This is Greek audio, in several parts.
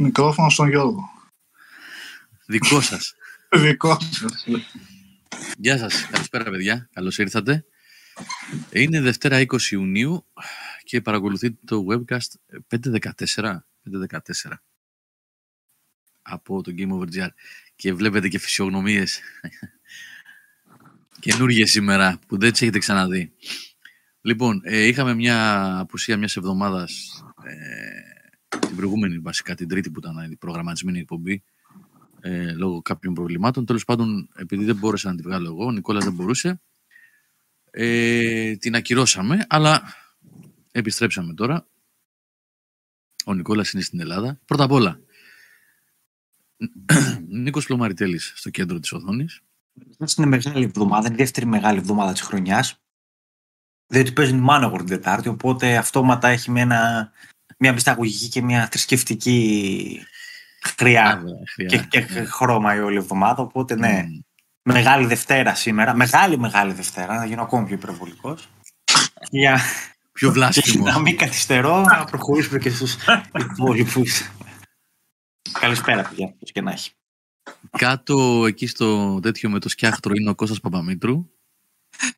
Μικρόφωνο στον Γιώργο. Δικό σας. Δικό σας. Γεια σας. Καλησπέρα παιδιά. Καλώς ήρθατε. Είναι Δευτέρα 20 Ιουνίου και παρακολουθείτε το webcast 514. 514 από το Game Over GR και βλέπετε και φυσιογνωμίες καινούργιες σήμερα που δεν τις έχετε ξαναδεί. Λοιπόν, ε, είχαμε μια απουσία μιας εβδομάδας ε, την προηγούμενη βασικά, την τρίτη που ήταν η προγραμματισμένη εκπομπή ε, λόγω κάποιων προβλημάτων. Τέλος πάντων, επειδή δεν μπόρεσα να τη βγάλω εγώ, ο Νικόλας δεν μπορούσε, ε, την ακυρώσαμε, αλλά επιστρέψαμε τώρα. Ο Νικόλας είναι στην Ελλάδα. Πρώτα απ' όλα, Νίκος Πλωμαριτέλης στο κέντρο της οθόνης. Είναι μεγάλη εβδομάδα, είναι η δεύτερη μεγάλη εβδομάδα της χρονιάς. Διότι παίζουν Manowar την Τετάρτη, οπότε αυτόματα έχει με ένα, μια μυσταγωγική και μια θρησκευτική χρειά και, και ναι. χρώμα η όλη εβδομάδα. Οπότε ναι, mm. μεγάλη Δευτέρα σήμερα. Μεγάλη, μεγάλη Δευτέρα, να γίνω ακόμη πιο υπερβολικός. Για... Πιο βλάστημο. να μην καθυστερώ, να προχωρήσουμε και στους υπόλοιπους. Καλησπέρα, παιδιά, πώς και να έχει. Κάτω εκεί στο τέτοιο με το σκιάχτρο είναι ο Κώστας Παπαμήτρου.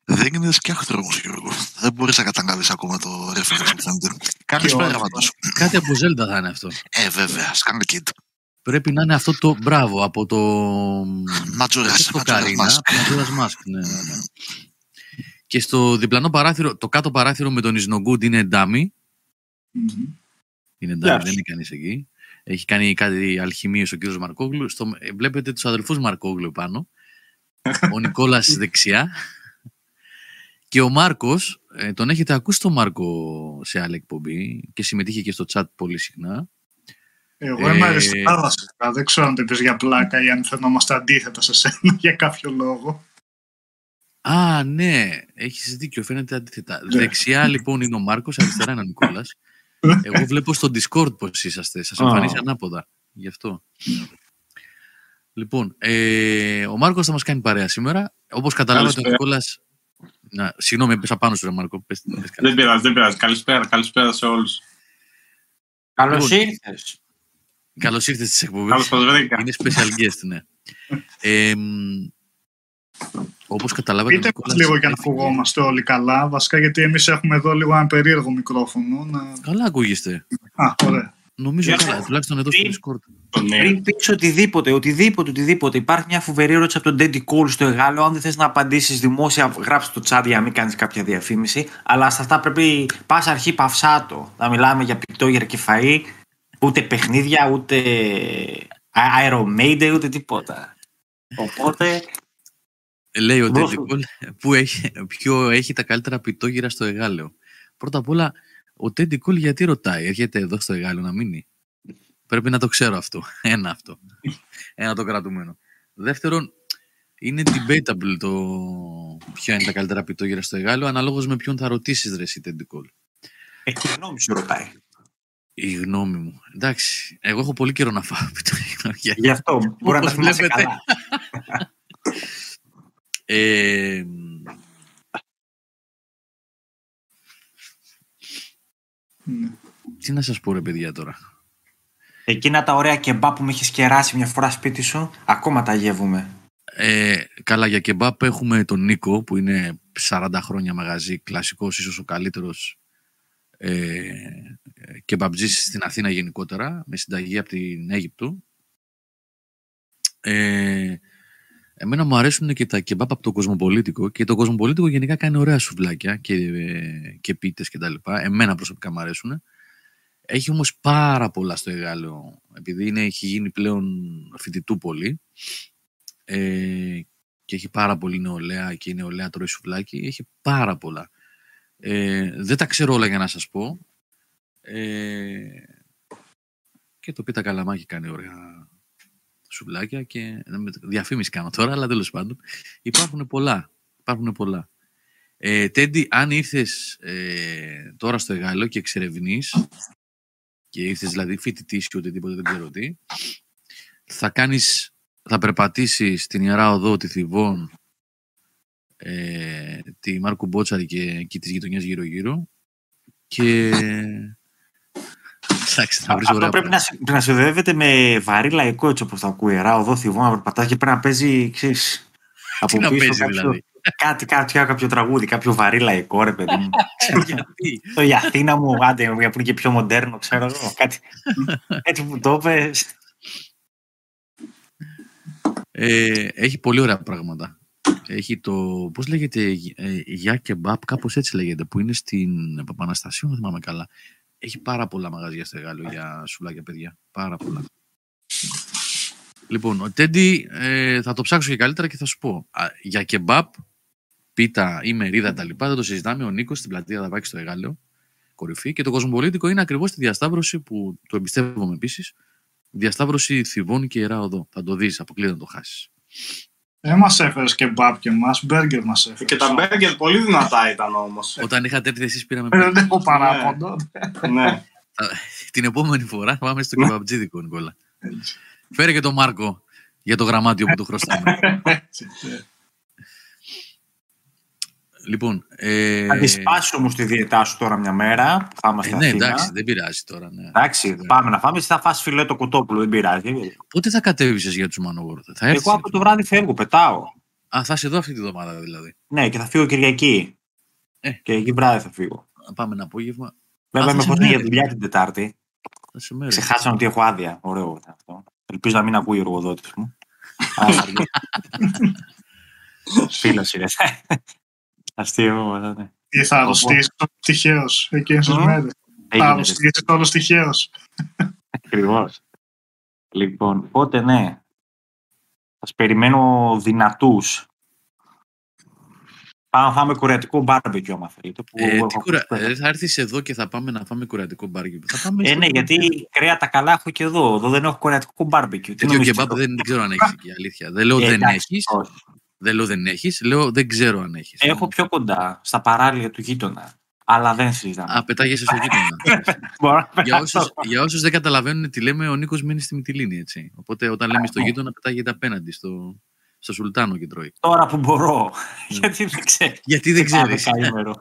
Δεν είναι σκιάχτρο όμως, Γιώργο. Δεν μπορείς να καταλάβεις ακόμα το reference που φαίνεται. Καλησπέρα, Ματώσου. Κάτι από Zelda θα είναι αυτό. Ε, βέβαια, σκάνε Kid. Πρέπει να είναι αυτό το μπράβο από το... Ματζούρας, Ματζούρας Μάσκ. Ναι, ναι, ναι. Και στο διπλανό παράθυρο, το κάτω παράθυρο με τον Ισνογκούντ είναι ντάμι. Είναι ντάμι, δεν είναι κανείς εκεί. Έχει κάνει κάτι αλχημίες ο κύριος Μαρκόγλου. Στο, ε, βλέπετε τους αδελφούς Μαρκόγλου πάνω. ο Νικόλας δεξιά. Και ο Μάρκος, ε, τον έχετε ακούσει τον Μάρκο σε άλλη εκπομπή και συμμετείχε και στο chat πολύ συχνά. Εγώ είμαι ε... αριστεράς Δεν ξέρω αν το είπες για πλάκα ή αν φαινόμαστε αντίθετα σε σένα για κάποιο λόγο. Α, ναι, έχεις δίκιο, φαίνεται αντίθετα. Ναι. Δεξιά λοιπόν είναι ο Μάρκος, αριστερά είναι ο Νικόλας. Εγώ βλέπω στο Discord πώς είσαστε. Σας εμφανίζει ανάποδα. Γι' αυτό. Λοιπόν, ε, ο Μάρκος θα μας κάνει παρέα σήμερα. Όπως καταλάβατε, ο Νικόλας. Να, συγγνώμη, έπεσα πάνω σου, ρε Μάρκο. Πες, πες δεν πειράζει, δεν πειράζει. Καλησπέρα, καλησπέρα σε όλους. Καλώς λοιπόν, ήρθες. Καλώς ήρθες στις εκπομπές. Είναι special guest, ναι. ε, Όπως καταλάβατε. Πείτε μας λίγο για να ακουγόμαστε όλοι καλά. Βασικά γιατί εμείς έχουμε εδώ λίγο ένα περίεργο μικρόφωνο. Να... Καλά ακούγεστε. Α, ωραία. Νομίζω καλά, τουλάχιστον εδώ στο Discord. Πριν πεις οτιδήποτε, οτιδήποτε, οτιδήποτε. Υπάρχει μια φοβερή ερώτηση από τον Daddy Call στο Εγάλο. Αν δεν θες να απαντήσεις δημόσια, γράψει το chat για να μην κάνεις κάποια διαφήμιση. Αλλά σε αυτά πρέπει πας αρχή παυσάτο. Να μιλάμε για πικτόγερα και φαΐ, ούτε παιχνίδια, ούτε αερομέιντε, ούτε τίποτα. Οπότε Λέει ο Τέντικολ που έχει, ποιο έχει τα καλύτερα πιτόγυρα στο Εγάλεο. Πρώτα απ' όλα, ο Τέντικολ γιατί ρωτάει, έρχεται εδώ στο Εγάλεο να μείνει; Πρέπει να το ξέρω αυτό. Ένα αυτό. Ένα το κρατούμενο. Δεύτερον, είναι debatable το ποια είναι τα καλύτερα πιτόγυρα στο Εγάλεο, αναλόγως με ποιον θα ρωτήσεις, ρε, εσύ Τέντικολ. Έχει γνώμη σου ρωτάει. Η γνώμη μου. Εντάξει, εγώ έχω πολύ καιρό να φάω πιτόγυρα. Γι' αυτό μπορεί να τα θυμάσαι καλά. Ε, τι να σας πω ρε παιδιά τώρα; Εκείνα τα ωραία κεμπά που με έχεις κεράσει μια φορά σπίτι σου, ακόμα τα γεύουμε. Ε, καλά, για κεμπάπ έχουμε τον Νίκο που είναι 40 χρόνια μαγαζί, κλασικός, ίσως ο καλύτερος ε, κεμπαμπτζής στην Αθήνα γενικότερα, με συνταγή από την Αίγυπτο. Ε, Εμένα μου αρέσουν και τα κεμπάπ από το κοσμοπολίτικο και το κοσμοπολίτικο γενικά κάνει ωραία σουβλάκια και, και πίτες και τα λοιπά. Εμένα προσωπικά μου αρέσουν. Έχει όμως πάρα πολλά στο Εγάλεο, επειδή είναι, έχει γίνει πλέον φοιτητού πολύ ε, και έχει πάρα πολύ νεολαία και η νεολαία τρώει σουβλάκι. Έχει πάρα πολλά. Ε, δεν τα ξέρω όλα για να σας πω. Ε, και το πίτα καλαμάκι κάνει ωραία σουβλάκια και διαφήμιση κάνω τώρα, αλλά τέλος πάντων υπάρχουν πολλά. Υπάρχουν πολλά. Ε, Τέντι, αν ήρθες ε, τώρα στο Εγάλο και εξερευνείς και ήρθες δηλαδή φοιτητής και οτιδήποτε δεν ξέρω τι, θα κάνεις, θα περπατήσεις την Ιερά Οδό, τη Θηβών, ε, τη Μάρκου Μπότσαρη και εκεί τις γειτονιές γύρω-γύρω και ψάξει να βρεις Αυτό ωραία πρέπει να, πράγματα. συ- πρέπει να συνδέεται με βαρύ λαϊκό έτσι όπως το ακούει. Ρα, οδό, θυβό, να περπατάς και πρέπει να παίζει, ξέρεις, από Τι να πίσω παίζει κάποιο, δηλαδή. κάτι, κάτι, κάποιο τραγούδι, κάποιο βαρύ λαϊκό, ρε παιδί μου. Γιατί. το η Αθήνα μου, άντε, που είναι και πιο μοντέρνο, ξέρω εγώ. Κάτι, έτσι που το πες. Ε, έχει πολύ ωραία πράγματα. Έχει το, πώς λέγεται, ε, Γιά Κεμπάπ, κάπως έτσι λέγεται, που είναι στην Παπαναστασίου, δεν θυμάμαι καλά. Έχει πάρα πολλά μαγαζιά στο Γάλλο για σουλάκια παιδιά. Πάρα πολλά. Λοιπόν, ο Τέντι ε, θα το ψάξω και καλύτερα και θα σου πω. Α, για κεμπάπ, πίτα ή μερίδα τα λοιπά, δεν το συζητάμε. Ο Νίκος στην πλατεία Δαβάκη στο Εγάλεο, κορυφή. Και το κοσμοπολίτικο είναι ακριβώς τη διασταύρωση που το εμπιστεύομαι επίσης. Διασταύρωση Θηβών και Ιερά Οδό. Θα το δεις, αποκλείεται να το χάσεις. Δεν μας έφερες και μπαπ και εμά, μπέργκερ μας έφερες. Και τα μπέργκερ πολύ δυνατά ήταν όμως. Όταν είχατε έρθει εσείς πήραμε Δεν έχω παράπονο. ναι. την επόμενη φορά θα πάμε στο κεμπαμπτζίδικο, Νικόλα. Φέρε και τον Μάρκο για το γραμμάτιο που του χρωστάμε. Έτσι, ναι. λοιπόν, ε, Θα τη σπάσει όμως τη διαιτά σου τώρα μια μέρα. Θα ε, είμαστε ναι, Αθήνα. εντάξει, δεν πειράζει τώρα. Ναι. Εντάξει, πάμε να φάμε. Εσύ θα φας φιλέ το κοτόπουλο, δεν πειράζει. Πότε θα κατέβεις για τους Μανόγορου, θα έρθεις. Εγώ από το βράδυ φεύγω, πετάω. Α, θα είσαι εδώ αυτή τη βδομάδα δηλαδή. Ναι, και θα φύγω Κυριακή. Ε. Και εκεί βράδυ θα φύγω. Να πάμε ένα απόγευμα. Βέβαια θα με σε φωτί για μέρη. δουλειά την Τετάρτη. Θα σε μέρες. Ξεχάσαμε ότι έχω άδεια. Ωραίο ήταν αυτό. Ελπίζω να μην ακούει ο εργοδότης μου. Φίλος είναι. Αστείο, ναι. Ή θα αρρωστήσει τυχαίως εκείνες τις Μμμ. μέρες. Θα Έγινε αρρωστήσει όλος τυχαίως. ακριβώς. Λοιπόν, οπότε ναι. Θα περιμένω δυνατούς. Πάμε να φάμε κουρεατικό μπάρμπεκιου, άμα θέλετε. Που Ε, έχω τι κουρα... ακούσει. ε, θα έρθεις εδώ και θα πάμε να φάμε κουραντικό μπάρκι. Θα πάμε Ε, στο- ναι, γιατί κρέατα καλά έχω και εδώ. Εδώ δεν έχω κουρεατικό μπάρμπεκιου. Τι Τέτοιο νομίζεις κεμπάπ το- δεν, δεν ξέρω αν έχεις εκεί, αλήθεια. Δεν λέω Ε, δεν εντάξει, έχεις. όχι. Δεν λέω δεν έχεις, λέω δεν ξέρω αν έχεις. Έχω πιο κοντά, στα παράλια του γείτονα. Αλλά δεν συζητάμε. Α, πετάγεσαι στο γείτονα. Μπορώ να για, πετάξω. όσους, για όσους δεν καταλαβαίνουν τι λέμε, ο Νίκος μένει στη Μυτιλίνη, έτσι. Οπότε όταν λέμε στο ναι. γείτονα, πετάγεται απέναντι στο, στο Σουλτάνο και τρώει. Τώρα που μπορώ. Ναι. Γιατί δεν ξέρω. Γιατί δεν ξέρεις. Καήμερο.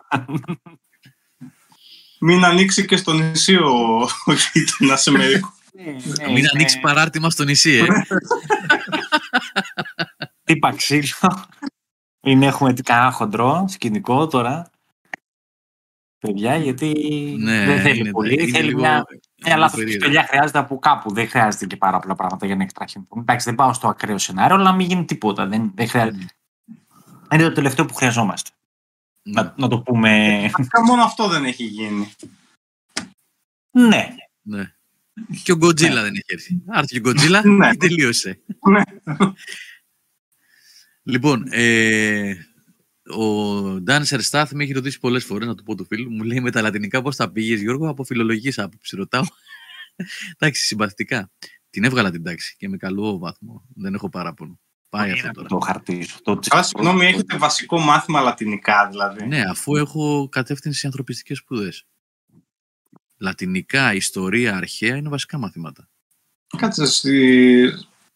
Μην ανοίξει και στο νησί ο, ο γείτονας σε μερικό. Ναι, Μην ανοίξει παράρτημα στο νησί, ε. Τύπα ξύλο. Μην έχουμε τι κανένα χοντρό σκηνικό τώρα. Παιδιά, γιατί ναι, δεν θέλει είναι- πολύ. είναι θέλει λίγο- μια, είναι μια λάθος περίεργο. πιστολιά χρειάζεται από κάπου. Δεν χρειάζεται και πάρα πολλά πράγματα για να έχει τραχή. Εντάξει, δεν πάω στο ακραίο σενάριο, αλλά μην γίνει τίποτα. Δεν, δεν χρειάζεται. Είναι το τελευταίο που χρειαζόμαστε. Ναι. Να, να το πούμε. Βασικά μόνο αυτό δεν έχει γίνει. ναι. Ναι. Και ο Γκοτζίλα δεν έχει έρθει. Άρθει και ο Γκοτζίλα Ναι. και τελείωσε. Ναι. λοιπόν, ε, ο Ντάνσερ Στάθ με έχει ρωτήσει πολλές φορές να του πω του φίλου. Μου λέει με τα λατινικά πώς τα πήγες, Γιώργο, από φιλολογικής άποψης. Ρωτάω. Εντάξει, συμπαθητικά. Την έβγαλα την τάξη και με καλό βάθμο. Δεν έχω παράπονο. Πάει αυτό τώρα. Το χαρτί σου. Το... Άρα, συγγνώμη, έχετε βασικό μάθημα λατινικά δηλαδή. Ναι, αφού έχω κατεύθυνση σε ανθρωπιστικές σπουδές. Λατινικά, ιστορία, αρχαία είναι βασικά μαθήματα. Κάτσε, στη...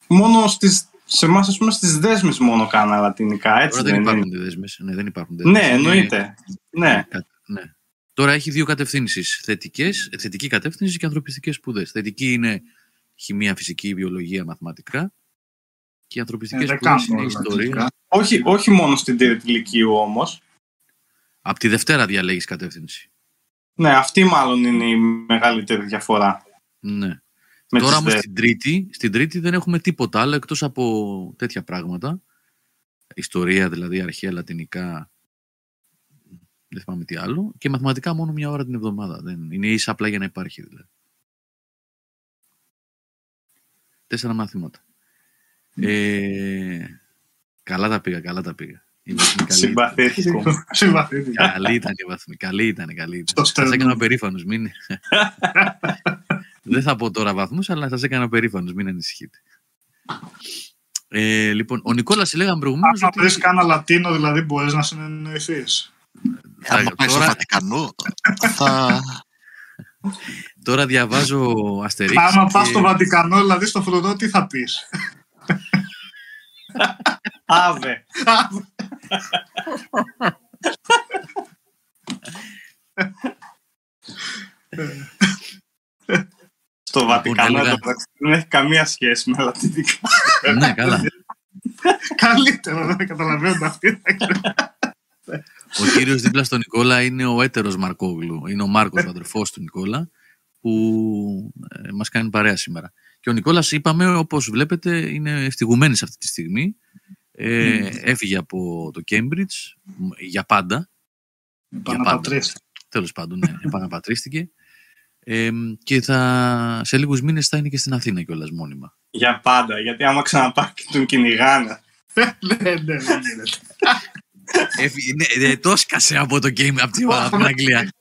μόνο στις... σε εμάς ας πούμε στις δέσμες μόνο κάνα λατινικά, έτσι Τώρα δεν δεν υπάρχουν είναι; δέσμες. Ναι, δεν υπάρχουν δέσμες. Ναι, Είναι- εννοείται. Ναι. Κα- ναι. Τώρα έχει δύο κατευθύνσεις. Θετική κατεύθυνση και ανθρωπιστικές σπουδές. Θετική είναι χημεία, φυσική, βιολογία, μαθηματικά. Και οι ανθρωπιστικές Ε, δεν σπουδές κάνουμε είναι όλα ιστορία. λατινικά. Όχι, όχι μόνο στην τρίτη ηλικίου όμως. Από τη Δευτέρα διαλέγεις κατεύθυνση. Ναι, αυτή μάλλον είναι η μεγαλύτερη διαφορά. Ναι. Με Τώρα τις όμως δέσμες. στην τρίτη, στην τρίτη δεν έχουμε τίποτα άλλο εκτός από τέτοια πράγματα. Ιστορία δηλαδή, αρχαία, λατινικά. Δεν θυμάμαι τι άλλο. Και μαθηματικά μόνο μια ώρα την εβδομάδα. Δεν, είναι ίσα απλά για να υπάρχει δηλαδή. Τέσσερα μαθήματα. Ε, καλά τα πήγα, καλά τα πήγα. Η βαθμή καλή ήταν. Συμπαθητικό. Συμπαθητικά. Καλή ήταν η βαθμή. Καλή ήταν, καλή ήταν. Στο Σας στέλνω. έκανα περήφανος, μην... Δεν θα πω τώρα βαθμούς, αλλά σας έκανα περήφανος, μην ανησυχείτε. Ε, λοιπόν, ο Νικόλας λέγαμε προηγουμένως Αν ότι βρει κάνα Λατίνο, δηλαδή μπορείς να συνεννοηθείς. θα- Άμα πάει στο τώρα, Βατικανό, θα... τώρα διαβάζω Αστερίξ. Άμα πας και- στο Βατικανό, δηλαδή στο φρουρό, τι θα πεις; Άβε. λατινικά. έλεγα- ναι, εντάξει, Δεν έχει καμία σχέση με λατινικά. ναι, καλά. Καλύτερο, δεν καταλαβαίνω αυτή. Ο κύριος δίπλα στον Νικόλα είναι ο έτερος Μαρκόγλου. Είναι ο Μάρκος, ο αδερφός του Νικόλα, που ε, μας κάνει παρέα σήμερα. Και ο Νικόλας, είπαμε, όπως βλέπετε, είναι ευτυγουμένης αυτή τη στιγμή. Ε, Έφυγε από το Cambridge μ, για πάντα. Επαναπατρίστηκε. Τέλος πάντων, ναι, επαναπατρίστηκε. Ε, και θα, σε λίγους μήνες θα είναι και στην Αθήνα κιόλας μόνιμα. Για πάντα, γιατί άμα ξαναπάει και τον κυνηγάνε. Ναι, ναι, δεν γίνεται. Έφυγε, ναι, ε, το σκάσε από το game, από την, από την Αγγλία.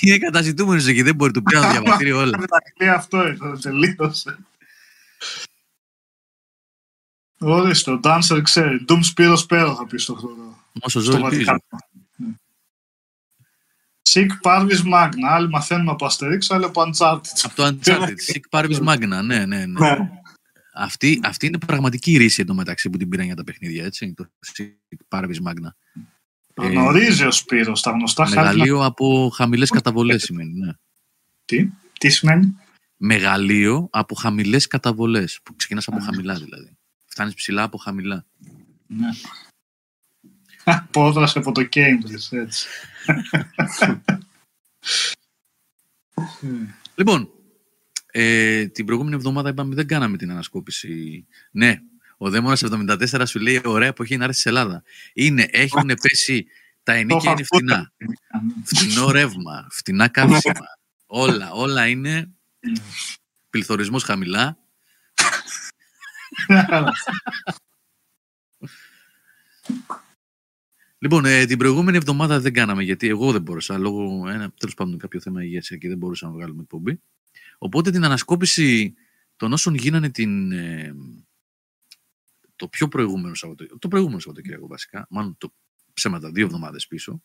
είναι καταζητούμενος εκεί, δεν μπορεί, του πήραν το διαβατήριο όλα. Μεταξύ αυτό είναι, τελείωσε. Ορίστε, ο Dancer ξέρει. Doom Spiro Spero θα πει στο χρόνο. Όσο ζω, Στο ελπίζω. Βατικάνο. Ναι. Sick Parvis Magna. Άλλοι μαθαίνουν από Asterix, άλλοι από Uncharted. Από το Uncharted, Sick Parvis Magna, ναι, ναι, ναι. Ναι. Αυτή, αυτή είναι πραγματική ρίση εντωμεταξύ που την πήραν για τα παιχνίδια, έτσι, το Sick Parvis Magna. Το γνωρίζει ο Σπύρος, τα γνωστά χάρτινα. Μεγαλείο από χαμηλές καταβολές σημαίνει, ναι. Τι, τι σημαίνει; Μεγαλείο από χαμηλές καταβολές, που ξεκινάς από χαμηλά δηλαδή. Φτάνεις ψηλά από χαμηλά. Ναι. Πόδρασε από το Cambridge, έτσι. Λοιπόν, ε, την προηγούμενη εβδομάδα είπαμε δεν κάναμε την ανασκόπηση. Ναι, ο Δαίμονας 74 σου λέει ωραία εποχή να έρθεις στην Ελλάδα. Είναι, έχουν πέσει, τα ενίκια είναι φτηνά. Φτηνό ρεύμα, φτηνά καύσιμα. όλα, όλα είναι πληθωρισμός χαμηλά. Λοιπόν, ε, την προηγούμενη εβδομάδα δεν κάναμε γιατί εγώ δεν μπορούσα. Λόγω ένα, τέλος πάντων κάποιο θέμα υγείας και δεν μπορούσα να βγάλουμε εκπομπή. Οπότε την ανασκόπηση των όσων γίνανε την, ε, το πιο προηγούμενο Σαββατοκύριακο, το προηγούμενο Σαββατοκύριακο βασικά, μάλλον το ψέματα δύο εβδομάδες πίσω,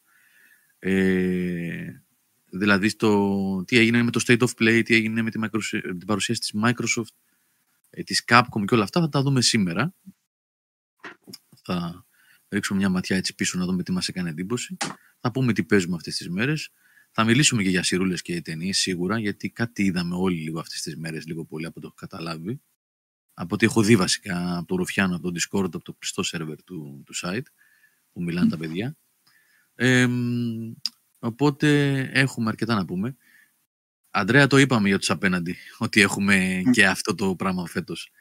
ε, δηλαδή στο, τι έγινε με το State of Play, τι έγινε με τη Microsoft- την παρουσίαση της Microsoft, ε, της Capcom και όλα αυτά θα τα δούμε σήμερα. Θα ρίξουμε μια ματιά έτσι πίσω να δούμε τι μας έκανε εντύπωση. Θα πούμε τι παίζουμε αυτές τις μέρες. Θα μιλήσουμε και για σειρούλες και ταινίες σίγουρα, γιατί κάτι είδαμε όλοι λίγο αυτές τις μέρες, λίγο πολύ από το έχω καταλάβει. Από ό,τι έχω δει βασικά από το Ρουφιάνο, από το Discord, από το πιστό σερβερ του, του site, που μιλάνε τα παιδιά. Ε, μ, οπότε έχουμε αρκετά να πούμε. Αντρέα, το είπαμε για τους απέναντι, ότι έχουμε και αυτό το πράγμα φέτος.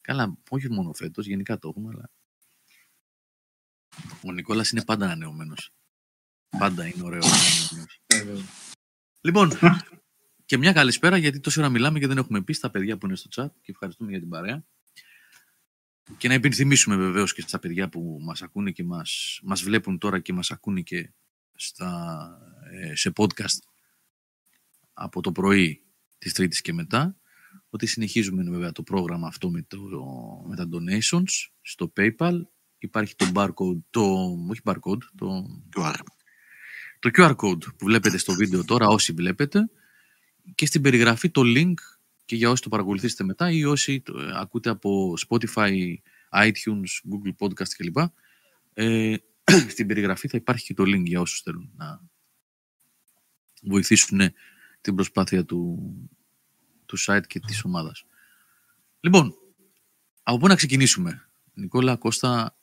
Καλά, όχι μόνο φέτος, γενικά το έχουμε, αλλά ο Νικόλας είναι πάντα ανανεωμένος. Πάντα είναι ωραίος. ανανεωμένος. λοιπόν, και μια καλησπέρα γιατί τόση ώρα μιλάμε και δεν έχουμε πει στα παιδιά που είναι στο chat και ευχαριστούμε για την παρέα. Και να υπενθυμίσουμε βεβαίως και στα παιδιά που μας ακούνε και μας, μας βλέπουν τώρα και μας ακούνε και στα, ε, σε podcast από το πρωί της Τρίτης και μετά ότι συνεχίζουμε βέβαια το πρόγραμμα αυτό με, το, με τα donations στο PayPal. Υπάρχει το barcode, το, όχι barcode, το, QR. το QR code που βλέπετε στο βίντεο τώρα όσοι βλέπετε και στην περιγραφή το link και για όσοι το παρακολουθήσετε μετά ή όσοι το, ε, ακούτε από Spotify, iTunes, Google Podcast κλπ. Ε, στην περιγραφή θα υπάρχει και το link για όσους θέλουν να βοηθήσουν ε, την προσπάθεια του, του site και της ομάδας. Λοιπόν, από πού να ξεκινήσουμε; Νικόλα, Κώστα,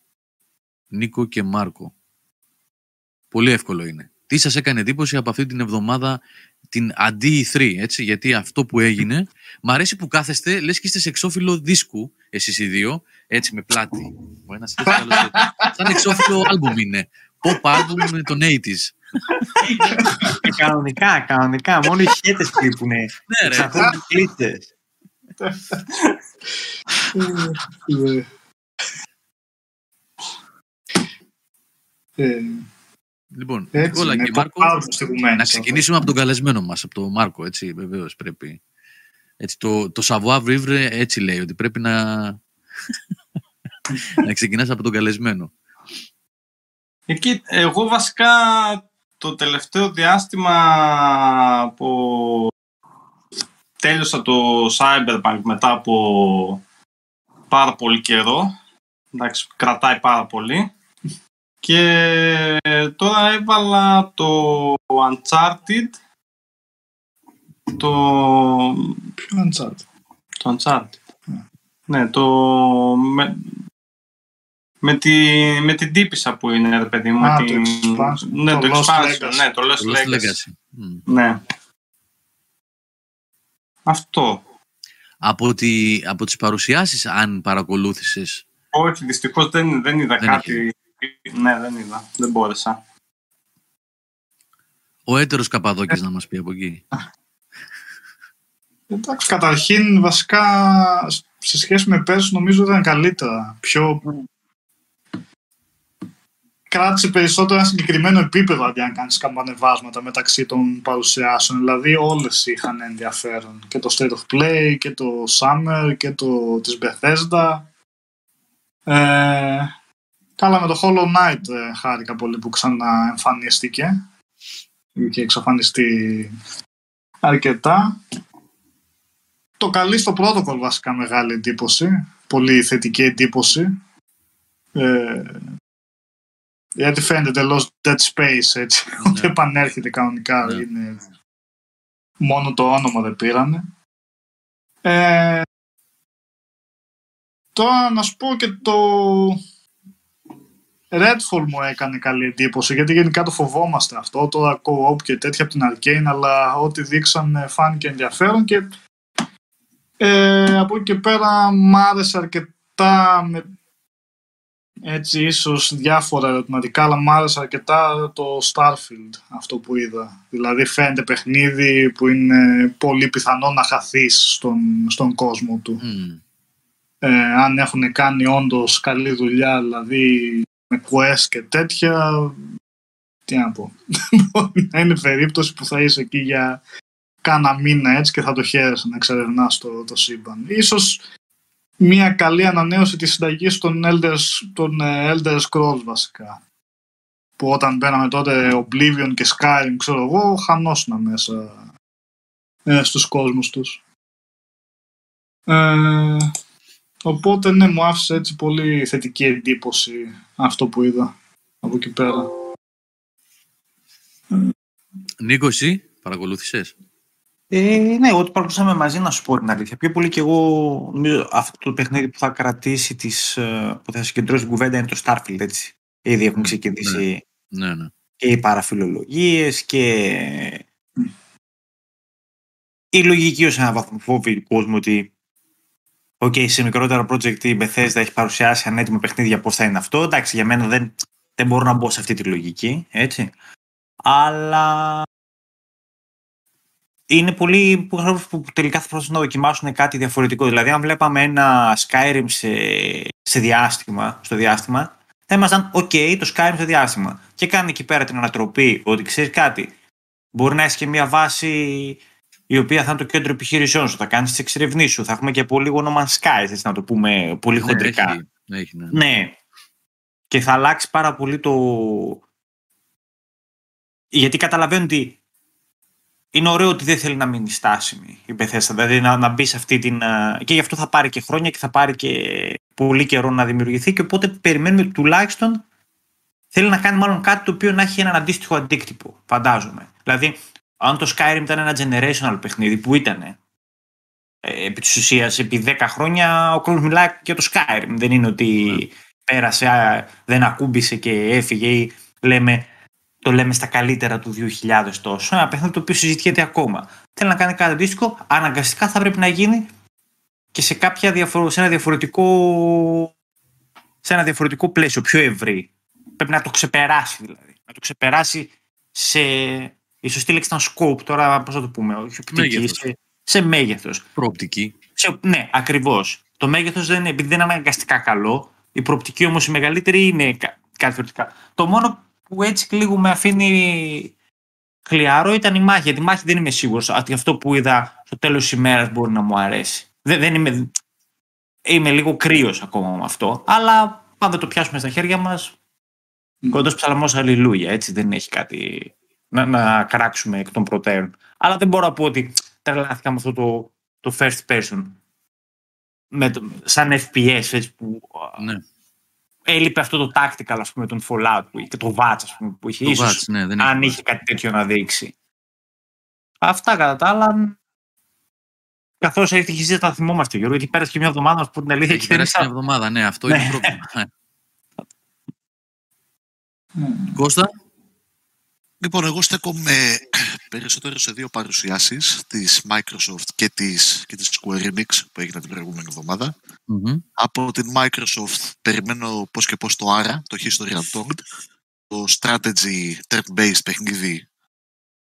Νίκο και Μάρκο. Πολύ εύκολο είναι. Τι σας έκανε εντύπωση από αυτή την εβδομάδα την αντί E3, έτσι, γιατί αυτό που έγινε, μ' αρέσει που κάθεστε, λες και είστε σε εξώφυλλο δίσκου, εσείς οι δύο, έτσι με πλάτη. Ο ένας έτσι, ο άλλος έτσι. Σαν εξώφυλλο άλμπουμ είναι. Pop album με τον 80s. Και κανονικά, κανονικά. Μόνο οι χέτες λείπουνε. Ναι, ρε. Εξαρτώνται οι κλίτσες. Ε, Λοιπόν, Έτσι, Νικόλα με και Μάρκο, πάρα πολύ στιγμένες να αυτό. ξεκινήσουμε από τον καλεσμένο μας, από τον Μάρκο, έτσι, βεβαίως πρέπει. Έτσι, το, το savoir vivre έτσι λέει, ότι πρέπει να, να ξεκινάς από τον καλεσμένο. Εκεί, εγώ βασικά το τελευταίο διάστημα που τέλειωσα το Cyberpunk μετά από πάρα πολύ καιρό, εντάξει, κρατάει πάρα πολύ, και τώρα έβαλα το Uncharted Το, Ποιο Uncharted; το Uncharted. Ναι. Ναι, το... Με, με, τη, με την τύπησα που είναι, ρε παιδί μου. Α, με το την... expansion. Ναι, Το το, Lost expansion, Legacy. ναι, το Lost Το Lost Legacy. Legacy. Μμ. Ναι. Αυτό. Από, τη, από τις παρουσιάσεις, αν παρακολούθησες, Όχι, δυστυχώς δεν, δεν είδα Δεν κάτι. Ναι, δεν είδα. Δεν μπόρεσα. ο έτερος Καπαδόκης να μας πει από εκεί. Εντάξει, καταρχήν βασικά σε σχέση με πέρσι νομίζω ήταν καλύτερα. Πιο... Κράτησε περισσότερο ένα συγκεκριμένο επίπεδο αντί αν κάνεις καμπανεβάσματα μεταξύ των παρουσιάσεων. Δηλαδή όλες είχαν ενδιαφέρον. Και το State of Play και το Summer και το της Bethesda. Ε, καλά με το Hollow Knight ε, χάρηκα πολύ που ξαναεμφανίστηκε. Είχε εξαφανιστεί αρκετά. Το καλή στο protocol βασικά μεγάλη εντύπωση. Πολύ θετική εντύπωση. Ε, γιατί φαίνεται τελώς Dead Space έτσι. Ναι. Ότι επανέρχεται κανονικά. Ναι. Είναι... Μόνο το όνομα δεν πήρανε. Ε, τώρα να σου πω και το Redfall μου έκανε καλή εντύπωση γιατί γενικά το φοβόμαστε αυτό. Τώρα co-op και τέτοια από την Arcane αλλά ό,τι δείξαν φάνηκε ενδιαφέρον και ε, από εκεί και πέρα μ' άρεσε αρκετά με έτσι ίσως διάφορα ερωτηματικά αλλά μ' άρεσε αρκετά το Starfield αυτό που είδα. Δηλαδή φαίνεται παιχνίδι που είναι πολύ πιθανό να χαθείς στον, στον κόσμο του. Μμ. ε, αν έχουν κάνει όντως καλή δουλειά, δηλαδή με quest και τέτοια, τι να πω. Μπορεί να είναι περίπτωση που θα είσαι εκεί για κάνα μήνα έτσι και θα το χαίρεσαι να εξερευνάς το, το σύμπαν. Ίσως μια καλή ανανέωση της συνταγής των Elder, των ε, Elder Scrolls βασικά. Που όταν μπαίναμε τότε Oblivion και Skyrim, ξέρω εγώ, χανόσουνα μέσα ε, στους κόσμους τους. Ε, Οπότε ναι, μου άφησε έτσι πολύ θετική εντύπωση αυτό που είδα από εκεί πέρα. Νίκο, εσύ παρακολούθησες; Ε, ναι, εγώ το παρακολουθήσαμε μαζί να σου πω την αλήθεια. Πιο πολύ και εγώ νομίζω αυτό το παιχνίδι που θα κρατήσει τις, ε, που θα συγκεντρώσει την κουβέντα είναι το Starfield, έτσι. Ήδη έχουν ξεκινήσει Ναι, ναι. και οι παραφιλολογίες και η λογική ως ένα βαθμό φόβοι του κόσμου ότι Οκ, σε μικρότερο project η Bethesda έχει παρουσιάσει ανέτοιμο παιχνίδια πώς θα είναι αυτό. Εντάξει, για μένα δεν, δεν μπορώ να μπω σε αυτή τη λογική, έτσι. Αλλά είναι πολλοί που, που τελικά θα προσπαθούν να δοκιμάσουν κάτι διαφορετικό. Δηλαδή, αν βλέπαμε ένα Skyrim σε, σε διάστημα, στο διάστημα, θα ήμασταν OK, το Skyrim στο διάστημα. Και κάνει εκεί πέρα την ανατροπή ότι ξέρεις κάτι. Μπορεί να έχεις και μια βάση η οποία θα είναι το κέντρο επιχειρήσεών σου, θα κάνεις τις εξερευνήσεις σου, θα έχουμε και πολύ No Man's Sky, έτσι να το πούμε πολύ Ναι, χοντρικά. έχει, έχει, ναι. Ναι. Και θα αλλάξει πάρα πολύ το. Γιατί καταλαβαίνω ότι είναι ωραίο ότι δεν θέλει να μείνει στάσιμη η Bethesda. Δηλαδή να, να μπει σε αυτή την. α, Και γι' αυτό θα πάρει και χρόνια και θα πάρει και πολύ καιρό να δημιουργηθεί. Και οπότε περιμένουμε τουλάχιστον. Θέλει να κάνει μάλλον κάτι το οποίο να έχει έναν αντίστοιχο αντίκτυπο, φαντάζομαι. Δηλαδή, αν το Skyrim ήταν ένα generational παιχνίδι που ήταν ε, επί της ουσίας επί 10 χρόνια ο κόσμος μιλάει για το Skyrim. Δεν είναι ότι πέρασε, α, δεν ακούμπησε και έφυγε ή λέμε, το λέμε στα καλύτερα του 2000 τόσο. Ένα παιχνίδι το οποίο συζητιέται ακόμα. Θέλει να κάνει κάτι αντίστοιχο, αναγκαστικά θα πρέπει να γίνει και σε, κάποια διαφορο... σε, ένα διαφορετικό... σε ένα διαφορετικό πλαίσιο, πιο ευρύ. Πρέπει να το ξεπεράσει δηλαδή. Να το ξεπεράσει σε. Η σωστή λέξη ήταν scope, τώρα πώς θα το πούμε, όχι οπτική, Μέγεθος. σε, σε μέγεθος. Προοπτική. Σε, ναι, ακριβώς. Το μέγεθος δεν είναι, επειδή δεν είναι αναγκαστικά καλό. Η προοπτική όμως η μεγαλύτερη είναι κα- κάτι διαφορετικά. Το μόνο που έτσι λίγο με αφήνει χλιαρό ήταν η μάχη. Γιατί η μάχη δεν είμαι σίγουρος ότι αυτό που είδα στο τέλος της ημέρας μπορεί να μου αρέσει. Δεν, δεν είμαι, είμαι λίγο κρύος ακόμα με αυτό. Αλλά πάντα το πιάσουμε στα χέρια μας. Μμ. Κοντός ψαλμός αλληλούια. Έτσι δεν έχει κάτι να, να κράξουμε εκ των προτέρων. Αλλά δεν μπορώ να πω ότι τρελάθηκα με αυτό το, το first person. Με το, σαν FPS έτσι, που α, Ναι. έλειπε αυτό το tactical ας πούμε τον Fallout που, και το Vats ας πούμε, που είχε Το ίσως Vats, ναι, δεν αν έχει είχε κάτι τέτοιο να δείξει. Αυτά κατά τα άλλα. Καθώς έχει τυχηθεί, τα θυμόμαστε, Γιώργο, γιατί πέρασε και μια εβδομάδα που την αλήθεια Έχει και περάσει μια δεν εβδομάδα, ναι, αυτό Ναι. είναι το πρόβλημα. Κώστα, Λοιπόν, εγώ στέκομαι περισσότερο σε δύο παρουσιάσεις, της Microsoft και της, και της Square Enix που έγινε την προηγούμενη εβδομάδα. Μμμ. Από την Microsoft περιμένω πώς και πώς το ARA, το History Untold, το strategy turn-based παιχνίδι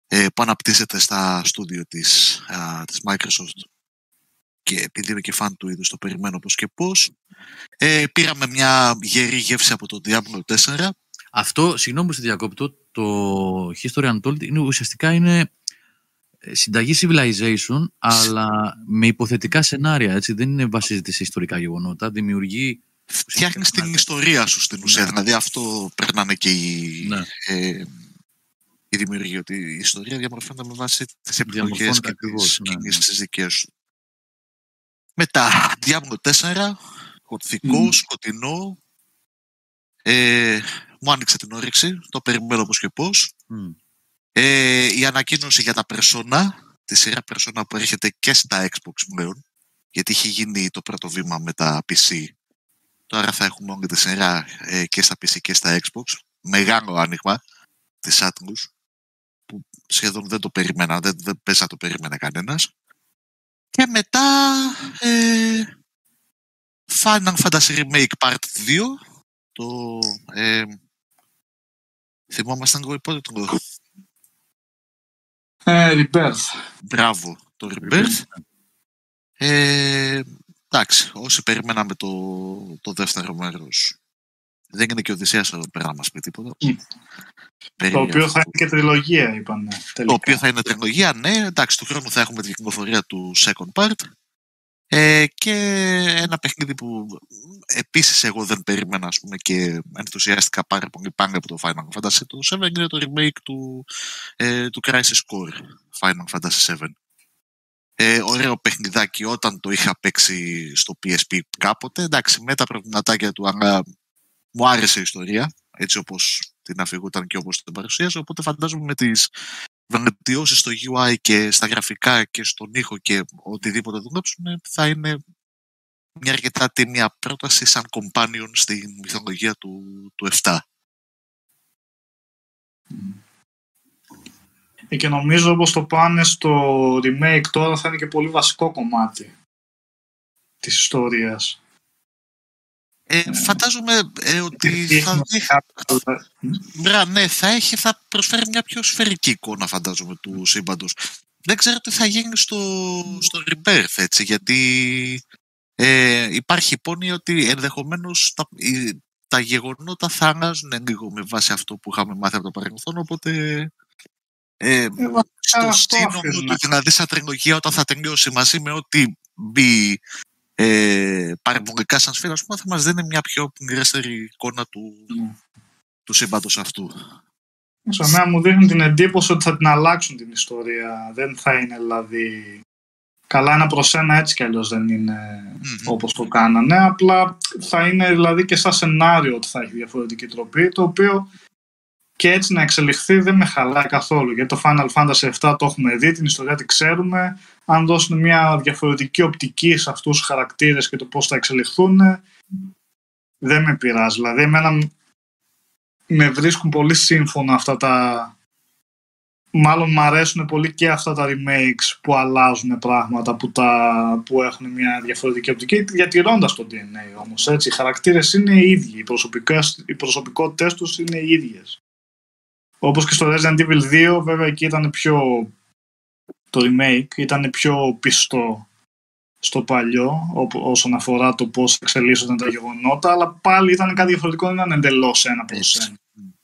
ε, που αναπτύσσεται στα στούντιο της, α, της Microsoft και επειδή είμαι και φαν του είδους το περιμένω πώς και πώς. Ε, πήραμε μια γερή γεύση από το Diablo 4 αυτό, συγγνώμη που σε διακόπτω, το History Untold είναι, ουσιαστικά είναι ε, συνταγή civilization, αλλά με υποθετικά σενάρια, έτσι, δεν είναι βασίζεται σε ιστορικά γεγονότα, δημιουργεί... φτιάχνεις την Ναι. ιστορία σου στην ουσία. Ναι. Δηλαδή αυτό περνάνε και οι, Ναι. ε, οι δημιουργοί, ότι η ιστορία διαμορφώνεται με βάση τις επιλογές Διαμορφώνεται και ακριβώς, τις ναι, ναι. κινήσεις τις δικές σου. Μετά, Diablo 4, γοτθικό, Μμμ. σκοτεινό, ε, μου άνοιξε την όρεξη, το περιμένω πώς και πώς. Μμ. Ε, η ανακοίνωση για τα Persona, τη σειρά Persona που έρχεται και στα Xbox πλέον, γιατί έχει γίνει το πρώτο βήμα με τα PC. Τώρα θα έχουμε όλη τη σειρά ε, και στα PC και στα Xbox. Μεγάλο άνοιγμα της Atlus, που σχεδόν δεν το περίμενα, δεν, δεν πες να το περίμενε κανένας. Και μετά ε, Final Fantasy Remake Part 2, το... Ε, θυμόμασταν εγώ πότε το Ε, Rebirth. Μπράβο, το Rebirth. Ε, εντάξει, όσοι περιμέναμε το, το δεύτερο μέρος δεν είναι και ο Οδυσσέας εδώ πέρα να μας πει τίποτα. Μμ. Το Περίεργα οποίο αυτό. θα είναι και τριλογία, είπαν. Το οποίο θα είναι τριλογία, ναι. Εντάξει, του χρόνου θα έχουμε την κυκλοφορία του second part. Ε, και ένα παιχνίδι που επίσης εγώ δεν περίμενα ας πούμε, και ενθουσιάστηκα πάρα πολύ πάνω από το Final Fantasy το 7 είναι το remake του, ε, του Crisis Core Final Fantasy 7. Ε, ωραίο παιχνιδάκι όταν το είχα παίξει στο PSP κάποτε. Εντάξει, με τα προβληματάκια του, αλλά μου άρεσε η ιστορία, έτσι όπως την αφηγούταν και όπως την παρουσίασε, οπότε φαντάζομαι με τις βελτιώσεις στο UI και στα γραφικά και στον ήχο και οτιδήποτε δουλέψουν θα είναι μια αρκετά τίμια πρόταση σαν companion στη μυθολογία του, του 7. Ε, και νομίζω όπως το πάνε στο remake τώρα θα είναι και πολύ βασικό κομμάτι της ιστορίας. Ε, φαντάζομαι ε, ότι Γιατί θα, έχουμε δει- κάποια- Μπρα, ναι, θα, έχει, θα προσφέρει μια πιο σφαιρική εικόνα, φαντάζομαι, του σύμπαντος. Δεν ξέρω τι θα γίνει στο, στο Rebirth, έτσι, γιατί ε, υπάρχει υπόνοια ότι ενδεχομένως τα, οι- τα γεγονότα θα αλλάζουν λίγο με βάση αυτό που είχαμε μάθει από το παρελθόν, οπότε ε, Ε, βασικά στο αυτό σύνολο αφήνουν. του, δηλαδή σαν τριλογία όταν θα τελειώσει μαζί με ό,τι μπει ε, παρεμβολικά σαν σφαίρα, ας πούμε, θα μας δίνει μια πιο πληρέστερη εικόνα του, Ναι. του σύμπαντος αυτού. Σε μένα μου δείχνουν την εντύπωση ότι θα την αλλάξουν την ιστορία. Δεν θα είναι δηλαδή... Καλά ένα προς ένα έτσι κι αλλιώς δεν είναι Μμμ. όπως το κάνανε. Απλά θα είναι δηλαδή και σαν σενάριο ότι θα έχει διαφορετική τροπή, το οποίο και έτσι να εξελιχθεί δεν με χαλάει καθόλου. Γιατί το Final Fantasy 7 το έχουμε δει, την ιστορία τη ξέρουμε. Αν δώσουν μια διαφορετική οπτική σε αυτούς τους χαρακτήρες και το πώς θα εξελιχθούν, δεν με πειράζει. Δηλαδή, εμένα με βρίσκουν πολύ σύμφωνα αυτά τα... Μάλλον μου αρέσουν πολύ και αυτά τα remakes που αλλάζουν πράγματα, που, τα... που έχουν μια διαφορετική οπτική, διατηρώντας το DNA όμως, έτσι. Οι χαρακτήρες είναι οι ίδιοι, οι, προσωπικές, οι προσωπικότητες τους είναι οι ίδιες. Όπως και στο Resident Evil 2, βέβαια εκεί ήταν πιο... Το remake ήταν πιο πιστό στο παλιό όπου- όσον αφορά το πώς εξελίσσονταν τα γεγονότα, αλλά πάλι ήταν κάτι διαφορετικό, δεν ήταν εντελώς ένα προς Έτσι. ένα.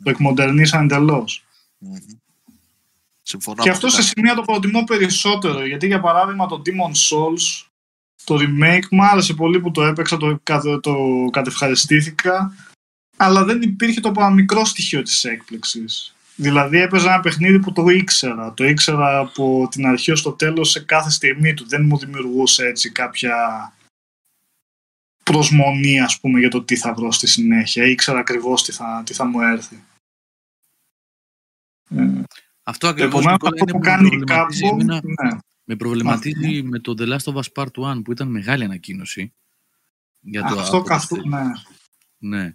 Το εκμοντερνήσαν εντελώς. Μμμ. Συμφωνώ. Και αυτό σε απόλυτα. σημεία το προτιμώ περισσότερο, γιατί για παράδειγμα το Demon Souls, το remake, μου άρεσε πολύ που το έπαιξα, το, κατε- το κατευχαριστήθηκα, αλλά δεν υπήρχε το παραμικρό στοιχείο της έκπληξης. Δηλαδή έπαιζα ένα παιχνίδι που το ήξερα. Το ήξερα από την αρχή ως το τέλος σε κάθε στιγμή του. Δεν μου δημιουργούσε έτσι κάποια προσμονή ας πούμε για το τι θα βρω στη συνέχεια. Ήξερα ακριβώς τι θα, τι θα μου έρθει. Ε, Αυτό ακριβώς Επομένως, Νικόλα, αυτό είναι που που κάνει η με προβληματίζει Capcom, εμένα- ναι. Με προβληματίζει με το The Last of Us Part 1 που ήταν μεγάλη ανακοίνωση. Για το Αυτό από- καθού, ναι. Ναι.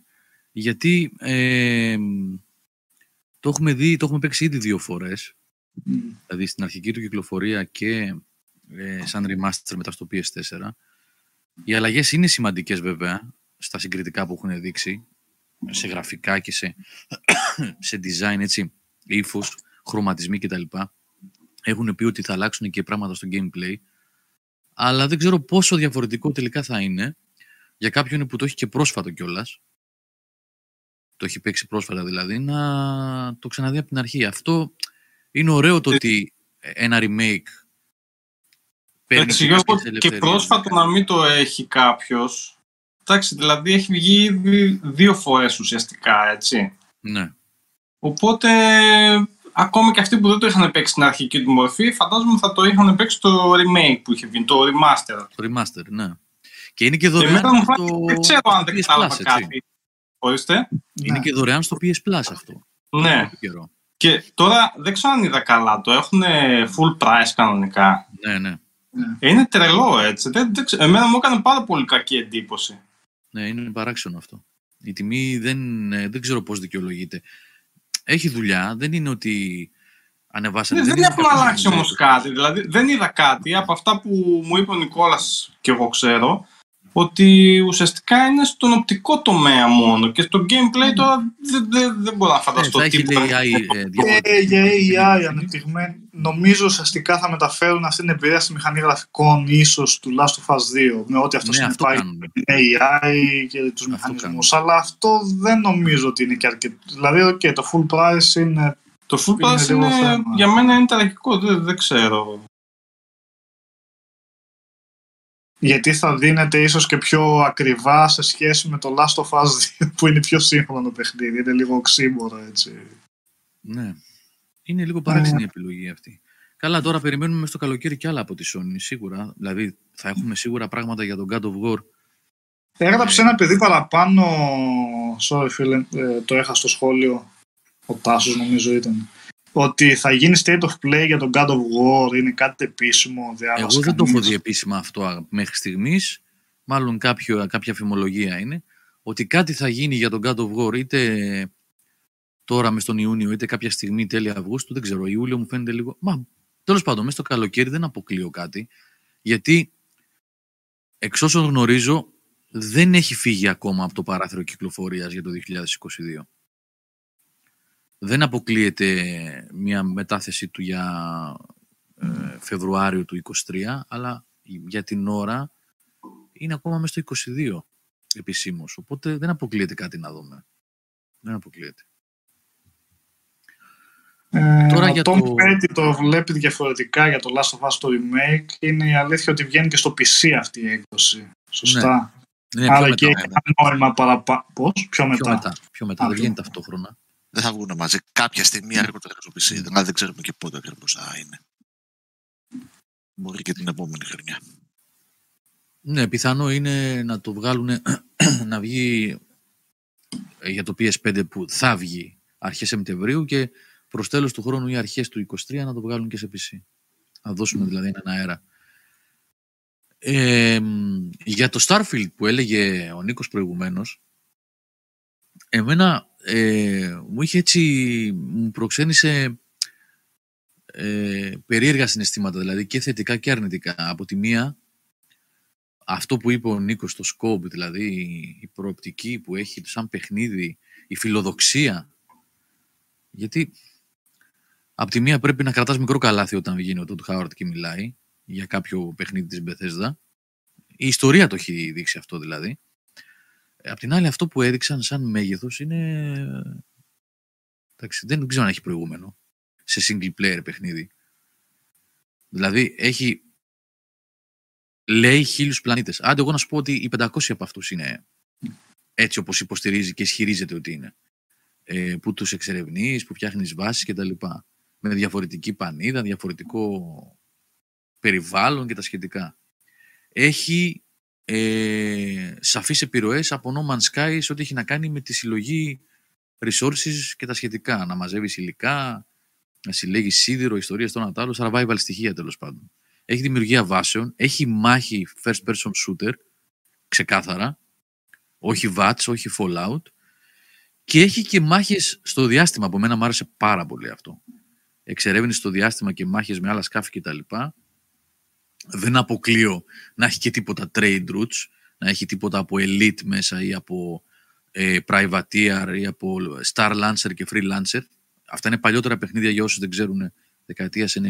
Γιατί ε, το έχουμε δει, το έχουμε παίξει ήδη δύο φορές. Μμ. Δηλαδή στην αρχική του κυκλοφορία και ε, σαν remaster μετά στο PS4. Οι αλλαγές είναι σημαντικές βέβαια στα συγκριτικά που έχουν δείξει σε γραφικά και σε, σε design, έτσι, ύφος, χρωματισμοί κτλ. Έχουν πει ότι θα αλλάξουν και πράγματα στο gameplay. Αλλά δεν ξέρω πόσο διαφορετικό τελικά θα είναι για κάποιον που το έχει και πρόσφατο κιόλας. Το έχει παίξει πρόσφατα δηλαδή, να το ξαναδεί από την αρχή. Αυτό είναι ωραίο το Ε, ότι ένα remake παίρνει Έτσι, και Γιώργο, κάποιες και ελευθερίες. πρόσφατο να μην το έχει κάποιος. Εντάξει, δηλαδή έχει βγει ήδη δύο φορές ουσιαστικά, έτσι. Ναι. Οπότε, ακόμη και αυτοί που δεν το είχαν παίξει στην αρχική του μορφή, φαντάζομαι θα το είχαν παίξει το remake που είχε βγει, το remaster. Το remaster, ναι. Και είναι και Και δωρεάν μετά μου στο φάνηκε, δεν ξέρω αν δεν PS κατάλαβα Plus, έτσι. κάτι. Ορίστε. Είναι Ναι. και δωρεάν στο PS Plus αυτό. Ναι. Πολύ καιρό. Και τώρα δεν ξέρω αν είδα καλά, το έχουν full price κανονικά. Ναι, ναι. Είναι τρελό έτσι. Δεν, δεν ξέρω. Εμένα μου έκανε πάρα πολύ κακή εντύπωση. Ναι, είναι παράξενο αυτό. Η τιμή δεν, ε, δεν ξέρω πώς δικαιολογείται. Έχει δουλειά, δεν είναι ότι ανεβάσανε. Ναι, δεν, είναι έχουν κάποιος αλλάξει δουλειά όμως τους. κάτι. Δηλαδή δεν είδα κάτι από αυτά που μου είπε ο Νικόλας και εγώ ξέρω ότι ουσιαστικά είναι στον οπτικό τομέα μόνο και στο gameplay τώρα δεν, δεν, δεν μπορώ να Ναι, φανταστώ θα έχει τίποτα. λέει AI ε, Και διαφορετική. για AI ανεπτυγμένη, νομίζω ουσιαστικά θα μεταφέρουν αυτή την εμπειρία στη μηχανή γραφικών ίσως του Last of Us 2 με ό,τι αυτό Ναι, αυτό συνεπάγει κάνουν. με την AI και τους Αυτό μηχανισμούς. Αλλά αυτό δεν νομίζω ότι είναι και αρκετό. Δηλαδή, okay, το full price είναι Το full Είναι price λίγο είναι, θέμα. για μένα είναι τραγικό, δεν, δεν ξέρω. Γιατί θα δίνεται ίσως και πιο ακριβά σε σχέση με το Last of Us 2 που είναι πιο σύγχρονο παιχνίδι. Είναι λίγο οξύμορο έτσι. Ναι. Είναι λίγο παράξενη η επιλογή αυτή. Καλά, τώρα περιμένουμε μες στο καλοκαίρι κι άλλα από τη Sony, σίγουρα. Δηλαδή, θα έχουμε σίγουρα πράγματα για τον God of War. Έγραψε Ναι. ένα παιδί παραπάνω, sorry φίλε, ε, το έχασα στο σχόλιο, ο Τάσος νομίζω ήταν, ότι θα γίνει state of play για τον God of War, είναι κάτι επίσημο, διάβασα Εγώ δεν το έχω κανείς. δει επίσημα αυτό α, μέχρι στιγμής. Μάλλον κάποιο, κάποια φημολογία είναι. Ότι κάτι θα γίνει για τον God of War είτε τώρα μες στον Ιούνιο είτε κάποια στιγμή τέλη Αυγούστου. Δεν ξέρω. Ιούλιο μου φαίνεται λίγο. Μα τέλος πάντων, μέσα στο καλοκαίρι δεν αποκλείω κάτι. Γιατί εξ όσων γνωρίζω δεν έχει φύγει ακόμα από το παράθυρο κυκλοφορίας για το 2022. Δεν αποκλείεται μια μετάθεση του για ε, Φεβρουάριο του 23, αλλά για την ώρα είναι ακόμα μέσα στο 22 επισήμως. Οπότε δεν αποκλείεται κάτι να δούμε. Δεν αποκλείεται. Ε, Τώρα ο για Tom το- Petty το βλέπει διαφορετικά για το Last of Us το remake. Είναι η αλήθεια ότι βγαίνει και στο PC αυτή η έκδοση. Σωστά. Είναι πιο Άρα μετά. και έχει ένα νόημα παραπάνω. Πώς, πιο μετά. Πιο μετά. Πιο μετά. Α, δεν πιο βγαίνει μετά. ταυτόχρονα. Δεν θα βγουν μαζί κάποια στιγμή αργότερα στο PC. Δηλαδή δεν ξέρουμε και πότε ακριβώς θα είναι. Μπορεί και την επόμενη χρονιά. Ναι, πιθανό είναι να το βγάλουν να βγει ε, για το PS5 που θα βγει αρχές Σεπτεμβρίου και προς τέλος του χρόνου ή αρχές του 23 να το βγάλουν και σε PC. Να δώσουμε δηλαδή έναν αέρα. Ε, μ, για το Starfield που έλεγε ο Νίκος προηγουμένως, εμένα ε, μου είχε έτσι, μου προξένησε ε, περίεργα συναισθήματα, δηλαδή και θετικά και αρνητικά. Από τη μία, αυτό που είπε ο Νίκος στο Scope, δηλαδή η προοπτική που έχει σαν παιχνίδι, η φιλοδοξία. Γιατί από τη μία πρέπει να κρατάς μικρό καλάθι όταν βγαίνει ο Τόντ Χάουαρτ και μιλάει για κάποιο παιχνίδι της Bethesda. Η ιστορία το έχει δείξει αυτό δηλαδή. Ε, Απ' την άλλη αυτό που έδειξαν σαν μέγεθος είναι... Εντάξει, δεν ξέρω αν έχει προηγούμενο σε single player παιχνίδι. Δηλαδή έχει λέει χίλιους πλανήτες. Άντε εγώ να σου πω ότι οι 500 από αυτούς είναι έτσι όπως υποστηρίζει και ισχυρίζεται ότι είναι. Ε, που τους εξερευνείς, που φτιάχνεις βάσεις και τα λοιπά. Με διαφορετική πανίδα, διαφορετικό περιβάλλον και τα σχετικά. Έχει ε, σαφείς επιρροές από No Man's Sky σε ό,τι έχει να κάνει με τη συλλογή resources και τα σχετικά. Να μαζεύεις υλικά, να συλλέγεις σίδηρο, ιστορία στον Ατάλο, survival στοιχεία τέλος πάντων. Έχει δημιουργία βάσεων, έχει μάχη first person shooter, ξεκάθαρα, όχι VATS, όχι Fallout, και έχει και μάχες στο διάστημα, από μένα μου άρεσε πάρα πολύ αυτό. Εξερεύνηση στο διάστημα και μάχες με άλλα σκάφη κτλ. Δεν αποκλείω να έχει και τίποτα trade routes, να έχει τίποτα από elite μέσα ή από ε, privateer ή από star lancer και freelancer. Αυτά είναι παλιότερα παιχνίδια για όσους δεν ξέρουν δεκαετίας 90.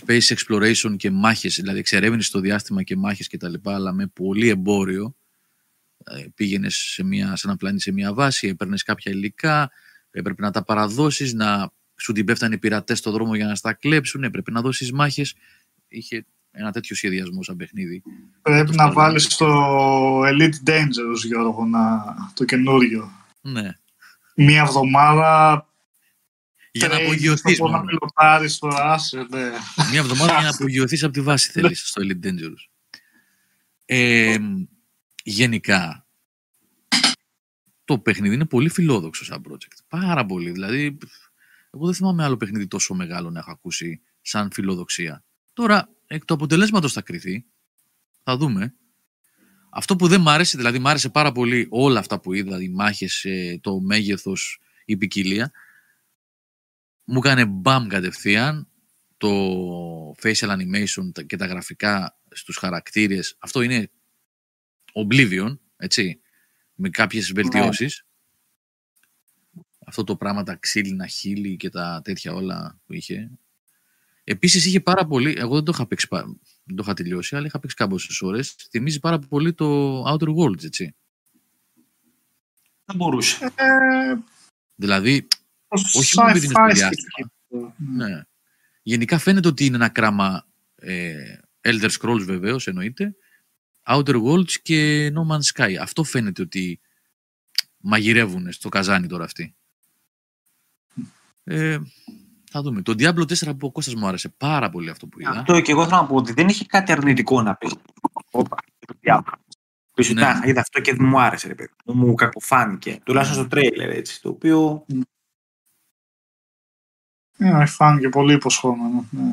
Space exploration και μάχες, δηλαδή εξερεύνηση στο διάστημα και μάχες και τα λοιπά, αλλά με πολύ εμπόριο. Ε, Πήγαινες σε, μια, σε ένα πλανήτη, σε μια βάση, έπαιρνες κάποια υλικά, έπρεπε να τα παραδώσεις, να σου την πέφτανε οι πειρατές στο δρόμο για να στα κλέψουν, έπρεπε να δώσεις μάχες. Είχε ένα τέτοιο σχεδιασμό σαν παιχνίδι. Πρέπει να βάλεις το Elite Dangerous, Γιώργο, να... το καινούριο. Ναι. Μία εβδομάδα Για να τρέχεις απογειωθείς στο να μόνο. πιλωτάρεις το άσε, ναι. Μία εβδομάδα για να απογειωθείς από τη βάση θέλεις στο Elite Dangerous. Ε, γενικά, το παιχνίδι είναι πολύ φιλόδοξο σαν project. Πάρα πολύ. Δηλαδή, εγώ δεν θυμάμαι άλλο παιχνίδι τόσο μεγάλο να έχω ακούσει σαν φιλοδοξία. Τώρα, εκ του αποτελέσματος θα κρυθεί. Θα δούμε. Αυτό που δεν μ' άρεσε, δηλαδή μ' άρεσε πάρα πολύ όλα αυτά που είδα, οι μάχες, ε, το μέγεθος, η ποικιλία. Μου έκανε μπαμ κατευθείαν το facial animation τα- και τα γραφικά στους χαρακτήρες. Αυτό είναι Oblivion, έτσι, με κάποιες βελτιώσεις. Αυτό το πράγμα, τα ξύλινα χείλη και τα τέτοια όλα που είχε. Επίσης είχε πάρα πολύ, εγώ δεν το είχα παίξει, πα- δεν το είχα τελειώσει, αλλά είχα παίξει κάποιες ώρες. Θυμίζει πάρα πολύ το Outer Worlds, έτσι. Δεν μπορούσε. Ε, Δηλαδή, το Όχι μόνο επειδή είναι στο sci-fi διάστημα. σκεπτικό. Ναι. Γενικά φαίνεται ότι είναι ένα κράμα ε, Elder Scrolls βεβαίως εννοείται, Outer Worlds και No Man's Sky. Αυτό φαίνεται ότι μαγειρεύουν στο καζάνι τώρα αυτοί. Ε, θα δούμε. Το Diablo 4 που ο Κώστας μου άρεσε πάρα πολύ αυτό που είδα. Αυτό και εγώ θέλω να πω ότι δεν είχε κάτι αρνητικό να πει. Όπα, το διάβολο. Πεις ότι, Ναι. «Α, είδα αυτό και δεν μου άρεσε, ρε παιδί. μου». Μου κακοφάνηκε. Τουλάχιστον στο τρέιλερ έτσι. Το οποίο Ναι, φάνηκε πολύ υποσχόμενο. Ναι.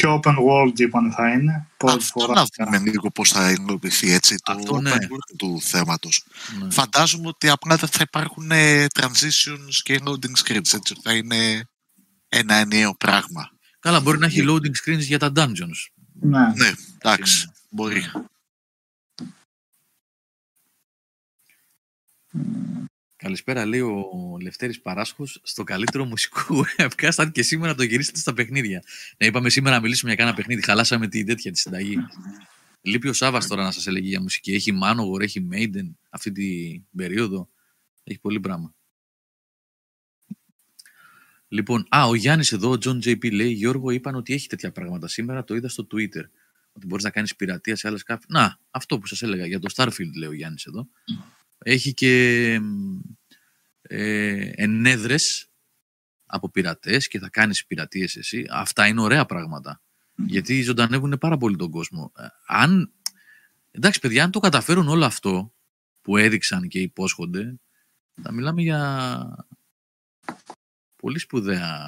Και open world είπαν θα είναι. Πρώτη Αυτό φορά. να δούμε λίγο πώς θα υλοποιηθεί έτσι το Αυτό ναι. open world του θέματος. Ναι. Φαντάζομαι ότι απλά δεν θα υπάρχουν ε, transitions και loading screens, έτσι θα είναι ένα ενιαίο πράγμα. Καλά, μπορεί να έχει loading screens για τα dungeons. Ναι. Ναι, εντάξει, μπορεί. Καλησπέρα, λέει ο Λευτέρης Παράσχος, στο καλύτερο μουσικού webcast, αν και σήμερα το γυρίσετε στα παιχνίδια. Ναι, είπαμε σήμερα να μιλήσουμε για κάνα παιχνίδι, χαλάσαμε την τέτοια τη συνταγή. Λείπει ο Σάβας τώρα να σας έλεγε για μουσική. Έχει Manowar, έχει Maiden αυτή την περίοδο. Έχει πολύ πράγμα. Λοιπόν, α, ο Γιάννης εδώ, ο John JP λέει, Γιώργο, είπαν ότι έχει τέτοια πράγματα σήμερα, το είδα στο Twitter. Ότι μπορείς να κάνεις πειρατεία σε άλλες σκάφη. Να, αυτό που σας έλεγα, για το Starfield λέει ο Γιάννης εδώ. Έχει και μ, ε, ενέδρες από πειρατές και θα κάνεις πειρατείες εσύ. Αυτά είναι ωραία πράγματα. Γιατί ζωντανεύουν πάρα πολύ τον κόσμο. Ε, Αν, εντάξει παιδιά, αν το καταφέρουν όλο αυτό που έδειξαν και υπόσχονται, θα μιλάμε για πολύ σπουδαία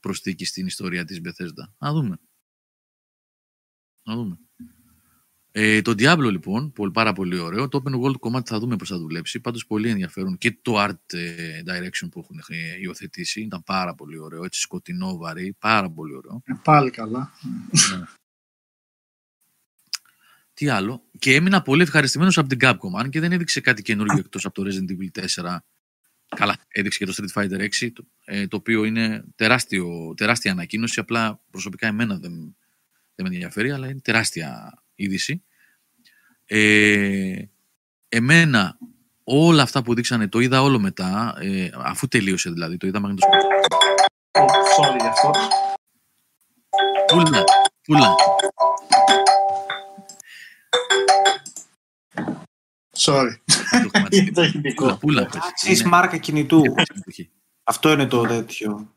προσθήκη στην ιστορία της Bethesda. Να δούμε. Να δούμε. Ε, το Diablo λοιπόν, πολύ, πάρα πολύ ωραίο. Το Open World κομμάτι θα δούμε πώς θα δουλέψει. Πάντως πολύ ενδιαφέρον. Και το Art ε, Direction που έχουν ε, υιοθετήσει ήταν πάρα πολύ ωραίο. Έτσι σκοτεινό, βαρύ, πάρα πολύ ωραίο. Ε, Πάλι καλά. Ναι. Τι άλλο; Και έμεινα πολύ ευχαριστημένος από την Capcom. Αν και δεν έδειξε κάτι καινούργιο εκτός από το Resident Evil 4. Καλά, έδειξε και το Street Fighter 6, το, ε, το οποίο είναι τεράστιο, τεράστια ανακοίνωση. Απλά προσωπικά εμένα δεν, δεν με ενδιαφέρει, αλλά είναι τεράστια είδηση. Ε, εμένα όλα αυτά που δείξανε το είδα όλο μετά, ε, αφού τελείωσε δηλαδή, το είδα μέχρι το Oh, sorry γι' αυτό. Πούλα, πούλα. Sorry. Το έχουμε Είναι τεχνικό. Πούλα, πούλα. πες. Αξίζει Είναι- μάρκα κινητού. είναι συμμετοχή. Αυτό είναι το τέτοιο.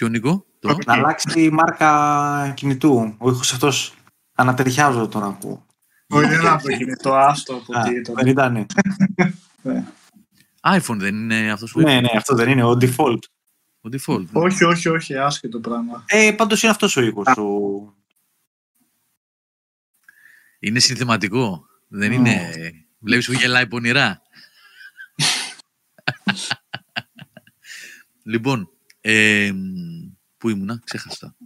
Ποιο Νίκο, το. Να αλλάξει η μάρκα κινητού. Ο ήχος αυτός ανατριχιάζω τον ακούω. Όχι, δεν είναι από το κινητό, άστο από Α, τι ήταν. δεν ήταν. iPhone δεν είναι αυτός που Ναι, ναι, αυτό δεν είναι ο default. ο default. Όχι, όχι, όχι, άσχετο πράγμα. Ε, πάντως είναι αυτός ο ήχος του... Είναι συνθεματικό. Δεν Ναι. είναι... Βλέπεις που γελάει πονηρά. λοιπόν, ε, πού ήμουνα, ξέχασα.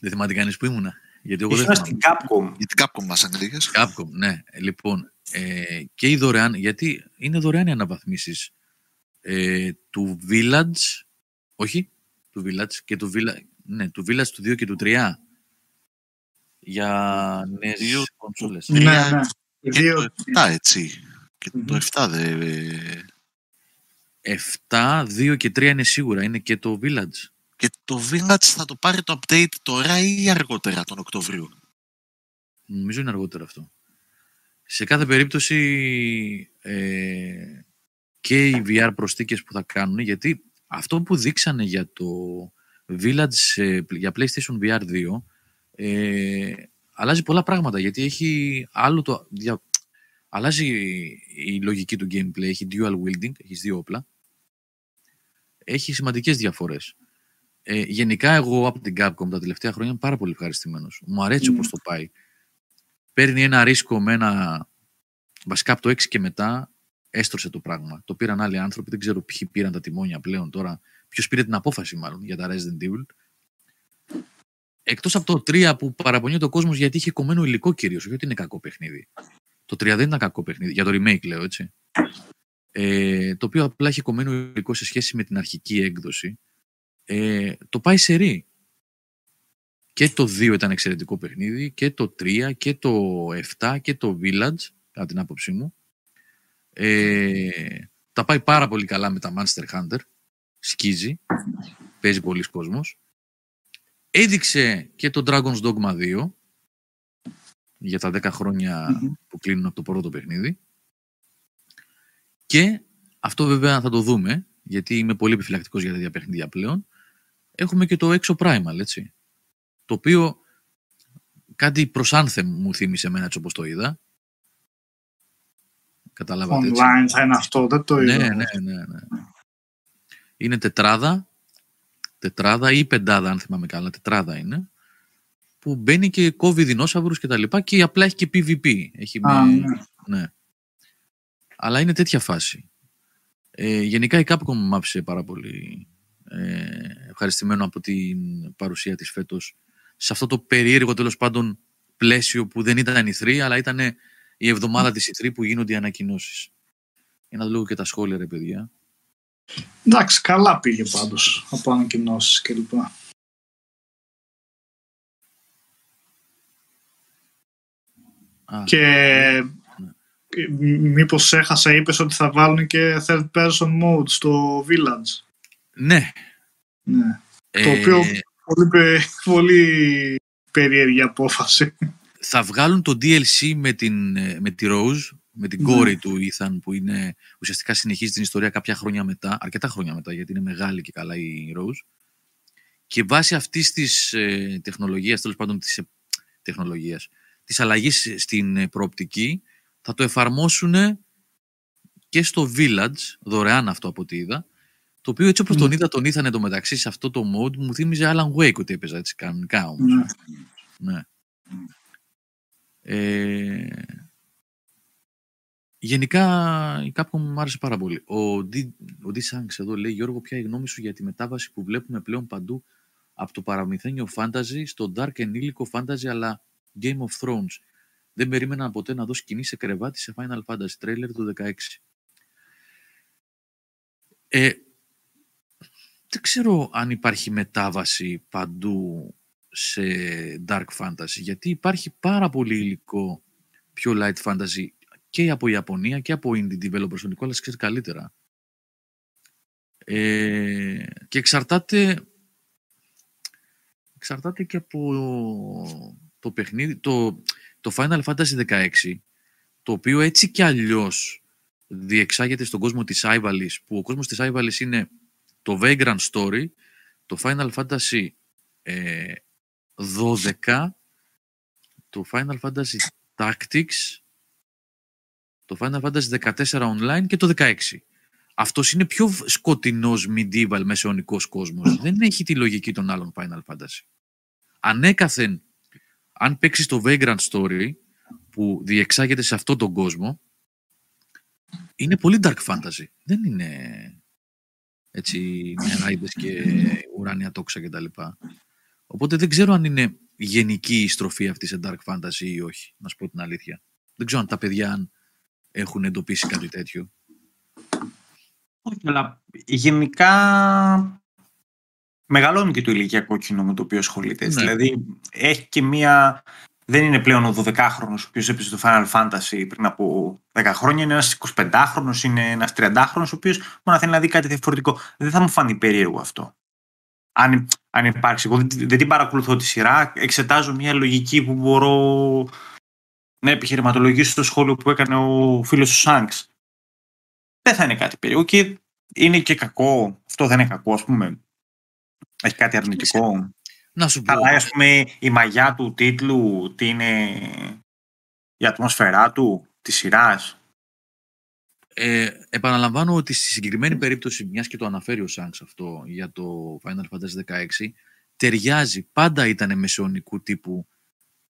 Δεν θυμάται κανείς που ήμουνα. Γιατί εγώ δεν Ήσουν θυμάμαι. στην Capcom. Για την Capcom μας ανήκες. Capcom, ναι. Λοιπόν, ε, και η δωρεάν, γιατί είναι δωρεάν οι αναβαθμίσεις ε, του Village, όχι, του Village και του Village, ναι, του Village του 2 και του 3 για νέες Δύο- κονσόλες. Ναι, Τρία ναι. Και Δύο. το 7 έτσι. Και Μμμ. το 7 δεν... ε, 7, 2 και 3 είναι σίγουρα, είναι και το Village. Και το Village θα το πάρει το update τώρα ή αργότερα τον Οκτωβρίου; Νομίζω είναι αργότερο αυτό. Σε κάθε περίπτωση ε, και οι VR προσθήκες που θα κάνουν, γιατί αυτό που δείξανε για το Village ε, για PlayStation VR 2 ε, αλλάζει πολλά πράγματα, γιατί έχει άλλο το... δια- αλλάζει η λογική του gameplay, έχει dual wielding, έχεις δύο όπλα, έχει σημαντικές διαφορές. Ε, γενικά εγώ από την Capcom τα τελευταία χρόνια είμαι πάρα πολύ ευχαριστημένος. Μου αρέσει Μμ. όπως το πάει παίρνει ένα ρίσκο με ένα. Βασικά από το 6 και μετά έστρωσε το πράγμα. Το πήραν άλλοι άνθρωποι, δεν ξέρω ποιοι πήραν τα τιμόνια πλέον τώρα. Ποιος πήρε την απόφαση, μάλλον, για τα Resident Evil. Εκτός από το 3 που παραπονιέται ο κόσμος γιατί είχε κομμένο υλικό κυρίως, όχι ότι είναι κακό παιχνίδι. Το 3 δεν ήταν κακό παιχνίδι, για το remake λέω έτσι. Ε, το οποίο απλά είχε κομμένο υλικό σε σχέση με την αρχική έκδοση. Ε, το πάει σε ρί. Και το 2 ήταν εξαιρετικό παιχνίδι, και το 3 και το 7 και το Village, κατά την άποψή μου. Ε, τα πάει πάρα πολύ καλά με τα Monster Hunter. Σκίζει. Παίζει πολλοί κόσμος. Έδειξε και το Dragon's Dogma 2 για τα 10 χρόνια Μμμ. που κλείνουν από το πρώτο παιχνίδι. Και αυτό βέβαια θα το δούμε, γιατί είμαι πολύ επιφυλακτικός για τέτοια παιχνίδια πλέον. Έχουμε και το Exo Primal, έτσι. Το οποίο κάτι προς Anthem μου θύμισε εμένα έτσι όπως το είδα. Καταλάβατε έτσι. Online θα είναι αυτό, δεν το Ναι, είδα. ναι, ναι, ναι. Είναι τετράδα, τετράδα ή πεντάδα αν θυμάμαι καλά, τετράδα είναι, που μπαίνει και κόβει δεινόσαυρους και τα λοιπά και απλά έχει και PvP. Έχει Α, με- ναι. ναι. Αλλά είναι τέτοια φάση. Ε, γενικά η Capcom μου άφησε πάρα πολύ ε, ευχαριστημένο από την παρουσία της φέτος σε αυτό το περίεργο τέλος πάντων πλαίσιο που δεν ήταν η 3 αλλά ήταν η εβδομάδα της E3 που γίνονται οι ανακοινώσεις. Για να δω λίγο και τα σχόλια ρε παιδιά. Εντάξει, καλά πήγε πάντως από ανακοινώσεις κλπ. Α, Και μήπως έχασα, είπες ότι θα βάλουν και third person mode στο Village. ναι. Ναι. Ε, Το οποίο πολύ, πε- πολύ περίεργη απόφαση. θα βγάλουν το DLC με, την, ε, με τη Rose, με την Ναι. κόρη του Ethan που είναι, ουσιαστικά συνεχίζει την ιστορία κάποια χρόνια μετά, αρκετά χρόνια μετά γιατί είναι μεγάλη και καλά η Rose. Και βάσει αυτής της ε, τεχνολογίας, τέλος πάντων της ε, τεχνολογίας, της αλλαγής στην ε, προοπτική, θα το εφαρμόσουν και στο Village, δωρεάν αυτό από ό,τι είδα, το οποίο έτσι όπως Μμ. τον είδα τον Ethan εντωμεταξύ σε αυτό το mode μου θύμιζε Alan Wake ότι έπαιζα έτσι κανονικά όμως. ναι. Ναι. Ε, γενικά η Capcom μου άρεσε πάρα πολύ. Ο D, ο D Sanks εδώ λέει Γιώργο ποια η γνώμη σου για τη μετάβαση που βλέπουμε πλέον παντού από το παραμυθένιο fantasy στο dark ενήλικο fantasy αλλά Game of Thrones. Δεν περίμενα ποτέ να δω σκηνή σε κρεβάτι σε Final Fantasy trailer του 16. Ε, δεν ξέρω αν υπάρχει μετάβαση παντού σε dark fantasy, γιατί υπάρχει πάρα πολύ υλικό πιο light fantasy και από Ιαπωνία και από indie developers. Ο Νικόλας ξέρει καλύτερα. Ε, και εξαρτάται εξαρτάται και από το παιχνίδι το, το Final Fantasy 16 το οποίο έτσι κι αλλιώς διεξάγεται στον κόσμο της Ivalis που ο κόσμος της Ivalis είναι το Vagrant Story το Final Fantasy ε, 12 το Final Fantasy Tactics το Final Fantasy 14 online και το 16. Αυτός είναι πιο σκοτεινός medieval μεσαιωνικός κόσμος. Δεν έχει τη λογική των άλλων Final Fantasy. Ανέκαθεν, αν παίξει το Vagrant Story, που διεξάγεται σε αυτόν τον κόσμο, είναι πολύ dark fantasy. Δεν είναι έτσι νεράιδες και ουράνια τόξα κτλ. Οπότε δεν ξέρω αν είναι γενική η στροφή αυτή σε dark fantasy ή όχι, να σου πω την αλήθεια. Δεν ξέρω αν τα παιδιά αν έχουν εντοπίσει κάτι τέτοιο. Όχι, αλλά γενικά μεγαλώνει και το ηλικιακό κοινό με το οποίο ασχολείται. Ναι. Δηλαδή έχει και μία. Δεν είναι πλέον ο 12χρονο ο οποίος έπαιζε το Final Fantasy πριν από 10 χρόνια. Είναι ένας 25χρονο, είναι ένας 30χρονο, ο οποίος μόνο θέλει να δει κάτι διαφορετικό. Δεν θα μου φανεί περίεργο αυτό. Αν, αν υπάρξει. Εγώ δεν, δεν την παρακολουθώ τη σειρά. Εξετάζω μια λογική που μπορώ να επιχειρηματολογήσω στο σχόλιο που έκανε ο φίλος του Σάγκς δεν θα είναι κάτι περίεργο και είναι και κακό. Αυτό δεν είναι κακό, ας πούμε. Έχει κάτι αρνητικό. Να σου πω. Αλλά, ας πούμε, η μαγιά του τίτλου, τι είναι η ατμόσφαιρά του, της σειράς. Ε, επαναλαμβάνω ότι στη συγκεκριμένη περίπτωση, μιας και το αναφέρει ο Σάνξ αυτό για το Final Fantasy 16, ταιριάζει. Πάντα ήταν μεσαιωνικού τύπου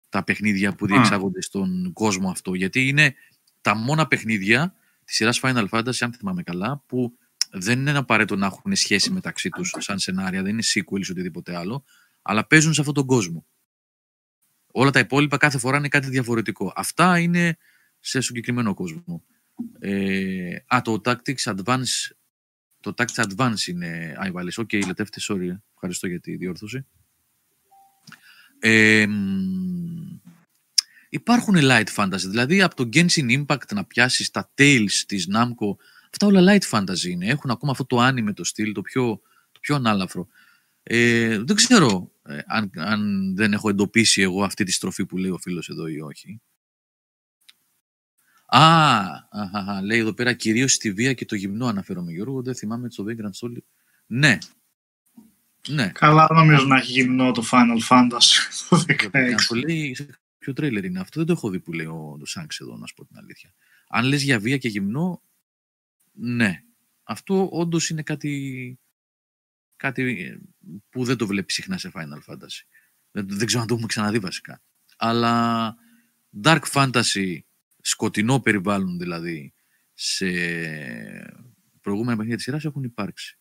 τα παιχνίδια που διεξάγονται στον κόσμο αυτό. Γιατί είναι τα μόνα παιχνίδια της σειράς Final Fantasy, αν θυμάμαι καλά, που δεν είναι απαραίτητο να έχουν σχέση μεταξύ τους σαν σενάρια, δεν είναι sequels ή οτιδήποτε άλλο, αλλά παίζουν σε αυτόν τον κόσμο. Όλα τα υπόλοιπα κάθε φορά είναι κάτι διαφορετικό. Αυτά είναι σε συγκεκριμένο κόσμο. Ε, α, το Tactics Advance το Tactics Advance είναι Α, βάλεις. OK, okay, λετεύτε, sorry. Ευχαριστώ για τη διόρθωση. Ε, μ, υπάρχουν light fantasy. Δηλαδή από το Genshin Impact να πιάσεις τα Tales της Namco, αυτά όλα light fantasy είναι. Έχουν ακόμα αυτό το anime το στυλ, το πιο, το πιο ανάλαφρο. Ε, δεν ξέρω ε, αν, αν δεν έχω εντοπίσει εγώ αυτή τη στροφή που λέει ο φίλος εδώ ή όχι. Α, αχα, λέει εδώ πέρα κυρίως στη βία και το γυμνό αναφέρομαι Γιώργο. Δεν θυμάμαι το Vagrant Story. Ναι. Ναι. Καλά, δεν νομίζω να έχει γυμνό το Final Fantasy το 16. το λέει σε ποιο τρέιλερ είναι αυτό. Δεν το έχω δει που λέει ο το Σάνξ εδώ, να σου πω την αλήθεια. Αν λες για βία και γυμνό, ναι. Αυτό όντως είναι κάτι, κάτι που δεν το βλέπει συχνά σε Final Fantasy. Δεν, δεν ξέρω αν το έχουμε ξαναδεί βασικά. Αλλά Dark Fantasy, σκοτεινό περιβάλλον δηλαδή, σε προηγούμενα παιχνίδια της σειράς έχουν υπάρξει.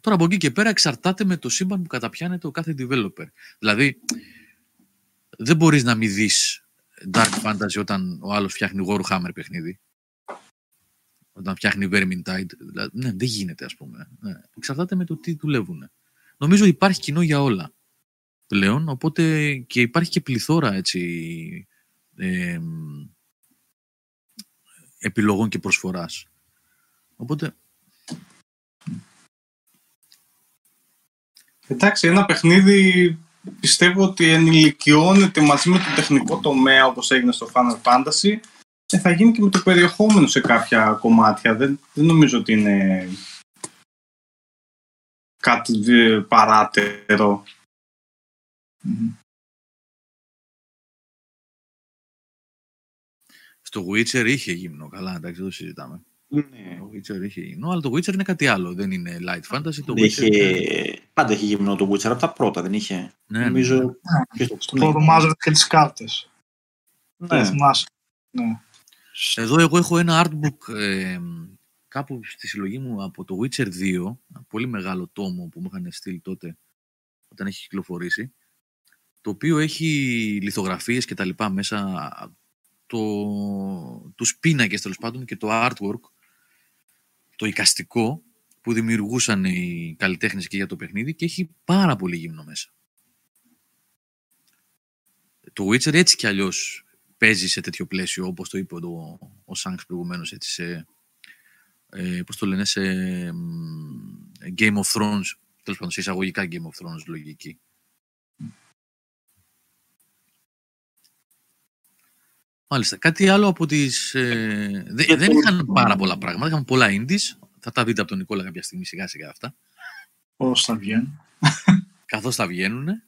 Τώρα από εκεί και πέρα εξαρτάται με το σύμπαν που καταπιάνεται ο κάθε developer. Δηλαδή, δεν μπορείς να μην δεις Dark Fantasy όταν ο άλλος φτιάχνει Warhammer παιχνίδι. Όταν φτιάχνει Vermintide. Δηλαδή, ναι, δεν γίνεται ας πούμε. Ναι. Εξαρτάται με το τι δουλεύουν. Νομίζω υπάρχει κοινό για όλα πλέον, οπότε και υπάρχει και πληθώρα έτσι, ε, επιλογών και προσφοράς. Οπότε Εντάξει, ένα παιχνίδι πιστεύω ότι ενηλικιώνεται μαζί με το τεχνικό τομέα όπως έγινε στο Final Fantasy ε, θα γίνει και με το περιεχόμενο σε κάποια κομμάτια. Δεν, δεν νομίζω ότι είναι κάτι ε, παράτερο. Στο Witcher είχε γύμνο, καλά, εντάξει, δεν το συζητάμε. Ναι. Το Witcher είχε γύμνο, αλλά το Witcher είναι κάτι άλλο, δεν είναι light fantasy. Το Witcher Είχε... είναι- Πάντα είχε γυμνό το Witcher από τα πρώτα, δεν είχε. Ναι, ναι, Νομίζω. Ναι. και στο Το μάζευε και τις κάρτες. Ναι. Δεν θυμάσαι. Ναι. Εδώ εγώ έχω ένα artbook ε, κάπου στη συλλογή μου από το Witcher 2, ένα πολύ μεγάλο τόμο που μου είχαν στείλει τότε όταν έχει κυκλοφορήσει, το οποίο έχει λιθογραφίες και τα λοιπά μέσα, το, τους πίνακες τέλος πάντων και το artwork, το εικαστικό που δημιουργούσαν οι καλλιτέχνες και για το παιχνίδι και έχει πάρα πολύ γύμνο μέσα. Το Witcher έτσι κι αλλιώς παίζει σε τέτοιο πλαίσιο, όπως το είπε ο, ο Σάνξ προηγουμένως, έτσι σε, ε, πώς το λένε, σε μ, Game of Thrones, τέλος πάντων σε εισαγωγικά Game of Thrones λογική. Μάλιστα. Κάτι άλλο από τις... Ε, δε- Και δεν το- είχαν πάρα πολλά πράγματα, είχαν πολλά indies. Θα τα δείτε από τον Νικόλα κάποια στιγμή σιγά σιγά αυτά. Πώς θα βγαίνουν. Καθώς θα βγαίνουν.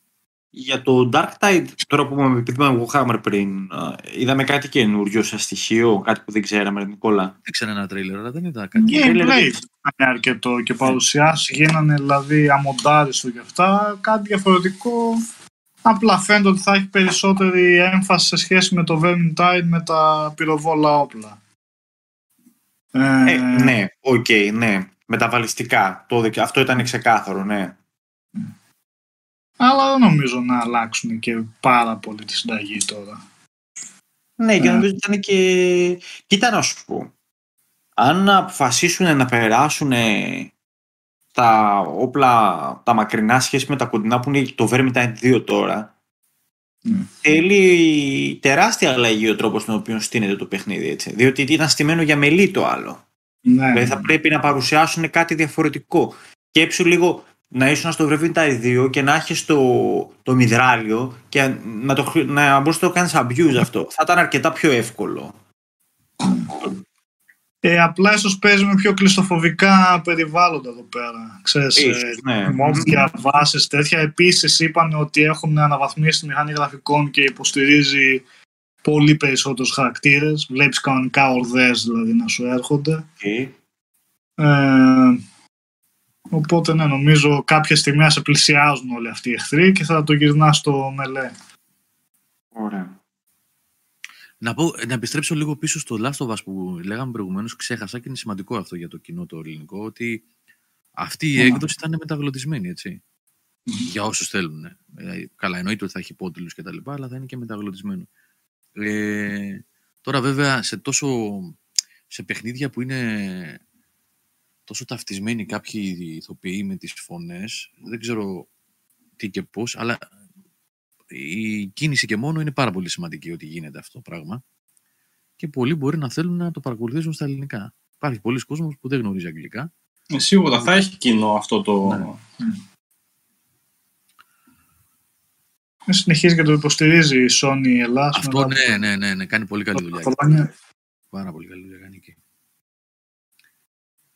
Για το Dark Tide, τώρα που είπαμε επειδή είπαμε Warhammer πριν, α, είδαμε κάτι καινούριο σαν στοιχείο, κάτι που δεν ξέραμε, ρε Νικόλα; Δεν ξέρω ένα τρέιλερ, αλλά δεν είδα κάτι. τρέιλερ Gameplay δεν- ήταν αρκετό και παρουσιάσει γίνανε δηλαδή αμοντάριστο και αυτά. Κάτι διαφορετικό. Απλά φαίνεται ότι θα έχει περισσότερη έμφαση σε σχέση με το Vermintide με τα πυροβόλα όπλα. Ε, ναι, οκ, ναι. Μεταβαλιστικά. Το, δεκ- αυτό ήταν ξεκάθαρο, ναι. Αλλά δεν νομίζω να αλλάξουν και πάρα πολύ τη συνταγή τώρα. Ναι, και Ε. νομίζω ότι ήταν και... Κοίτα να σου πω. Αν αποφασίσουν να περάσουν τα όπλα, τα μακρινά σχέση με τα κοντινά που είναι το Vermintide 2 τώρα, Ναι. θέλει τεράστια αλλαγή ο τρόπος στον οποίο στείνεται το παιχνίδι, έτσι. Διότι ήταν στημένο για μελή το άλλο. Ναι, Δηλαδή θα πρέπει να παρουσιάσουν κάτι διαφορετικό. Σκέψου λίγο να ήσουν στο Vermintide 2 και να έχεις το, το μυδράλιο και να, το, χρη- να μπορείς να το κάνεις abuse αυτό. Θα ήταν αρκετά πιο εύκολο. Ε, απλά ίσως παίζεις με πιο κλειστοφοβικά περιβάλλοντα εδώ πέρα. Ξέρεις, Ίσως, ε, ναι. μόβια, βάσεις, τέτοια. Επίσης είπαν ότι έχουν αναβαθμίσει τη μηχανή γραφικών και υποστηρίζει πολύ περισσότερους χαρακτήρες. Βλέπεις κανονικά ορδές δηλαδή να σου έρχονται. Okay. Ε, οπότε ναι, νομίζω κάποια στιγμή να σε πλησιάζουν όλοι αυτοί οι εχθροί και θα το γυρνά στο μελέ. Ωραία. Να, πω, να επιστρέψω λίγο πίσω στο Last of Us που λέγαμε προηγουμένως, ξέχασα και είναι σημαντικό αυτό για το κοινό το ελληνικό, ότι αυτή η Ναι. έκδοση ήταν μεταγλωτισμένη, έτσι. Για όσους θέλουν. Ε, καλά, εννοείται ότι θα έχει υπότιτλου και τα λοιπά, αλλά θα είναι και μεταγλωτισμένο. Ε, τώρα βέβαια σε τόσο σε παιχνίδια που είναι τόσο ταυτισμένοι κάποιοι ηθοποιοί με τις φωνές, δεν ξέρω τι και πώς, αλλά η κίνηση και μόνο είναι πάρα πολύ σημαντική ότι γίνεται αυτό το πράγμα και πολλοί μπορεί να θέλουν να το παρακολουθήσουν στα ελληνικά. Υπάρχει πολλοί κόσμος που δεν γνωρίζει αγγλικά. Ε, σίγουρα θα έχει κοινό αυτό το... Ναι. Ε, Συνεχίζει και το υποστηρίζει η Sony Ελλάς. Αυτό μετά ναι, ναι, ναι, ναι, κάνει πολύ καλή από δουλειά. τα χρόνια. Πάρα πολύ καλή δουλειά κάνει εκεί.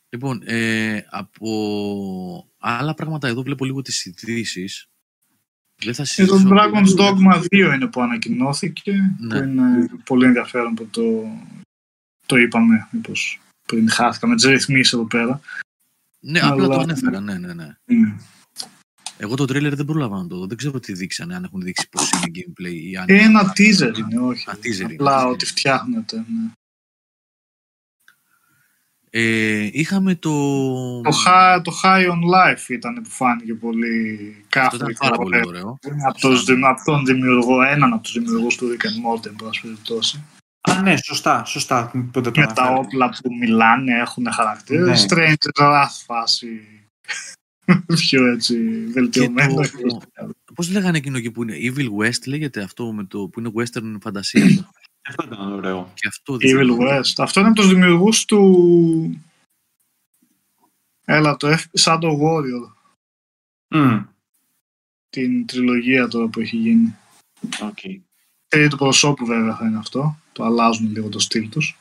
Λοιπόν, ε, από άλλα πράγματα εδώ βλέπω λίγο τις ειδήσεις. Δεν θα Και το συζητήσω- Dragon's Dogma 2 είναι που ανακοινώθηκε, Ναι. που είναι πολύ ενδιαφέρον που το, το είπαμε, μήπως πριν χάθηκαμε τις ρυθμίσεις εδώ πέρα. Ναι, απλά Αλλά- το ανέφερα, ναι, ναι, ναι. Mm. Εγώ το τρέλερ δεν πρόλαβα να το δω. Δεν ξέρω τι δείξανε, αν έχουν δείξει πώς είναι gameplay ή αν... Ένα teaser είναι, όχι. Α, teaser είναι, Απλά teaser. ότι φτιάχνεται. Ναι. Ε, είχαμε το... Το, high, το High on Life ήταν που φάνηκε πολύ Αυτό ήταν κάφρικο. πάρα πολύ ωραίο. Είναι από, τους, δημ- από τον δημιουργό, έναν από τους δημιουργούς του Rick and Morty, εν πάση περιπτώσει. Α, ναι, σωστά, σωστά. Πότε το Με τα αναφέρω. όπλα που μιλάνε, έχουν χαρακτήρες. Ναι. Strange Wrath φάση. πιο έτσι Και βελτιωμένο. το... Πώς λέγανε εκείνο εκεί που είναι; Evil West λέγεται αυτό με το που είναι western φαντασία. Αυτό ήταν ωραίο. και αυτό δεν Evil θυμάμαι. West. Αυτό είναι από τους δημιουργούς του... Έλα, το F- Shadow Warrior. Μμ, Την τριλογία τώρα που έχει γίνει. οκ. Τρίτη του προσώπου βέβαια θα είναι αυτό. Το αλλάζουν λίγο το στυλ τους.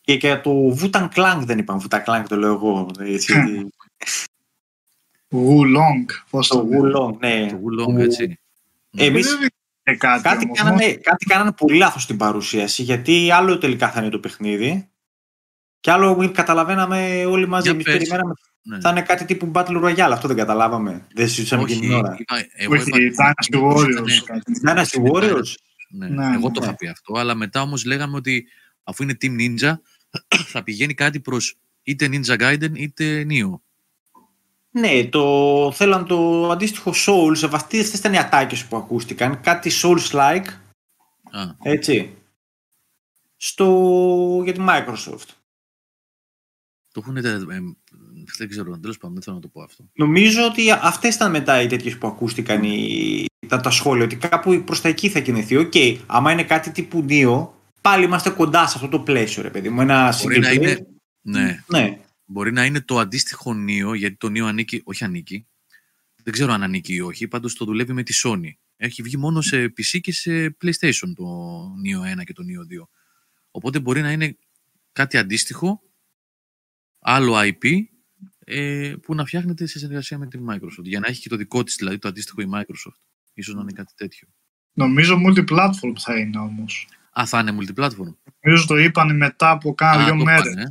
Και για το Wu-Tang Clan δεν είπαμε. Wu-Tang Clan το λέω εγώ. Έτσι, Wulong. Πώς το το λέω. Wulong, ναι. Το Wulong, έτσι. Εμείς Δεν είναι κάτι, κάτι όμως, κάνανε, κάτι κάνανε πολύ λάθος στην παρουσίαση, γιατί άλλο τελικά θα είναι το παιχνίδι και άλλο καταλαβαίναμε όλοι μαζί. Για Εμείς πες. περιμέναμε Ναι. θα είναι κάτι τύπου Battle Royale, αυτό δεν καταλάβαμε. Δεν συζητούσαμε και Όχι, την ώρα. είπα, εγώ Όχι, είπα- Dynasty Warriors. Ναι, κάτι. Dynasty Warriors. Ναι, Ναι, εγώ ναι. το είχα πει αυτό, αλλά μετά όμως λέγαμε ότι αφού είναι Team Ninja θα πηγαίνει κάτι προς είτε Ninja Gaiden είτε Neo. Ναι, το θέλαν το αντίστοιχο Souls, αυτές ήταν οι ατάκες που ακούστηκαν, κάτι Souls-like, Α, έτσι, στο... για τη Microsoft. το έχουν, ε, ε, δεν ξέρω, τέλος πάντων, δεν θέλω να το πω αυτό. Νομίζω ότι αυτές ήταν μετά οι τέτοιες που ακούστηκαν οι... τα, τα σχόλια, ότι κάπου προς τα εκεί θα κινηθεί. Οκ, άμα είναι κάτι τύπου Neo, πάλι είμαστε κοντά σε αυτό το πλαίσιο, ρε παιδί μου. Ένα Μπορεί να single player. είναι, ναι, Ναι, μπορεί να είναι το αντίστοιχο Neo, γιατί το Neo ανήκει, όχι ανήκει, δεν ξέρω αν ανήκει ή όχι, πάντως το δουλεύει με τη Sony. Έχει βγει μόνο σε PC και σε PlayStation το Neo 1 και το Neo 2. Οπότε μπορεί να είναι κάτι αντίστοιχο, άλλο IP, ε, που να φτιάχνεται σε συνεργασία με την Microsoft. Για να έχει και το δικό της, δηλαδή το αντίστοιχο η Microsoft. Ίσως να είναι κάτι τέτοιο. Νομίζω multi-platform θα είναι όμως. Α, θα είναι multiplatform. Νομίζω το είπαν μετά από κάνα Α, δύο το μέρες. πάνε, ε.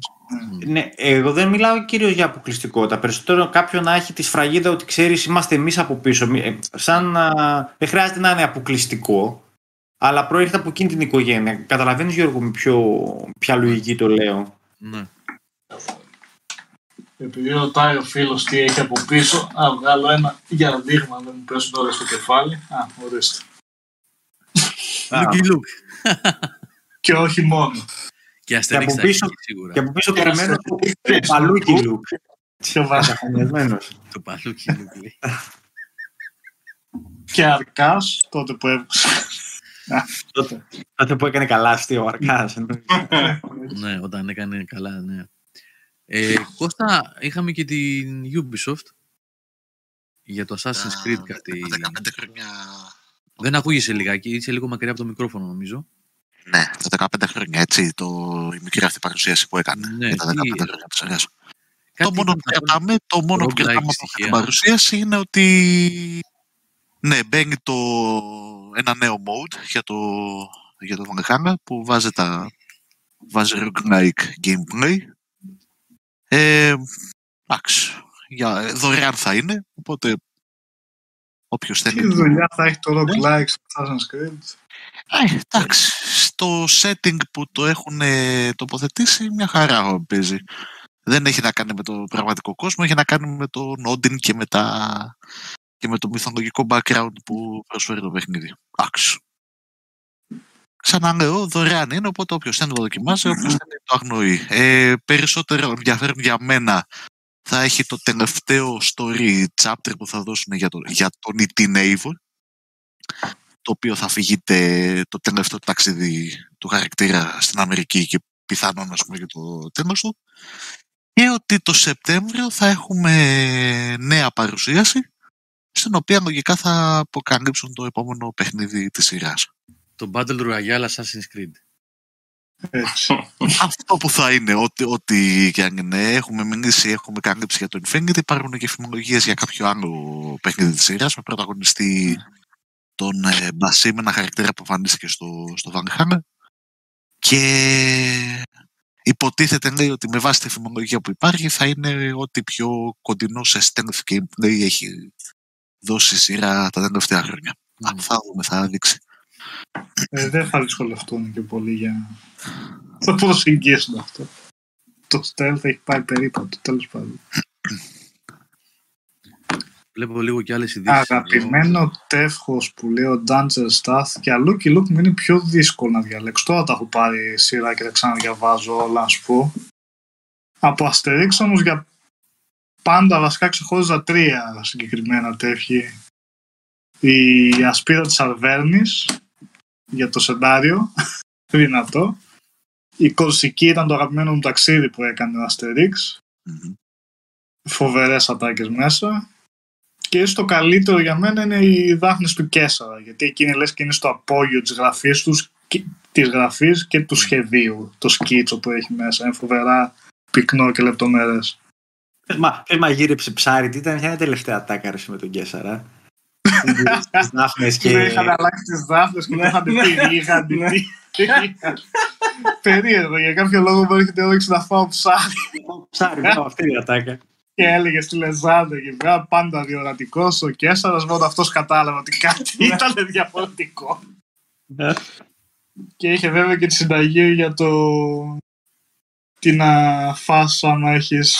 Ναι, εγώ δεν μιλάω κυρίως για αποκλειστικότητα. Περισσότερο κάποιον να έχει τη σφραγίδα ότι ξέρεις, είμαστε εμείς από πίσω. Μη- ε, Σαν να. Δεν χρειάζεται να είναι αποκλειστικό, αλλά προέρχεται από εκείνη την οικογένεια. Καταλαβαίνεις, Γιώργο, με πιο, ποια λογική το λέω. Ναι. Επειδή ρωτάει ο φίλος τι έχει από πίσω, να βγάλω ένα για δείγμα, δεν μου πέσουν τώρα στο κεφάλι. Α, ορίστε. Looky look. Και όχι μόνο. Και Asterix από θα πίσω- έχει σίγουρα. Και από πίσω Και περιμένω ας- το το παλούκι look. Και, βα... Καθανιασμένος. Το παλούκι look λέει. και αρκάς, τότε που έβγαλε. Τότε, τότε που έκανε καλά αστείο ο Αρκάς. ναι, όταν έκανε καλά, ναι. Ε, Κώστα, είχαμε και την Ubisoft για το Assassin's Creed κάτι. 15 χρόνια. Δεν ακούγεσαι λιγάκι, είσαι λίγο μακριά από το μικρόφωνο νομίζω. Ναι, τα 15 χρόνια έτσι. Το, η μικρή αυτή παρουσίαση που έκανε Ναι, για τα τι- 15 χρόνια της σειράς. Κάτι Το μόνο ήταν που αυτό- κρατάμε, το μόνο που roguelike κρατάμε από στοιχεία. αυτή την παρουσίαση είναι ότι ναι, μπαίνει το, ένα νέο mode για το, για το Valhalla που βάζει, τα, βάζει roguelike gameplay. Ε, εντάξει, για, δωρεάν θα είναι, οπότε όποιος Τι θέλει... δουλειά θα έχει το roguelike στο Assassin's Creed; Ε, εντάξει, στο setting που το έχουν ε, τοποθετήσει μια χαρά παίζει. Δεν έχει να κάνει με το πραγματικό κόσμο, έχει να κάνει με τον Όντιν και με, τα... και με το μυθολογικό background που προσφέρει το παιχνίδι. Εντάξει. Ξαναλέω, δωρεάν είναι, οπότε όποιος θέλει να το δοκιμάσει, όποιος θέλει το αγνοεί. Ε, περισσότερο ενδιαφέρον για μένα θα έχει το τελευταίο story chapter που θα δώσουν για, το, για τον E.T. Naval το οποίο θα φυγείται το τελευταίο ταξίδι του χαρακτήρα στην Αμερική και πιθανόν ας πούμε για το τέλος του και ότι το Σεπτέμβριο θα έχουμε νέα παρουσίαση στην οποία λογικά θα αποκαλύψουν το επόμενο παιχνίδι της σειράς. Το Battle Royale Assassin's Creed. Έτσι. Αυτό που θα είναι, ό,τι, ό,τι και αν είναι, έχουμε μιλήσει, έχουμε καλύψει για το Infinity, υπάρχουν και φημολογίες για κάποιο άλλο παιχνίδι της σειράς με πρωταγωνιστή τον ε, Μπασί με ένα χαρακτήρα που εμφανίστηκε στο, στο Valhalla και υποτίθεται λέει ότι με βάση τη φημολογία που υπάρχει θα είναι ό,τι πιο κοντινό σε stealth gameplay έχει δώσει η σειρά τα τελευταία χρόνια. Μμ. Α, θα δούμε, θα δείξει. Ε, δεν θα δυσκολευτούν και πολύ για να το προσεγγίσουν αυτό. Το stealth έχει πάει περίπατο, τέλος πάντων. Βλέπω λίγο και άλλες ειδήσεις. Αγαπημένο τεύχος που λέει ο Danger Staff και αλλού και look μου είναι πιο δύσκολο να διαλέξω. Τώρα τα έχω πάρει σειρά και τα ξαναδιαβάζω όλα, να σου πω. Από Asterix όμως για πάντα βασικά ξεχώριζα τρία συγκεκριμένα τεύχη. Η Ασπίδα της Αρβέρνης για το σεντάριο, δυνατό. Η Κορσική ήταν το αγαπημένο μου ταξίδι που έκανε ο Asterix Μμμ. φοβερές ατάκες μέσα. Και ίσως το καλύτερο για μένα είναι οι δάφνες του Κέσσαρα, γιατί εκείνη λες και είναι στο απόγειο της γραφής τους, και, της γραφής και του σχεδίου, το σκίτσο που έχει μέσα. Είναι φοβερά πυκνό και λεπτομέρες. Πες μα, πες μαγείρεψε ψάρι, τι ήταν, ποια είναι η τελευταία τάκαρση με τον Κέσσαρα; Τις δάφνες Και και... είχαν αλλάξει τις δάφνες και το Ναι, είχαν ναι. πει, είχαν πει. Περίεργο, για κάποιο λόγο μου έρχεται η όρεξη να φάω ψάρι Ψάρι, μπράβο, αυτή είναι η ατάκα. Και έλεγε στη Λεζάντα και βέβαια πάντα διορατικός ο Κέσσαρας, μόνο αυτός κατάλαβε ότι κάτι ήταν διαφορετικό. Ναι. Και είχε βέβαια και τη συνταγή για το τι να φας άμα έχεις,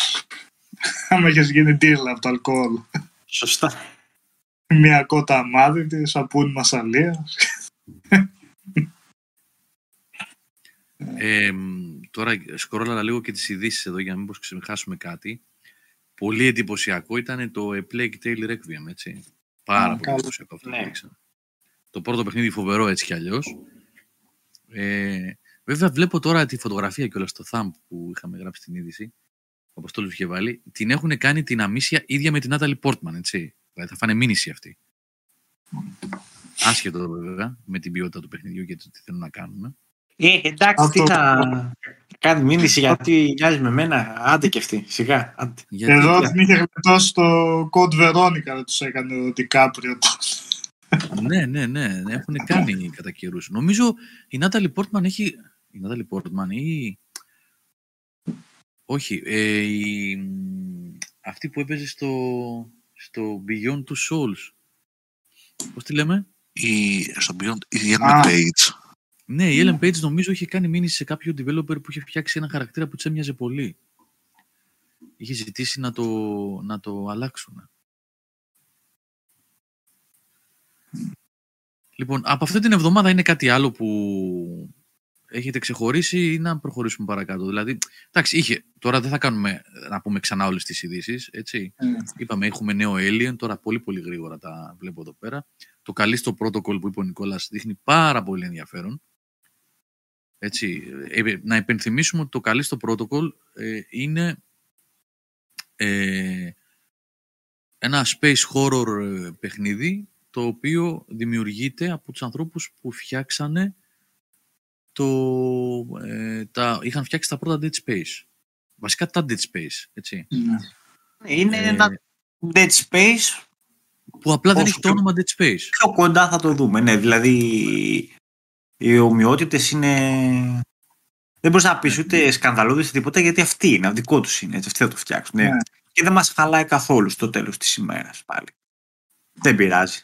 άμα έχεις γίνει ντύρλα από το αλκοόλ. Σωστά. Μια κότα αμάδητη, σαπούνι μασαλίας. Ε, τώρα σκρόλαρα λίγο και τις ειδήσεις εδώ για να μήπως ξεχάσουμε κάτι. Πολύ εντυπωσιακό ήταν το A Plague Tale Requiem, έτσι. Πάρα Α, πολύ καλά. εντυπωσιακό αυτό Ναι. που δείξανε. Το πρώτο παιχνίδι φοβερό έτσι κι αλλιώς. Ε, βέβαια βλέπω τώρα τη φωτογραφία και όλα στο thumb που είχαμε γράψει την είδηση. Ο Αποστόλου είχε βάλει. Την έχουν κάνει την αμύσια ίδια με την Natalie Portman, έτσι. Δηλαδή θα φάνε μήνυση αυτή. Άσχετο βέβαια με την ποιότητα του παιχνιδιού και το τι θέλουν να κάνουν. Ε, εντάξει, τι Αυτό- θα... Κάνει μήνυση γιατί μοιάζει με μένα. Άντε και αυτή. Σιγά. Άντε. Γιατί, Εδώ την είχε γλιτώσει το Code Veronica, δεν τους έκανε ο Ντικάπριο. ναι, ναι, ναι, ναι, έχουν κάνει κατά καιρούς. Νομίζω η Natalie Portman έχει... Η Natalie Portman ή... Όχι, ε, η... αυτή που έπαιζε στο, στο Beyond Two Souls. Πώς τη λέμε; Η, στον Beyond, η Ellen Α. Page. Ναι, η Ellen Page νομίζω είχε κάνει μήνυση σε κάποιο developer που είχε φτιάξει ένα χαρακτήρα που της έμοιαζε πολύ. Είχε ζητήσει να το, να το αλλάξουν. Λοιπόν, από αυτή την εβδομάδα είναι κάτι άλλο που έχετε ξεχωρίσει ή να προχωρήσουμε παρακάτω. Δηλαδή, εντάξει, είχε, τώρα δεν θα κάνουμε να πούμε ξανά όλες τις ειδήσεις, έτσι. Είπαμε, έχουμε νέο Alien, τώρα πολύ πολύ γρήγορα τα βλέπω εδώ πέρα. Το Callisto Protocol που είπε ο Νικόλας δείχνει πάρα πολύ ενδιαφέρον. Έτσι, ε, να υπενθυμίσουμε ότι το Callisto Protocol ε, είναι ε, ένα space horror ε, παιχνίδι το οποίο δημιουργείται από τους ανθρώπους που φτιάξανε το, ε, τα, είχαν φτιάξει τα πρώτα Dead Space. Βασικά τα Dead Space, έτσι. Είναι Ε, ένα Dead Space Που απλά δεν Όσο έχει το πιο- όνομα Dead Space. πιο κοντά θα το δούμε. Ναι, δηλαδή οι ομοιότητες είναι. Δεν μπορείς να πεις ούτε σκανδαλώδη ή τίποτα γιατί αυτή είναι, αυτό δικό τους είναι. Έτσι, αυτοί θα το φτιάξουν. Ναι. Ναι. Και δεν μας χαλάει καθόλου στο τέλος της ημέρας πάλι. Δεν πειράζει.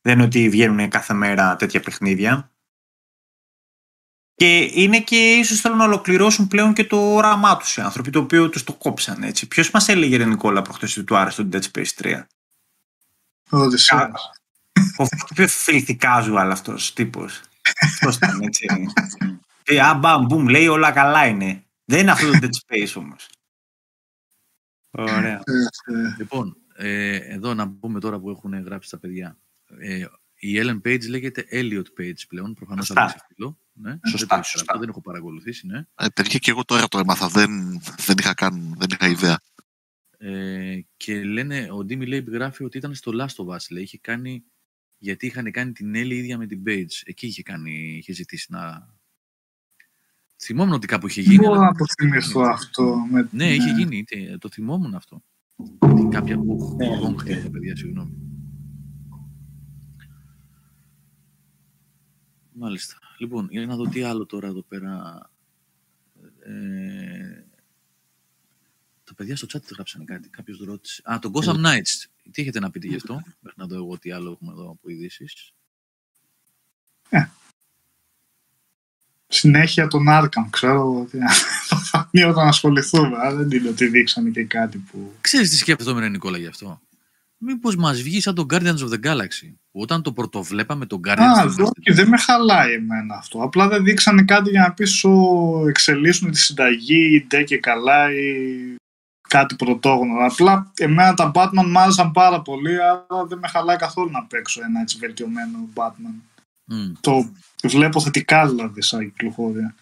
Δεν είναι ότι βγαίνουν κάθε μέρα τέτοια παιχνίδια. Και είναι και ίσως θέλουν να ολοκληρώσουν πλέον και το όραμά τους οι άνθρωποι, το οποίο τους το κόψαν έτσι. Ποιος μας έλεγε, Ρε Νικόλα, προχθές ότι του άρεσε το Dead Space 3. Ο Οδυσσέας. Ο πιο filthy casual αυτός τύπος. Αυτός ήταν έτσι. Και α, μπαμ, μπουμ, λέει όλα καλά είναι. Δεν είναι αυτό το Dead Space όμως. Ωραία. Ε, ε, Λοιπόν, ε, εδώ να πούμε τώρα που έχουν γράψει τα παιδιά. Ε, η Ellen Page λέγεται Elliot Page πλέον, προφανώς Σωστά. αλλάξει φίλο. Ναι, Σωστά, δεν το ήξερα σωστά. αυτό, δεν έχω παρακολουθήσει, ναι. Ε, παιδιά και εγώ τώρα το έμαθα. Δεν, δεν είχα καν, δεν είχα ιδέα. Ε, και λένε, ο Ντίμι λέει, γράφει ότι ήταν στο Last of Us, λέει, είχε κάνει, γιατί είχαν κάνει την Ellie ίδια με την Page. Εκεί είχε, κάνει, είχε ζητήσει να... Θυμόμουν ότι κάπου είχε γίνει. Μπορώ αλλά- να το θυμηθώ αυτό. Με... Ναι, είχε γίνει, είτε- το θυμόμουν αυτό. Ότι κάποια που Ναι, ναι, ναι. παιδιά, συγγνώμη. Μάλιστα. Λοιπόν, για να δω τι άλλο τώρα εδώ πέρα. Ε, τα παιδιά στο chat γράψανε κάτι. Κάποιος ρώτησε. Α, το Gotham Knights. Τι έχετε να πείτε γι' αυτό, μέχρι να δω εγώ τι άλλο έχουμε εδώ από ειδήσεις. Συνέχεια τον Άρκαμ, ξέρω ότι θα φανεί όταν ασχοληθούμε. αλλά δεν είναι ότι δείξανε και κάτι που. Ξέρεις τι σκέφτομαι, ρε Νικόλα, γι' αυτό; Μήπως μας βγει σαν το Guardians of the Galaxy. Που όταν το πρωτοβλέπαμε το Guardians Α, of the όχι, δεν με χαλάει εμένα αυτό. Απλά δεν δείξανε κάτι για να πεις σου εξελίσσουν τη συνταγή, ή ντε και καλά ή κάτι πρωτόγνωρο. Απλά εμένα τα Batman μ' άρεσαν πάρα πολύ, αλλά δεν με χαλάει καθόλου να παίξω ένα έτσι βελτιωμένο Batman. Μμ. Το βλέπω θετικά δηλαδή σαν κυκλοφορία.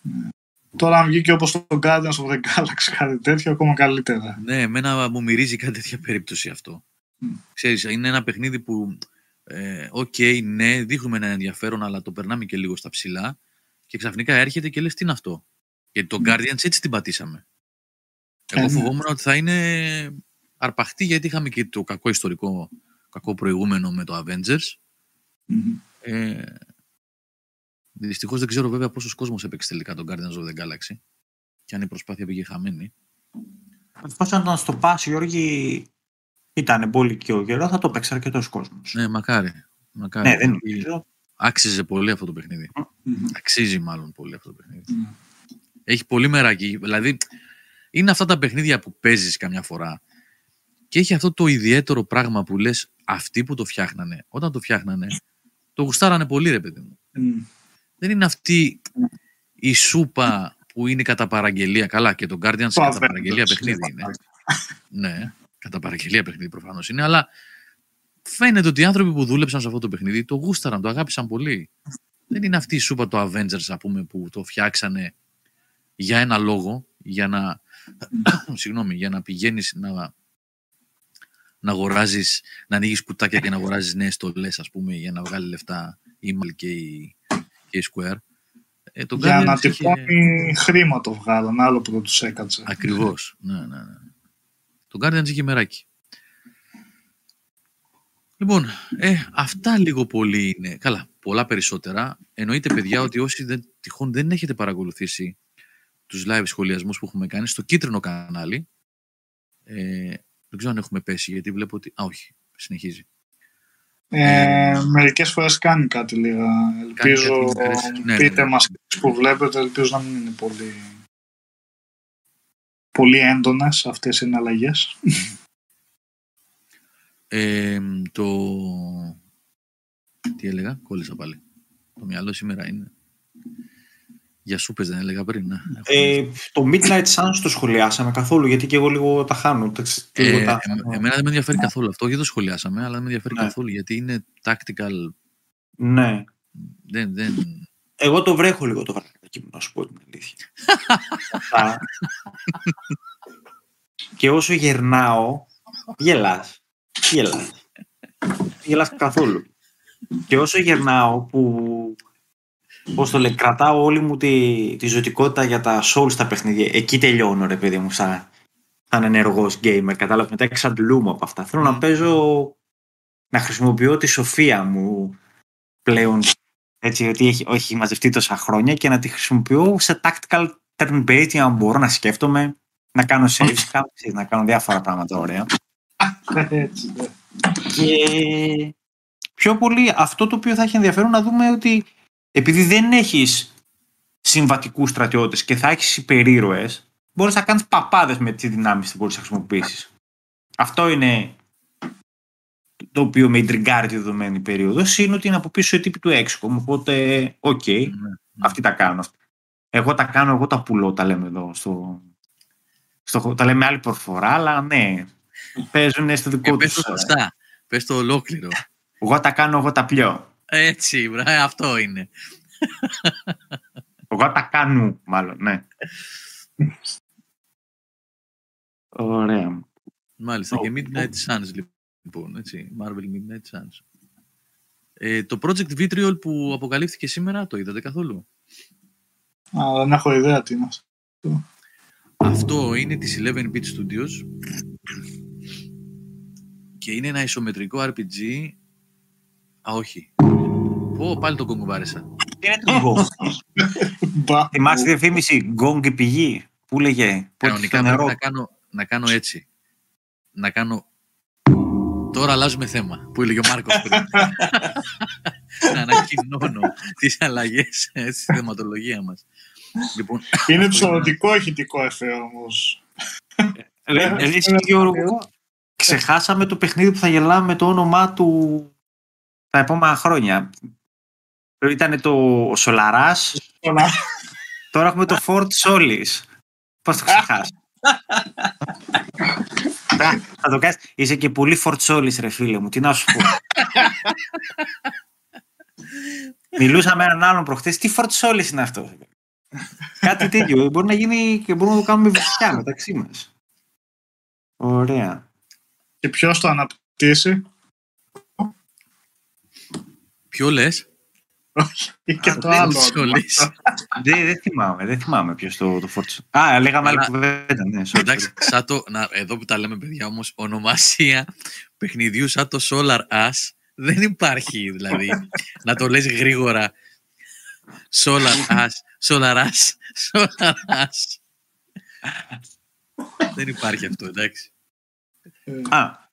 Ναι. Τώρα αν βγήκε όπως το Guardians of the Galaxy κάτι τέτοιο ακόμα καλύτερα. Ναι, εμένα μου μυρίζει κάτι τέτοια περίπτωση αυτό. Μμ. Ξέρεις, είναι ένα παιχνίδι που, ε, οκ, ναι, δείχνουμε ένα ενδιαφέρον, αλλά το περνάμε και λίγο στα ψηλά και ξαφνικά έρχεται και λες τι είναι αυτό; Γιατί το Guardians έτσι την πατήσαμε. Εγώ Ε, ναι. φοβόμουν ότι θα είναι αρπαχτή γιατί είχαμε και το κακό ιστορικό, κακό προηγούμενο με το Avengers. Μμμ. Ε, Δυστυχώς δεν ξέρω βέβαια πόσος κόσμος έπαιξε τελικά τον Guardians of the Galaxy. Και αν η προσπάθεια πήγε χαμένη. Εφόσον ήταν στο Pass, Γιώργη, ήταν πολύ και ο καιρό, θα το παίξει αρκετός κόσμος. Ναι, μακάρι. μακάρι Ναι, δεν γιατί νομίζω. Άξιζε πολύ αυτό το παιχνίδι. Μμμ. Αξίζει μάλλον πολύ αυτό το παιχνίδι. Μμμ. Έχει πολύ μεράκι. Δηλαδή, είναι αυτά τα παιχνίδια που παίζεις καμιά φορά. Και έχει αυτό το ιδιαίτερο πράγμα που λες αυτοί που το φτιάχνανε, όταν το φτιάχνανε, το γουστάρανε πολύ ρε παιδί μου. Μμμ. Δεν είναι αυτή η σούπα που είναι κατά παραγγελία. Καλά, και το Guardians Το κατά Avengers, παραγγελία παιχνίδι δεν είναι. Ναι, κατά παραγγελία παιχνίδι προφανώς είναι, αλλά φαίνεται ότι οι άνθρωποι που δούλεψαν σε αυτό το παιχνίδι το γούσταραν, το αγάπησαν πολύ. Δεν είναι αυτή η σούπα το Avengers, ας πούμε, που το φτιάξανε για ένα λόγο, για να, συγγνώμη, για να πηγαίνεις να, να αγοράζεις, να ανοίγεις κουτάκια και να αγοράζεις νέες στολές, ας πούμε, για να βγάλει λεφτά η Mal και η, και η Square. Ε, το Για Guardians να είχε- τυπώνει χρήμα το βγάλαν, άλλο που δεν τους έκατσε. Ακριβώς. ναι, ναι, ναι. Το Guardians είχε μεράκι. Λοιπόν, ε, αυτά λίγο πολύ είναι. Καλά, πολλά περισσότερα. Εννοείται, παιδιά, ότι όσοι δεν, τυχόν δεν έχετε παρακολουθήσει τους live σχολιασμούς που έχουμε κάνει στο κίτρινο κανάλι, ε, δεν ξέρω αν έχουμε πέσει, γιατί βλέπω ότι... Α, όχι, συνεχίζει. Ε, μερικές φορές κάνει κάτι λίγα. Ελπίζω, κάτι μικρές. Ναι, ναι, πείτε ναι. μας που βλέπετε, ελπίζω να μην είναι πολύ, πολύ έντονες αυτές οι εναλλαγές. Ε, το... Τι έλεγα, κόλλησα πάλι. Το μυαλό σήμερα είναι... Για σούπες δεν έλεγα πριν. ναι. Ε, το Midnight Suns το σχολιάσαμε καθόλου, γιατί και εγώ λίγο τα χάνω. Τα, ξε- Ε, λίγο τα- εμ- εμένα δεν με ενδιαφέρει καθόλου αυτό. Όχι, δεν το σχολιάσαμε, αλλά δεν με ενδιαφέρει Ναι. καθόλου γιατί είναι tactical. Ναι. Δεν, δεν... Εγώ το βρέχω λίγο το βράδυ μου, να σου πω την αλήθεια. Αυτά. και όσο γερνάω, γελάς. Γελάς. Γελάς καθόλου. Και όσο γερνάω που, πώς το λέει, κρατάω όλη μου τη, τη ζωτικότητα για τα souls στα παιχνίδια. Εκεί τελειώνω ρε παιδί μου σαν, σαν ενεργός gamer. Κατάλαβες μετά εξαντλούμαι από αυτά. Θέλω να παίζω, να χρησιμοποιώ τη σοφία μου πλέον έτσι, ότι έχει, έχει μαζευτεί τόσα χρόνια και να τη χρησιμοποιώ σε tactical turn-based για να μπορώ να σκέφτομαι, να κάνω saves, κάποιες, να κάνω διάφορα πράγματα ωραία. Έτσι, ναι. Και πιο πολύ αυτό το οποίο θα έχει ενδιαφέρον να δούμε ότι επειδή δεν έχεις συμβατικούς στρατιώτες και θα έχεις υπερήρωες, μπορείς να κάνεις παπάδες με τις δυνάμεις που μπορείς να χρησιμοποιήσεις. Αυτό είναι το οποίο με ιντριγκάρει τη δεδομένη περίοδος, είναι ότι είναι από πίσω οι τύποι του XCOM, οπότε οκ, Ναι, ναι. αυτοί τα κάνουν. αυτά. Εγώ τα κάνω, εγώ τα πουλώ, τα λέμε εδώ. Στο, στο, τα λέμε άλλη προφορά, αλλά ναι, παίζουν στο Ε, δικό πες τους. το ε, σωστά. Πες το ολόκληρο. Εγώ τα κάνω, εγώ τα πλιώ. Έτσι, μπρα, αυτό είναι. Εγώ τα κάνω, μάλλον, ναι. Ωραία. Μάλιστα. Και Midnight Suns, λοιπόν. Έτσι. Marvel Midnight Suns. Ε, το Project Vitriol που αποκαλύφθηκε σήμερα, το είδατε καθόλου; Α, δεν έχω ιδέα τι είναι αυτό. Αυτό είναι της 11-bit Studios και είναι ένα ισομετρικό RPG. Α, όχι. Πω, πάλι το κόγκο Τι είναι το Gong. Μπα. Θυμάσαι τη διαφήμιση Gong η πηγή. Πού λέγε. Πού Κανονικά το πρέπει νερό. να κάνω, να κάνω έτσι. Να κάνω... Τώρα αλλάζουμε θέμα, που έλεγε ο Μάρκος πριν. να ανακοινώνω τις αλλαγές ε, στη θεματολογία μας. Λοιπόν, Είναι ψωρωτικό ηχητικό εφέ όμως. Ρε, ρε, εσύ, Γιώργο, ξεχάσαμε το παιχνίδι που θα γελάμε με το όνομά του τα επόμενα χρόνια. Ήταν το Σολαράς, Όλα. τώρα έχουμε το Fort Solis. Πώς το ξεχάσα. Θα- θα το κάνεις. Είσαι και πολύ Fort Solis ρε φίλε μου. Τι να σου πω. Μιλούσα με έναν άλλον προχθές. Τι Fort Solis είναι αυτό; Κάτι τέτοιο. Μπορεί να γίνει και μπορούμε να το κάνουμε βυθιά μεταξύ μας. Ωραία. Και ποιος το αναπτύσσει; ποιο λες, Ή και Α, το δεν άλλο. Fort Solis. Δεν, δεν θυμάμαι, δεν θυμάμαι ποιος το, το Fort Solis. Α, λέγαμε άλλη Αλλά- κουβέντα, ναι. sorry, Εντάξει, σαν το, να, εδώ που τα λέμε παιδιά όμως, ονομασία παιχνιδιού σαν το Solar Ash δεν υπάρχει δηλαδή. να το λες γρήγορα. Solar Ash, Solar Ash, Solar Ash. δεν υπάρχει αυτό, εντάξει. sorry. Α,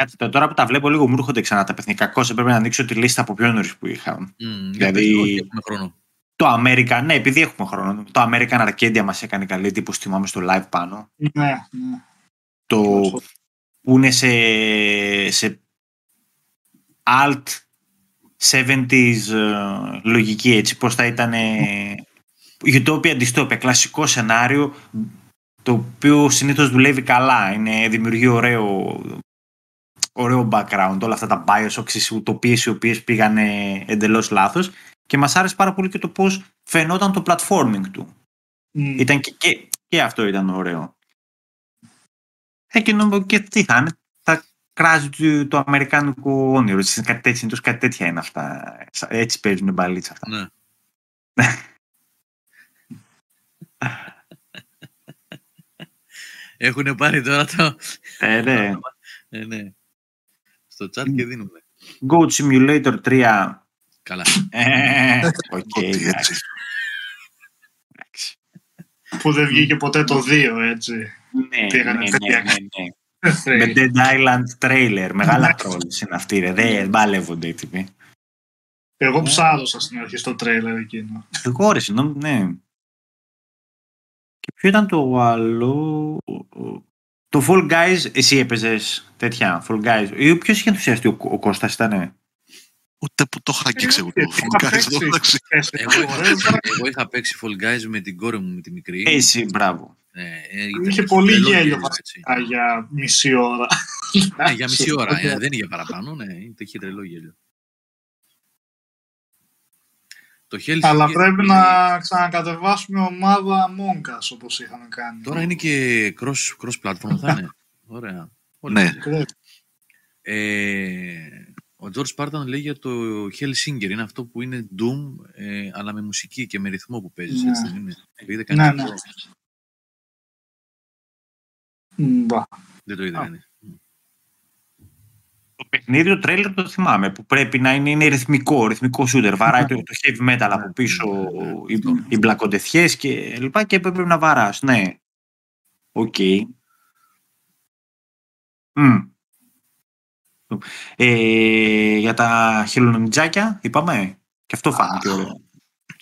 κάτι το- τώρα που τα βλέπω λίγο μου έρχονται ξανά τα παιχνίδια. Κακώς έπρεπε να ανοίξω τη λίστα από πιο νωρίς που είχα. Μμ, για Δηλαδή- πες, όχι, έχουμε χρόνο. Το American, ναι, επειδή έχουμε χρόνο. Το American Arcadia μας έκανε καλή εντύπωση, θυμάμαι στο live πάνω. Ναι, ναι. Το που είναι σε, σε alt 70s ε, λογική, έτσι, πώς θα ήταν Utopia Dystopia, κλασικό σενάριο, το οποίο συνήθως δουλεύει καλά, είναι, δημιουργεί ωραίο, ωραίο background, όλα αυτά τα Bioshock, τις ουτοπίες οι οποίες πήγανε εντελώς λάθος και μας άρεσε πάρα πολύ και το πώς φαινόταν το platforming του. Μμ. Ήταν και, και, και αυτό ήταν ωραίο. Ε, και, νομίζω, και τι θα είναι, θα κράζει το, το αμερικάνικο όνειρο. Έτσι, Κάτι τέτοιο, συνήθως κάτι τέτοια είναι αυτά. Έτσι παίζουν μπαλίτσα αυτά. Ναι. Έχουν πάρει τώρα το... Ε, ναι. Ε, ναι. Στο chat και δίνουμε. Goat Simulator 3. Καλά. Ε, Οκ, Ότι εντάξει. έτσι. Εντάξει. Που δεν βγήκε ποτέ το 2, έτσι. Ναι, ναι, Πήγανε ναι, παιδιά. ναι, ναι. Με Dead Island trailer. Μεγάλα trolls είναι αυτή, ρε. Δεν μπαλεύονται οι τύποι. Εγώ ψάρωσα στην αρχή στο τρέιλερ εκείνο. Εγώ ρε, συγγνώμη, ναι. Και ποιο ήταν το άλλο... Το Fall Guys, εσύ έπαιζες τέτοια, Fall Guys. Ή Ποιος είχε ενθουσιαστεί, ο, ο Κώστας ήτανε; Ούτε που το είχα αγγίξει εγώ το Είχα Fall Guys, παίξεις. εδώ μεταξύ. Εγώ, εγώ είχα παίξει Fall Guys με την κόρη μου με τη μικρή. Εσύ, μπράβο. Ε, ε, ήταν Είχε πολύ τρελός γέλιο έτσι. Α, για μισή ώρα. Ναι, για μισή ώρα. ε, δεν είχε παραπάνω, ναι. Είχε τρελό γέλιο. Το Hell's Αλλά Gate- πρέπει να ξανακατεβάσουμε ομάδα Among Us όπως είχαμε κάνει. Τώρα είναι και cross, cross platform θα είναι. Ωραία. Πολύ Ναι. ωραία. Πρέπει. Ε, ο George Spartan λέει για το Hellsinger. Είναι αυτό που είναι Doom, ε, αλλά με μουσική και με ρυθμό που παίζει. Ναι. Έτσι δεν είναι. Το είδε Ναι, κανείς ναι. αυτό; Μπα. Δεν το είδε Α. κανείς. Το παιχνίδι, το τρέλερ το θυμάμαι, που πρέπει να είναι, είναι ρυθμικό, ρυθμικό shooter. Βαράει το, το heavy metal από πίσω, Ναι, οι, οι black-οντεθιές και λοιπά και πρέπει να βαράς, ναι. Οκ. Μμ. Ε, για τα χελονιτζάκια, είπαμε. Και αυτό φάνηκε ωραίο.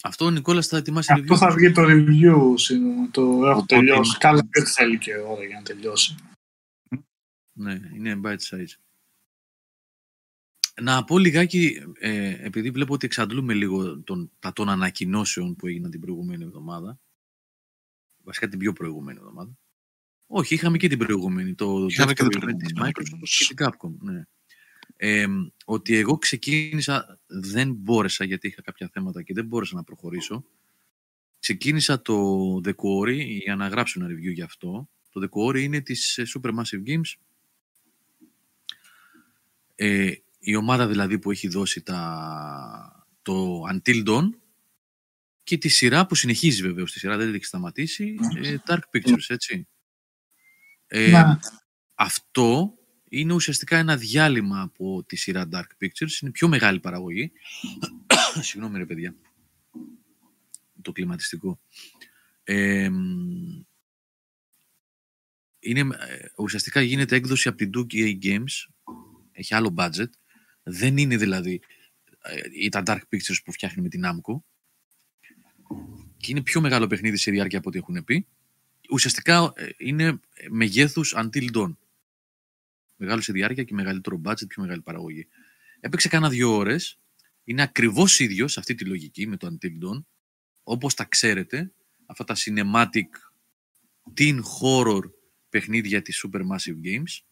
Αυτό ο Νικόλας θα ετοιμάσει Αυτό review; θα βγει το review, σύντομα. το έχω Οπότε- τελειώσει. Καλά, δεν θέλει και ώρα για να τελειώσει. Ναι, είναι bite size. Να πω λιγάκι, ε, επειδή βλέπω ότι εξαντλούμε λίγο τον, τα των ανακοινώσεων που έγιναν την προηγούμενη εβδομάδα. Βασικά την πιο προηγούμενη εβδομάδα. Όχι, είχαμε και την προηγούμενη. Το Είχαμε και δεύτερο την event της προηγούμενη, Microsoft ακριβώς. και την Capcom. Ναι. Ε, ότι εγώ ξεκίνησα, δεν μπόρεσα γιατί είχα κάποια θέματα και δεν μπόρεσα να προχωρήσω. Ξεκίνησα το The Quarry για να γράψω ένα review γι' αυτό. Το The Quarry είναι της ε, Supermassive Games ε, η ομάδα δηλαδή που έχει δώσει τα, το Until Dawn και τη σειρά που συνεχίζει βεβαίως τη σειρά, δεν έχει σταματήσει, ε, Dark Pictures, έτσι. Ε, Ναι. Αυτό είναι ουσιαστικά ένα διάλειμμα από τη σειρά Dark Pictures, είναι πιο μεγάλη παραγωγή. Συγγνώμη ρε παιδιά. Το κλιματιστικό. Ε, είναι, ε, ουσιαστικά γίνεται έκδοση από την 2K Games έχει άλλο budget. Δεν είναι δηλαδή ε, ή τα Dark Pictures που φτιάχνει με την Namco. Και είναι πιο μεγάλο παιχνίδι σε διάρκεια από ό,τι έχουν πει. Ουσιαστικά ε, είναι μεγέθους Until Dawn. Μεγάλο σε διάρκεια και μεγαλύτερο budget, πιο μεγάλη παραγωγή. Έπαιξε κάνα δύο ώρες. Είναι ακριβώς ίδιο σε αυτή τη λογική με το Until Dawn. Όπως τα ξέρετε, αυτά τα cinematic teen horror παιχνίδια της Supermassive Games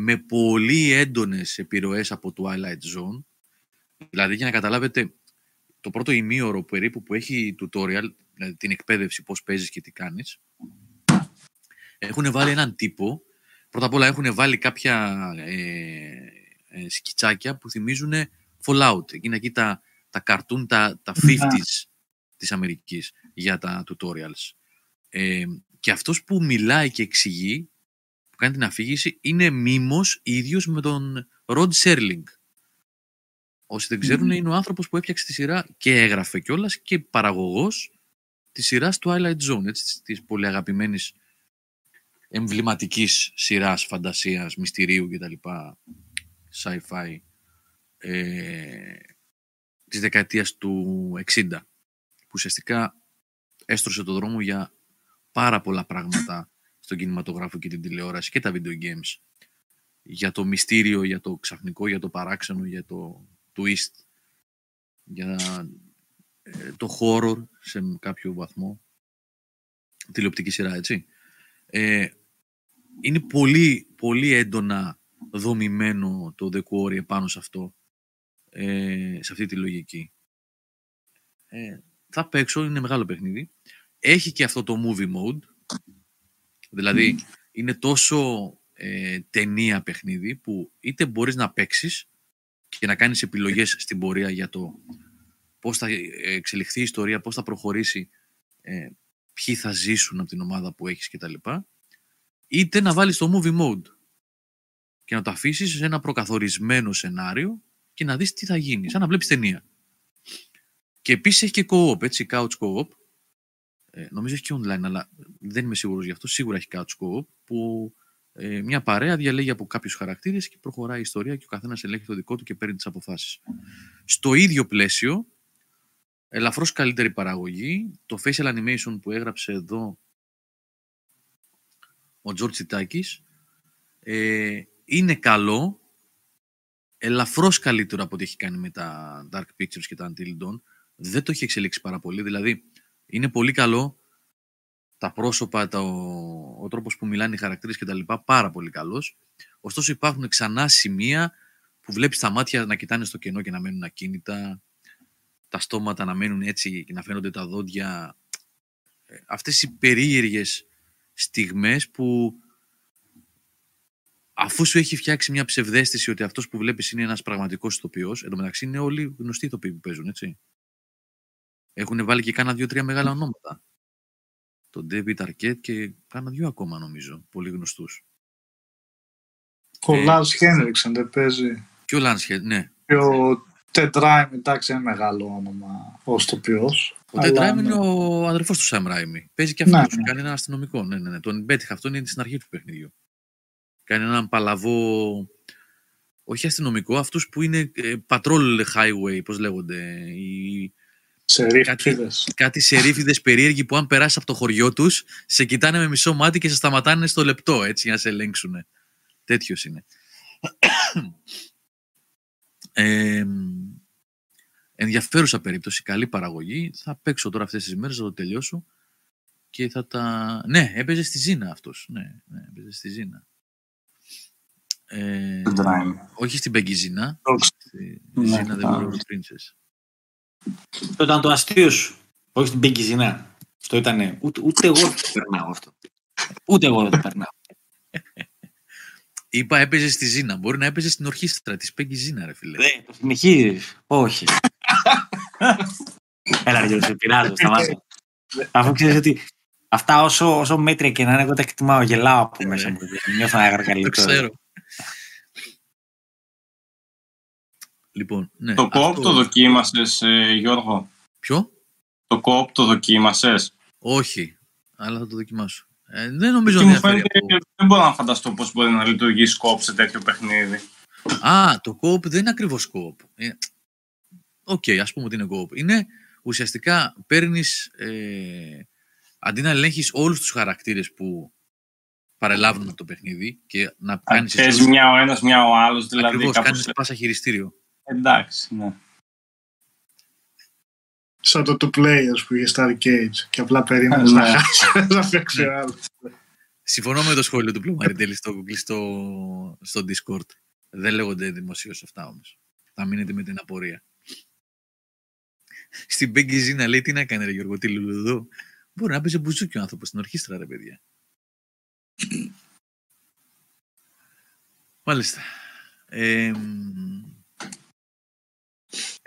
με πολύ έντονες επιρροές από Twilight Zone. Δηλαδή, για να καταλάβετε, το πρώτο ημίωρο περίπου που έχει tutorial, δηλαδή την εκπαίδευση πώς παίζεις και τι κάνεις, έχουν βάλει έναν τύπο, πρώτα απ' όλα έχουν βάλει κάποια ε, ε, σκιτσάκια που θυμίζουν Fallout. Εκείνα εκεί τα, τα cartoon, τα, τα 50s της Αμερικής για τα tutorials. Ε, και αυτός που μιλάει και εξηγεί που κάνει την αφήγηση είναι μήμος ίδιος με τον Rod Serling. Όσοι δεν ξέρουν, είναι ο άνθρωπος που έφτιαξε τη σειρά και έγραφε κιόλας και παραγωγός της σειράς Twilight Zone, έτσι, της, της πολύ αγαπημένης εμβληματικής σειράς φαντασίας, μυστηρίου κτλ. Sci-fi ε, της δεκαετίας του 60 που ουσιαστικά έστρωσε το δρόμο για πάρα πολλά πράγματα στον κινηματογράφο και την τηλεόραση και τα video games για το μυστήριο, για το ξαφνικό, για το παράξενο, για το twist, για ε, το horror σε κάποιο βαθμό, τηλεοπτική σειρά, έτσι. Ε, είναι πολύ, πολύ έντονα δομημένο το The Quarry επάνω σε αυτό, ε, σε αυτή τη λογική. Ε, θα παίξω, είναι μεγάλο παιχνίδι. Έχει και αυτό το movie mode, δηλαδή είναι τόσο ε, ταινία παιχνίδι που είτε μπορείς να παίξεις και να κάνεις επιλογές στην πορεία για το πώς θα εξελιχθεί η ιστορία, πώς θα προχωρήσει ε, ποιοι θα ζήσουν από την ομάδα που έχεις κτλ. Είτε να βάλεις το movie mode και να το αφήσεις σε ένα προκαθορισμένο σενάριο και να δεις τι θα γίνει, σαν να βλέπεις ταινία. Και επίσης έχει και co-op, έτσι, couch co-op. Ε, νομίζω έχει και online, αλλά δεν είμαι σίγουρος γι' αυτό. Σίγουρα έχει couch co-op, που ε, μια παρέα διαλέγει από κάποιους χαρακτήρες και προχωράει η ιστορία και ο καθένας ελέγχει το δικό του και παίρνει τις αποφάσεις. Στο ίδιο πλαίσιο, ελαφρώς καλύτερη παραγωγή, το facial animation που έγραψε εδώ ο Τζορτ Τσιτάκης, ε, είναι καλό, ελαφρώς καλύτερο από ό,τι έχει κάνει με τα Dark Pictures και τα Until Dawn. Δεν το έχει εξελίξει πάρα πολύ, δηλαδή είναι πολύ καλό τα πρόσωπα, το, ο τρόπος που μιλάνε οι χαρακτήρες και τα λοιπά, πάρα πολύ καλός. Ωστόσο υπάρχουν ξανά σημεία που βλέπεις τα μάτια να κοιτάνε στο κενό και να μένουν ακίνητα, τα στόματα να μένουν έτσι και να φαίνονται τα δόντια. Ε, αυτές οι περίεργες στιγμές που αφού σου έχει φτιάξει μια ψευδέστηση ότι αυτός που βλέπεις είναι ένας πραγματικός ηθοποιός, εντωμεταξύ είναι όλοι γνωστοί ηθοποιοί που παίζουν, έτσι. Έχουν βάλει και κάνα δύο-τρία μεγάλα ονόματα. Τον David Arquette και κάνα δύο ακόμα νομίζω, πολύ γνωστούς. Ο Ε, Λάρς Χένριξεν δεν παίζει. Και ο Λάνσχετ, ναι. Και ο Τετράιμ, εντάξει, είναι μεγάλο όνομα ως τοπιός. Ο Αλλά, Τετράιμ είναι ναι. ο αδερφός του Σαμ Ράιμι. Παίζει και Ναι, αυτός, ναι. κάνει ένα αστυνομικό. Ναι, ναι, ναι. Τον πέτυχα, αυτό είναι στην αρχή του παιχνιδιού. Κάνει έναν παλαβό, όχι αστυνομικό, αυτούς που είναι ε, patrol highway, πώς λέγονται, οι, Σε ρίφτιδες. κάτι σερίφιδες περίεργοι που αν περάσει από το χωριό τους, σε κοιτάνε με μισό μάτι και σε σταματάνε στο λεπτό, έτσι, για να σε ελέγξουν. Τέτοιος είναι. Ε, ενδιαφέρουσα περίπτωση, καλή παραγωγή. Θα παίξω τώρα αυτές τις μέρες, θα το τελειώσω. Και θα τα... Ναι, έπαιζε στη Ζήνα αυτός. Ναι, ναι έπαιζε στη Ζήνα. Ε, Tedrime. όχι στην Πεγκιζίνα. Δόξα. Στη Ναι, Ζήνα The κατάλαβα. Warrior Princess. Αυτό ήταν το αστείο σου. Όχι στην Πεγκιζινά. Αυτό ήταν. Ούτε, ούτε εγώ δεν το περνάω αυτό. Ούτε εγώ δεν το περνάω. Είπα έπαιζες στη Ζήνα. Μπορεί να έπαιζες στην ορχήστρα της Πεγκιζίνα, ρε φίλε. Δεν το συνεχίζεις. Όχι. Έλα, ρε, σε πειράζω, σταμάτα. Αφού ξέρεις ότι αυτά όσο, όσο μέτρια και να είναι, εγώ τα εκτιμάω, γελάω από μέσα μου. Νιώθω ένα Το γαργαλίτο. ξέρω. Λοιπόν, ναι. Το κόπ αυτό- το δοκίμασες, ε, Γιώργο; Ποιο; Το κόπ το δοκίμασες; Όχι, αλλά θα το δοκιμάσω. Ε, δεν νομίζω Και να μου διαφέρει φαίνεται, από... δεν μπορώ να φανταστώ πώς μπορεί να λειτουργήσει co-op σε τέτοιο παιχνίδι. Α, το co-op δεν είναι ακριβώς co-op. Ε, Οκ, ας πούμε ότι είναι co-op. Είναι ουσιαστικά παίρνεις, ε, αντί να ελέγχεις όλους τους χαρακτήρες που παρελάβουν από το παιχνίδι και να κάνεις Παίζει εσύ- μια ο ένας, μια ο άλλος, δηλαδή ακριβώς, κάπως... κάνεις πάσα χειριστήριο. Εντάξει, ναι. Σαν το two players που είχε στα arcades και απλά περίμενες Ναι. να χάσεις να παίξει ο άλλος. Συμφωνώ με το σχόλιο του Πλωμαριτέλη στο κλειστό στο Discord. Δεν λέγονται δημοσίως αυτά όμως. Θα μείνετε με την απορία. Στην Πέγκη Ζήνα λέει τι να κάνει ρε Γιώργο, τι λουλουδού. Μπορεί να παίζει μπουζούκι ο άνθρωπος στην ορχήστρα, ρε παιδιά. Μάλιστα. Ε, μ,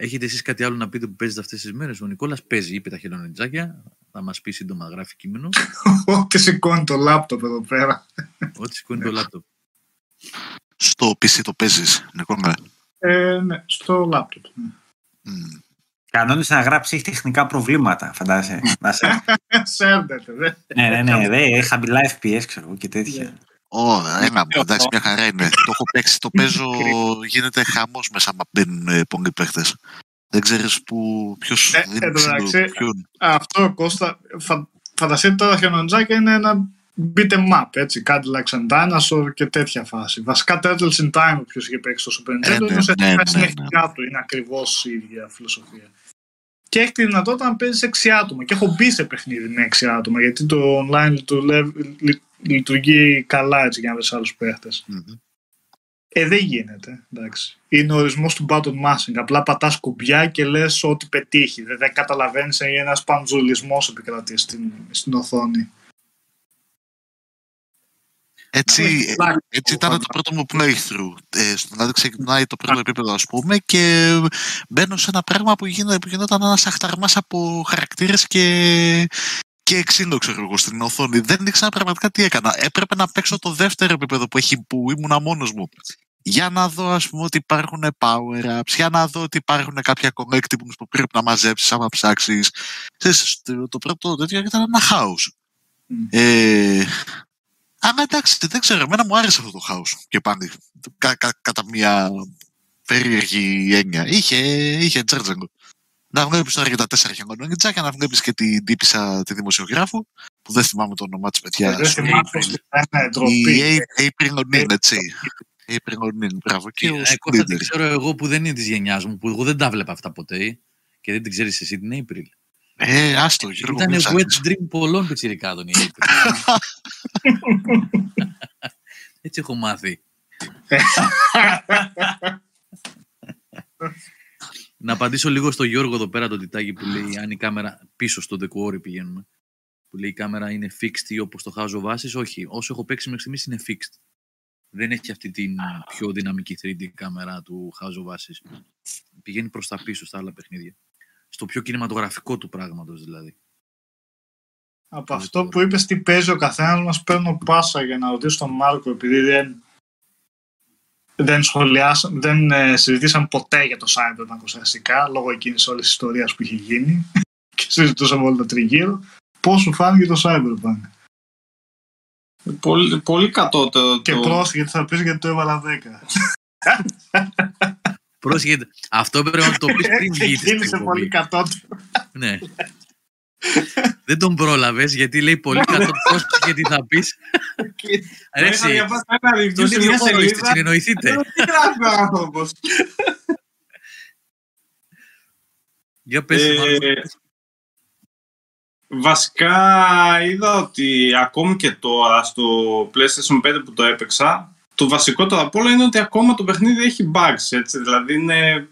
έχετε εσείς κάτι άλλο να πείτε που παίζετε αυτές τις μέρες; Ο Νικόλας παίζει, είπε τα χελονιτζάκια. Θα μας πει σύντομα, γράφει κείμενο. Ό,τι σηκώνει το λάπτοπ εδώ πέρα. Ό,τι σηκώνει το λάπτοπ. Στο PC το παίζεις, Νικόλα. Ε, ναι, στο λάπτοπ. ναι. Μμ. Κανόνισε να γράψει, έχει τεχνικά προβλήματα, φαντάζεσαι. Να σε... Σέρνετε, δε. ναι, ναι, ναι, δε, έχει χαμηλά FPS, ξέρω εγώ και τέτοια. Ω, ένα μου, αυτό. εντάξει, μια χαρά είναι. το έχω παίξει, το παίζω, γίνεται χαμός μέσα μα μπαίνουν ε, πολλοί παίχτες. Δεν ξέρεις που, ποιος Ε, δίνει εν τω ψηλό, μεταξύ, ποιον. Αυτό, Κώστα, φα... φανταστείτε τώρα χιονοντζάκια είναι ένα beat em up, έτσι, Cadillacs and Dinosaur και τέτοια φάση. Βασικά Turtles in Time, όποιος είχε παίξει στο Super Ε, Nintendo, ναι, είναι σε ναι, ναι, συνεχικά του, είναι ακριβώς η ίδια φιλοσοφία. Και έχει τη δυνατότητα να παίζει 6 άτομα. Και έχω μπει σε παιχνίδι με 6 άτομα, γιατί το online λειτουργεί, λει- λειτουργεί καλά έτσι για να βρεις άλλους παίχτες. Μμμ. Ε, δεν γίνεται. Εντάξει. Είναι ο ορισμός του button mashing. Απλά πατάς κουμπιά και λες ό,τι πετύχει. Δεν, δεν καταλαβαίνεις, ένας παντζουλισμό επικρατεί στην, στην οθόνη. Έτσι, ε, Εντάξει, έτσι ο ήταν το Φαντα- πρώτο μου playthrough. Ε, στο- δηλαδή ξεκινάει το πρώτο επίπεδο ας πούμε και μπαίνω σε ένα πράγμα που, γίνο, που γινόταν ένας αχταρμάς από χαρακτήρες και, και 60 ξέρω εγώ στην οθόνη. Δεν ήξερα πραγματικά τι έκανα. Έπρεπε να παίξω το δεύτερο επίπεδο που, έχει, που ήμουνα μόνος μου. Για να δω ας πούμε ότι υπάρχουν power-ups, για να δω ότι υπάρχουν κάποια collectibles που πρέπει να μαζέψεις άμα ψάξεις. Ξέρεις, το, το πρώτο τέτοιο ήταν ένα χάος. Μμ. Ε, αλλά εντάξει, δεν ξέρω, εμένα μου άρεσε αυτό το χάος και πάλι. Κα, κα- κατά μια περίεργη έννοια. Είχε, είχε τζέρτζεγκο. Να βλέπεις τώρα και τα τέσσερα χειμωνίτσα και να βλέπεις και την τύπησα τη δημοσιογράφου, που δεν θυμάμαι το όνομά της παιδιά. Δεν θυμάμαι πώς ήταν ντροπή. Η April O'Neil, έτσι. April O'Neil, μπράβο. Και ο Ε, Κώστα, την Splinter. ξέρω εγώ που δεν είναι της γενιάς μου, που εγώ δεν τα βλέπα αυτά ποτέ και δεν την ξέρεις εσύ την April. Ε, άστο, Γιώργο. Ήταν μην ψάχνεις. wet dream πολλών πιτσιρικάδων η April. Έτσι έχω μάθει. Να απαντήσω λίγο στο Γιώργο εδώ πέρα το τιτάκι που λέει αν η κάμερα πίσω στο Decore πηγαίνουμε. Που λέει η κάμερα είναι fixed ή όπως το χάζω βάσης. Όχι, όσο έχω παίξει μέχρι στιγμής είναι fixed. Δεν έχει αυτή την πιο δυναμική 3D κάμερα του χάζω βάσης. Πηγαίνει προς τα πίσω στα άλλα παιχνίδια. Στο πιο κινηματογραφικό του πράγματος δηλαδή. Από αυτό που είπες τι παίζει ο καθένας μας παίρνω πάσα για να ρωτήσω τον Μάρκο επειδή δεν, δεν σχολιάσαμε, δεν ε, συζητήσαμε ποτέ για το Cyberpunk ουσιαστικά λόγω εκείνης όλης της ιστορίας που είχε γίνει και συζητούσαμε όλο το τριγύρο. Πώς σου φάνηκε το Cyberpunk. Πολύ, πολύ κατώτερο Και το... πρόσεχε γιατί θα πεις γιατί το έβαλα 10. Πρόσεχε, αυτό έπρεπε να το πεις πριν βγεις στην Ξεκίνησε εκπομπή. πολύ κατώτερο. Ναι. Δεν τον πρόλαβες γιατί λέει πολύ κατώ πρόσεχε τι θα πεις. Είχα Έτσι, διαβάσεις ένα review τον σε ίδιο μια χώρο είστε, σελίδα. συνεννοηθείτε. Λέω, Τι γράφει ο άνθρωπος. Για πες, Ε, Μάρκο. Βασικά είδα ότι ακόμη και τώρα στο PlayStation 5 που το έπαιξα το βασικότερο απ' όλα είναι ότι ακόμα το παιχνίδι έχει bugs έτσι, δηλαδή είναι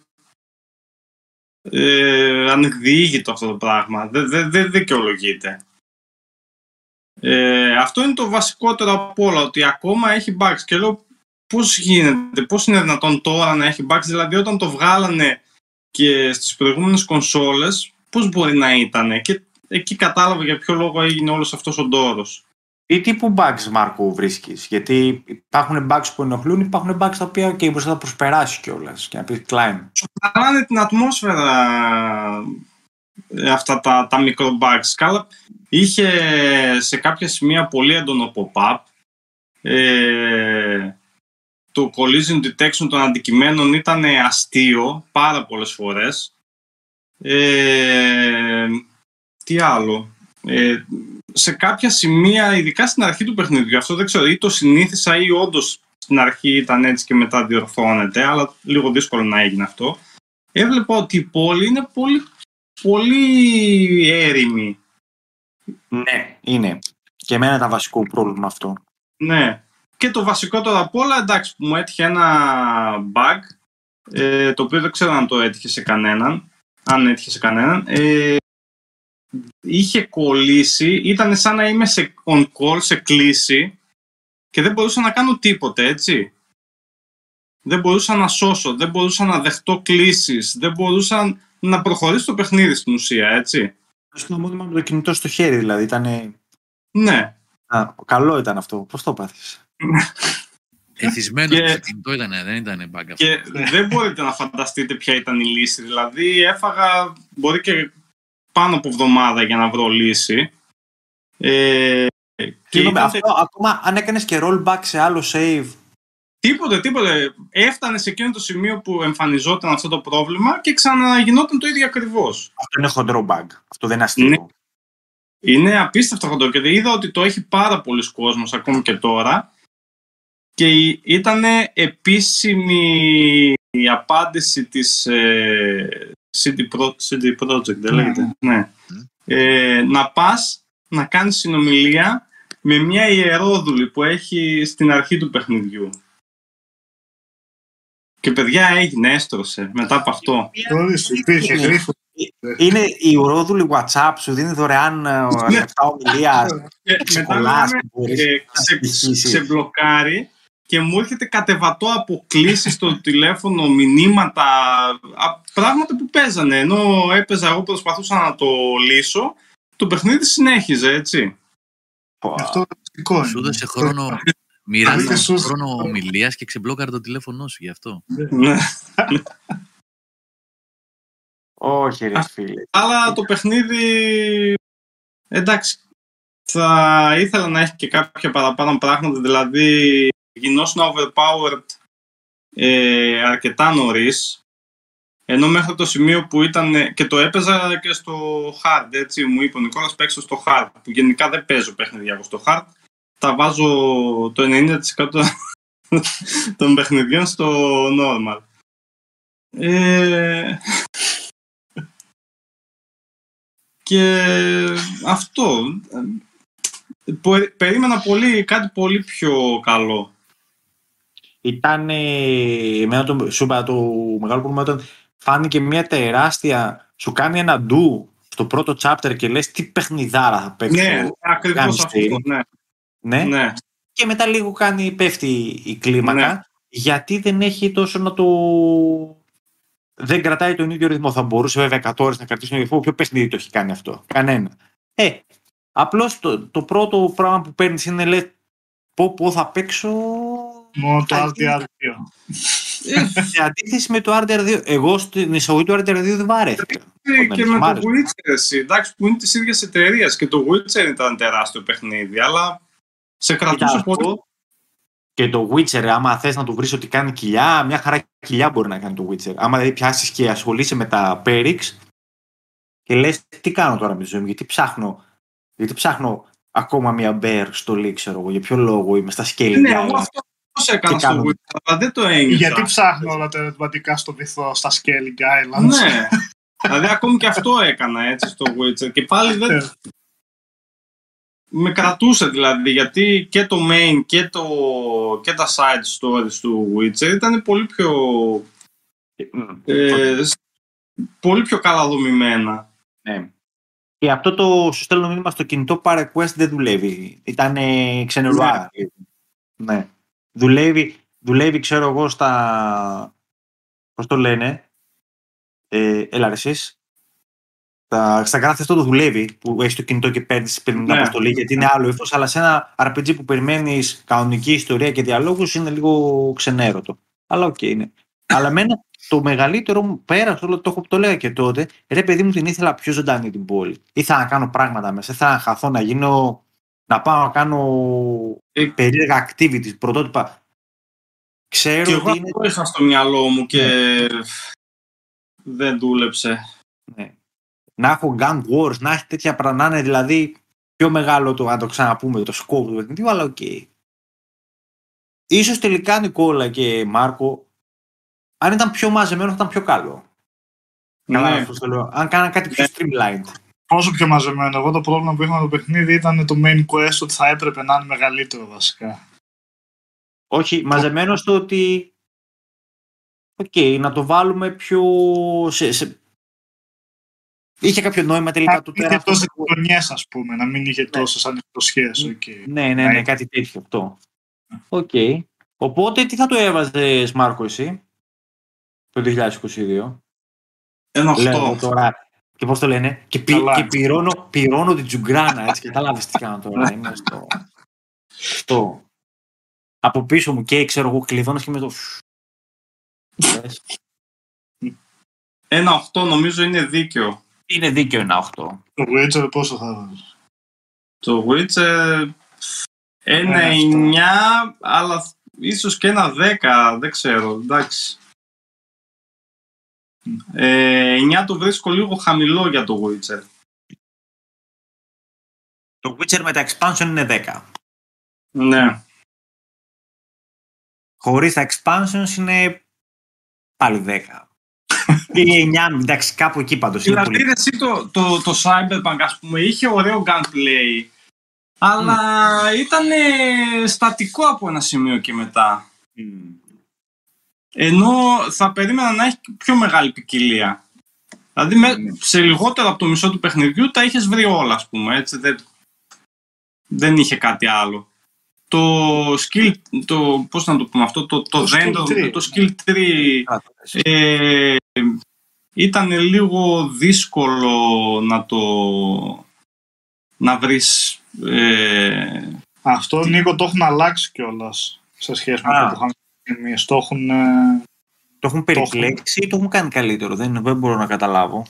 ε, ανεκδιήγητο αυτό το πράγμα. Δεν δεν- δεν δικαιολογείται. Ε, αυτό είναι το βασικότερο απ' όλα ότι ακόμα έχει bugs και λέω πώς γίνεται, πώς είναι δυνατόν τώρα να έχει bugs δηλαδή όταν το βγάλανε και στις προηγούμενες κονσόλες πώς μπορεί να ήταν και εκεί κατάλαβα για ποιο λόγο έγινε όλος αυτός ο ντόρος. Τι τύπου bugs, Μάρκο, βρίσκεις. Γιατί υπάρχουν bugs που ενοχλούν, υπάρχουν bugs τα οποία και μπορεί να τα προσπεράσει κιόλας και να πεις climb. Χαλάνε την ατμόσφαιρα ε, αυτά τα, τα μικρό bugs. Καλά, είχε σε κάποια σημεία πολύ έντονο pop-up. Ε, το collision detection των αντικειμένων ήταν αστείο πάρα πολλές φορές. Ε, τι άλλο; Ε, σε κάποια σημεία, ειδικά στην αρχή του παιχνιδιού, αυτό δεν ξέρω, ή το συνήθισα ή όντως στην αρχή ήταν έτσι και μετά διορθώνεται, αλλά λίγο δύσκολο να έγινε αυτό. Έβλεπα ότι η πόλη είναι πολύ, πολύ έρημη. Ναι, είναι. Και εμένα ήταν βασικό πρόβλημα αυτό. Ναι. Και το βασικότερο απ' όλα, εντάξει, που μου έτυχε ένα bug, ε, το οποίο δεν ξέρω αν το έτυχε σε κανέναν, αν έτυχε σε κανέναν, ε, είχε κολλήσει, ήταν σαν να είμαι σε on call, σε κλίση και δεν μπορούσα να κάνω τίποτε, έτσι. Δεν μπορούσα να σώσω, δεν μπορούσα να δεχτώ κλήσεις, δεν μπορούσα να προχωρήσω το παιχνίδι στην ουσία, έτσι. Στο μόνιμα με το κινητό στο χέρι, δηλαδή. Ήταν... Ναι. Α, καλό ήταν αυτό. Πώς το πάθεις; Εθισμένος και- στο κινητό ήταν, δεν ήταν bug αυτό. Και δεν μπορείτε να φανταστείτε ποια ήταν η λύση. Δηλαδή έφαγα μπορεί και πάνω από εβδομάδα για να βρω λύση. Ε, και Συγγνώμη, ήταν αυτό ακόμα αν έκανες και rollback σε άλλο save. τίποτε, τίποτε. Έφτανε σε εκείνο το σημείο που εμφανιζόταν αυτό το πρόβλημα και ξαναγινόταν το ίδιο ακριβώς. Αυτό είναι χοντρό bug. Αυτό δεν είναι αστείο. Ναι. Είναι απίστευτο αυτό και είδα ότι το έχει πάρα πολλοί κόσμος ακόμη και τώρα και ήταν επίσημη η απάντηση της ε, CD, Pro, CD Projekt, δεν Ναι. λέγεται. Ναι. Ε, να πας να κάνεις συνομιλία με μια ιερόδουλη που έχει στην αρχή του παιχνιδιού. Και παιδιά έγινε, έστρωσε μετά από αυτό. Ορίστε, υπήρχε γρίφος. Είναι η ουρόδουλη WhatsApp σου δίνει δωρεάν ε, λεπτά ομιλίας. Και μετά Ξεκολλάς μιλάμε, και μπορείς ε, σε, συνεχίσεις. σε μπλοκάρει και μου έρχεται κατεβατό από κλήσεις στο τηλέφωνο, μηνύματα, α, πράγματα που παίζανε. Ενώ έπαιζα εγώ προσπαθούσα να το λύσω το παιχνίδι συνέχιζε, έτσι. Αυτό είναι είναι. Σου έδωσε χρόνο. Μοιράζεσαι χρόνο ομιλίας και ξεμπλόκαρε το τηλέφωνό σου γι' αυτό. Ναι. Όχι, ρε φίλε. Αλλά το παιχνίδι. Εντάξει. Θα ήθελα να έχει και κάποια παραπάνω πράγματα. Δηλαδή, γινόσουν overpowered ε, αρκετά νωρίς. Ενώ μέχρι το σημείο που ήταν. και το έπαιζα και στο hard. Έτσι, μου είπε ο Νικόλας παίξω στο hard. Που γενικά δεν παίζω παιχνίδια στο hard. Τα βάζω το 90% των παιχνιδιών στο normal. Ε, και αυτό. Περίμενα πολύ, κάτι πολύ πιο καλό. Ήταν, εμένα το, σου είπα, το μεγάλο πρόβλημα ήταν φάνηκε μια τεράστια, σου κάνει ένα ντου στο πρώτο chapter και λες τι παιχνιδάρα θα παίξω. Ναι, ακριβώς αυτό, ναι. ναι. ναι. Και μετά λίγο κάνει, πέφτει η κλίμακα, Ναι. γιατί δεν έχει τόσο να το... Δεν κρατάει τον ίδιο ρυθμό. Θα μπορούσε βέβαια 100 ώρες να κρατήσει τον ίδιο ρυθμό. Ποιο παιχνίδι το έχει κάνει αυτό; Κανένα. Ε, απλώς το, το πρώτο πράγμα που παίρνεις είναι λες πω πω θα παίξω... Μόνο το θα RDR2. Σε αντίθεση με το RDR2, εγώ στην εισαγωγή του RDR2 δεν βαρέθηκα. Ε, και με Μ' το άρεσε. Witcher, εσύ, εντάξει, που είναι της ίδιας εταιρείας και το Witcher ήταν τεράστιο παιχνίδι, αλλά σε κρατούσε Κοίτα, πολύ. αυτό Και το Witcher, άμα θες να του βρεις ότι κάνει κοιλιά, μια χαρά κοιλιά μπορεί να κάνει το Witcher. Άμα δηλαδή πιάσεις και ασχολείσαι με τα Perix και λες τι κάνω τώρα με τη ζωή μου, γιατί ψάχνω, γιατί ψάχνω ακόμα μια bear στο League, ξέρω εγώ, για ποιο λόγο είμαι στα Scaling Ναι, Island. εγώ αυτό πώς έκανα Τι στο κάνω. Witcher, αλλά δεν το ένιωσα. Γιατί ψάχνω όλα τα ερωτηματικά στο βυθό, στα Scaling Islands; Ναι. δηλαδή ακόμη και αυτό έκανα έτσι στο Witcher και πάλι δεν... Ε. με κρατούσε δηλαδή γιατί και το main και, το, και τα side stories του Witcher ήταν πολύ πιο, Μμ. ε, σ- πολύ πιο καλά δομημένα. Ναι. Και αυτό το σου στέλνω μήνυμα στο κινητό ParaQuest δεν δουλεύει. Ήταν ξενερουάρα. Ναι. Δουλεύει, δουλεύει, ξέρω εγώ, στα... Πώς το λένε. Ε, έλα ρε εσείς. Στα, στα Grand Theft Auto δουλεύει, που έχεις το κινητό και παίρνεις την Ναι. αποστολή, γιατί είναι άλλο ύφος, αλλά σε ένα RPG που περιμένεις κανονική ιστορία και διαλόγους είναι λίγο ξενέρωτο. Αλλά οκ είναι. αλλά εμένα το μεγαλύτερο μου, πέρα αυτό το, το, το έλεγα και τότε, ρε παιδί μου την ήθελα πιο ζωντανή την πόλη. Ήθελα να κάνω πράγματα μέσα, ήθελα να χαθώ, να γίνω, να πάω να κάνω Ε, περίεργα activities, πρωτότυπα. Ξέρω Και εγώ ότι είναι... αυτό είχα στο μυαλό μου και δεν δούλεψε. Ναι. Να έχω gun wars, να έχει τέτοια πράγματα, να είναι δηλαδή πιο μεγάλο το, αν το ξαναπούμε, το scope του παιχνιδιού, αλλά οκ. Ίσως τελικά Νικόλα και Μάρκο, αν ήταν πιο μαζεμένο θα ήταν πιο καλό. Καλά, Ναι. αυτό το λέω. Αν κάναν κάτι πιο Ναι. streamlined. Πόσο πιο μαζεμένο. Εγώ το πρόβλημα που είχα με το παιχνίδι ήταν το main quest ότι θα έπρεπε να είναι μεγαλύτερο βασικά. Όχι, μαζεμένος στο ότι. Οκ, να το βάλουμε πιο. Σε, σε... Είχε κάποιο νόημα τελικά Να του μην πέρα. είχε αυτό τόσες που- γωνιές, ας πούμε, να μην είχε τόσες ανοιχτοσχέ. Ναι, ναι, ναι, κάτι τέτοιο αυτό. Οκ. Οπότε τι θα το έβαζες, Μάρκο, εσύ το 2022. Ένα Λέω 8. τώρα. Και πώς το λένε, και, πι, Καλά. και πυρώνω, πυρώνω την τζουγκράνα. Έτσι, κατάλαβες τι κάνω τώρα. Είμαι στο. στο. Από πίσω μου και ξέρω εγώ κλειδώνω και με το. Ένα 8 νομίζω είναι δίκαιο. Είναι δίκαιο ένα 8. Το Witcher πόσο θα βάζει. Το Witcher ένα Ναι, αυτό. 9, αλλά ίσως και ένα 10, δεν ξέρω, εντάξει. Ε, 9 το βρίσκω λίγο χαμηλό για το Witcher. Το Witcher με τα expansion είναι 10. Ναι. Χωρίς τα expansions είναι πάλι 10. Ή 9, εντάξει, κάπου εκεί πάντως είναι Δηλαδή, πολύ. εσύ το, το, το Cyberpunk, ας πούμε, είχε ωραίο gunplay, αλλά ήταν στατικό από ένα σημείο και μετά. Μμμ. Ενώ θα περίμενα να έχει πιο μεγάλη ποικιλία. Δηλαδή, με, σε λιγότερο από το μισό του παιχνιδιού τα είχες βρει όλα, ας πούμε, έτσι, δεν, δεν είχε κάτι άλλο. Το skill, το, πώς να το πούμε αυτό, το, το, Το skill δέντρο, tree. το skill tree Καλά το πες. ε, ήταν λίγο δύσκολο να το να βρεις... Ε, Αυτό, Νίκο, το έχουν αλλάξει κιόλας σε σχέση με Α. αυτό που είχαμε πει εμείς. Το έχουν... ε, Το έχουν περιπλέξει ή το έχουν κάνει καλύτερο. Δεν, δεν μπορώ να καταλάβω.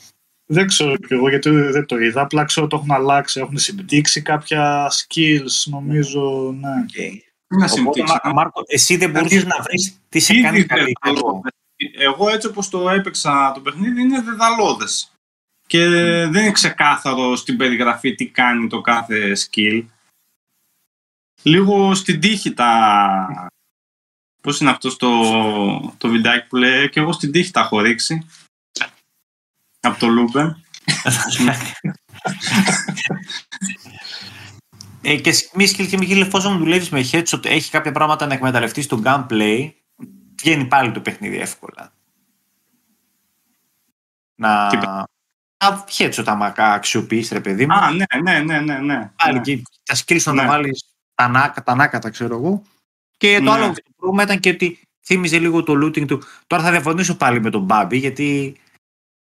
Δεν ξέρω κι εγώ γιατί δεν το είδα. Απλά ξέρω ότι το έχουν αλλάξει. Έχουν συμπτύξει κάποια skills, νομίζω. Ναι. είναι Οπότε, συμπτύξει. Μα- Μάρκο, εσύ δεν μπορούσες να βρεις τι σε Ήδη κάνει καλύτερο. δεδαλώδες. Εγώ έτσι όπως το έπαιξα το παιχνίδι είναι δεδαλώδες. Και δεν είναι ξεκάθαρο στην περιγραφή τι κάνει το κάθε skill. Λίγο στην τύχη τα... Πώς είναι αυτό το, το βιντεάκι που λέει και εγώ στην τύχη τα έχω ρίξει. Από το Λούμπεν. Ε, και μη σκύλ και Μιχίλη, εφόσον δουλεύεις με headshot, έχει κάποια πράγματα να εκμεταλλευτείς στο gunplay, βγαίνει πάλι το παιχνίδι εύκολα. Να. Τι Να headshot άμα αξιοποιήσει, ρε παιδί μου. Α, ναι, ναι, ναι, ναι. ναι. πάλι ναι. και τα skills να Ναι. τα βάλεις τα νάκα, τα νάκατα, ξέρω εγώ. Και το Ναι. άλλο το πρόβλημα ήταν και ότι θύμιζε λίγο το looting του. Τώρα θα διαφωνήσω πάλι με τον Μπάμπη, γιατί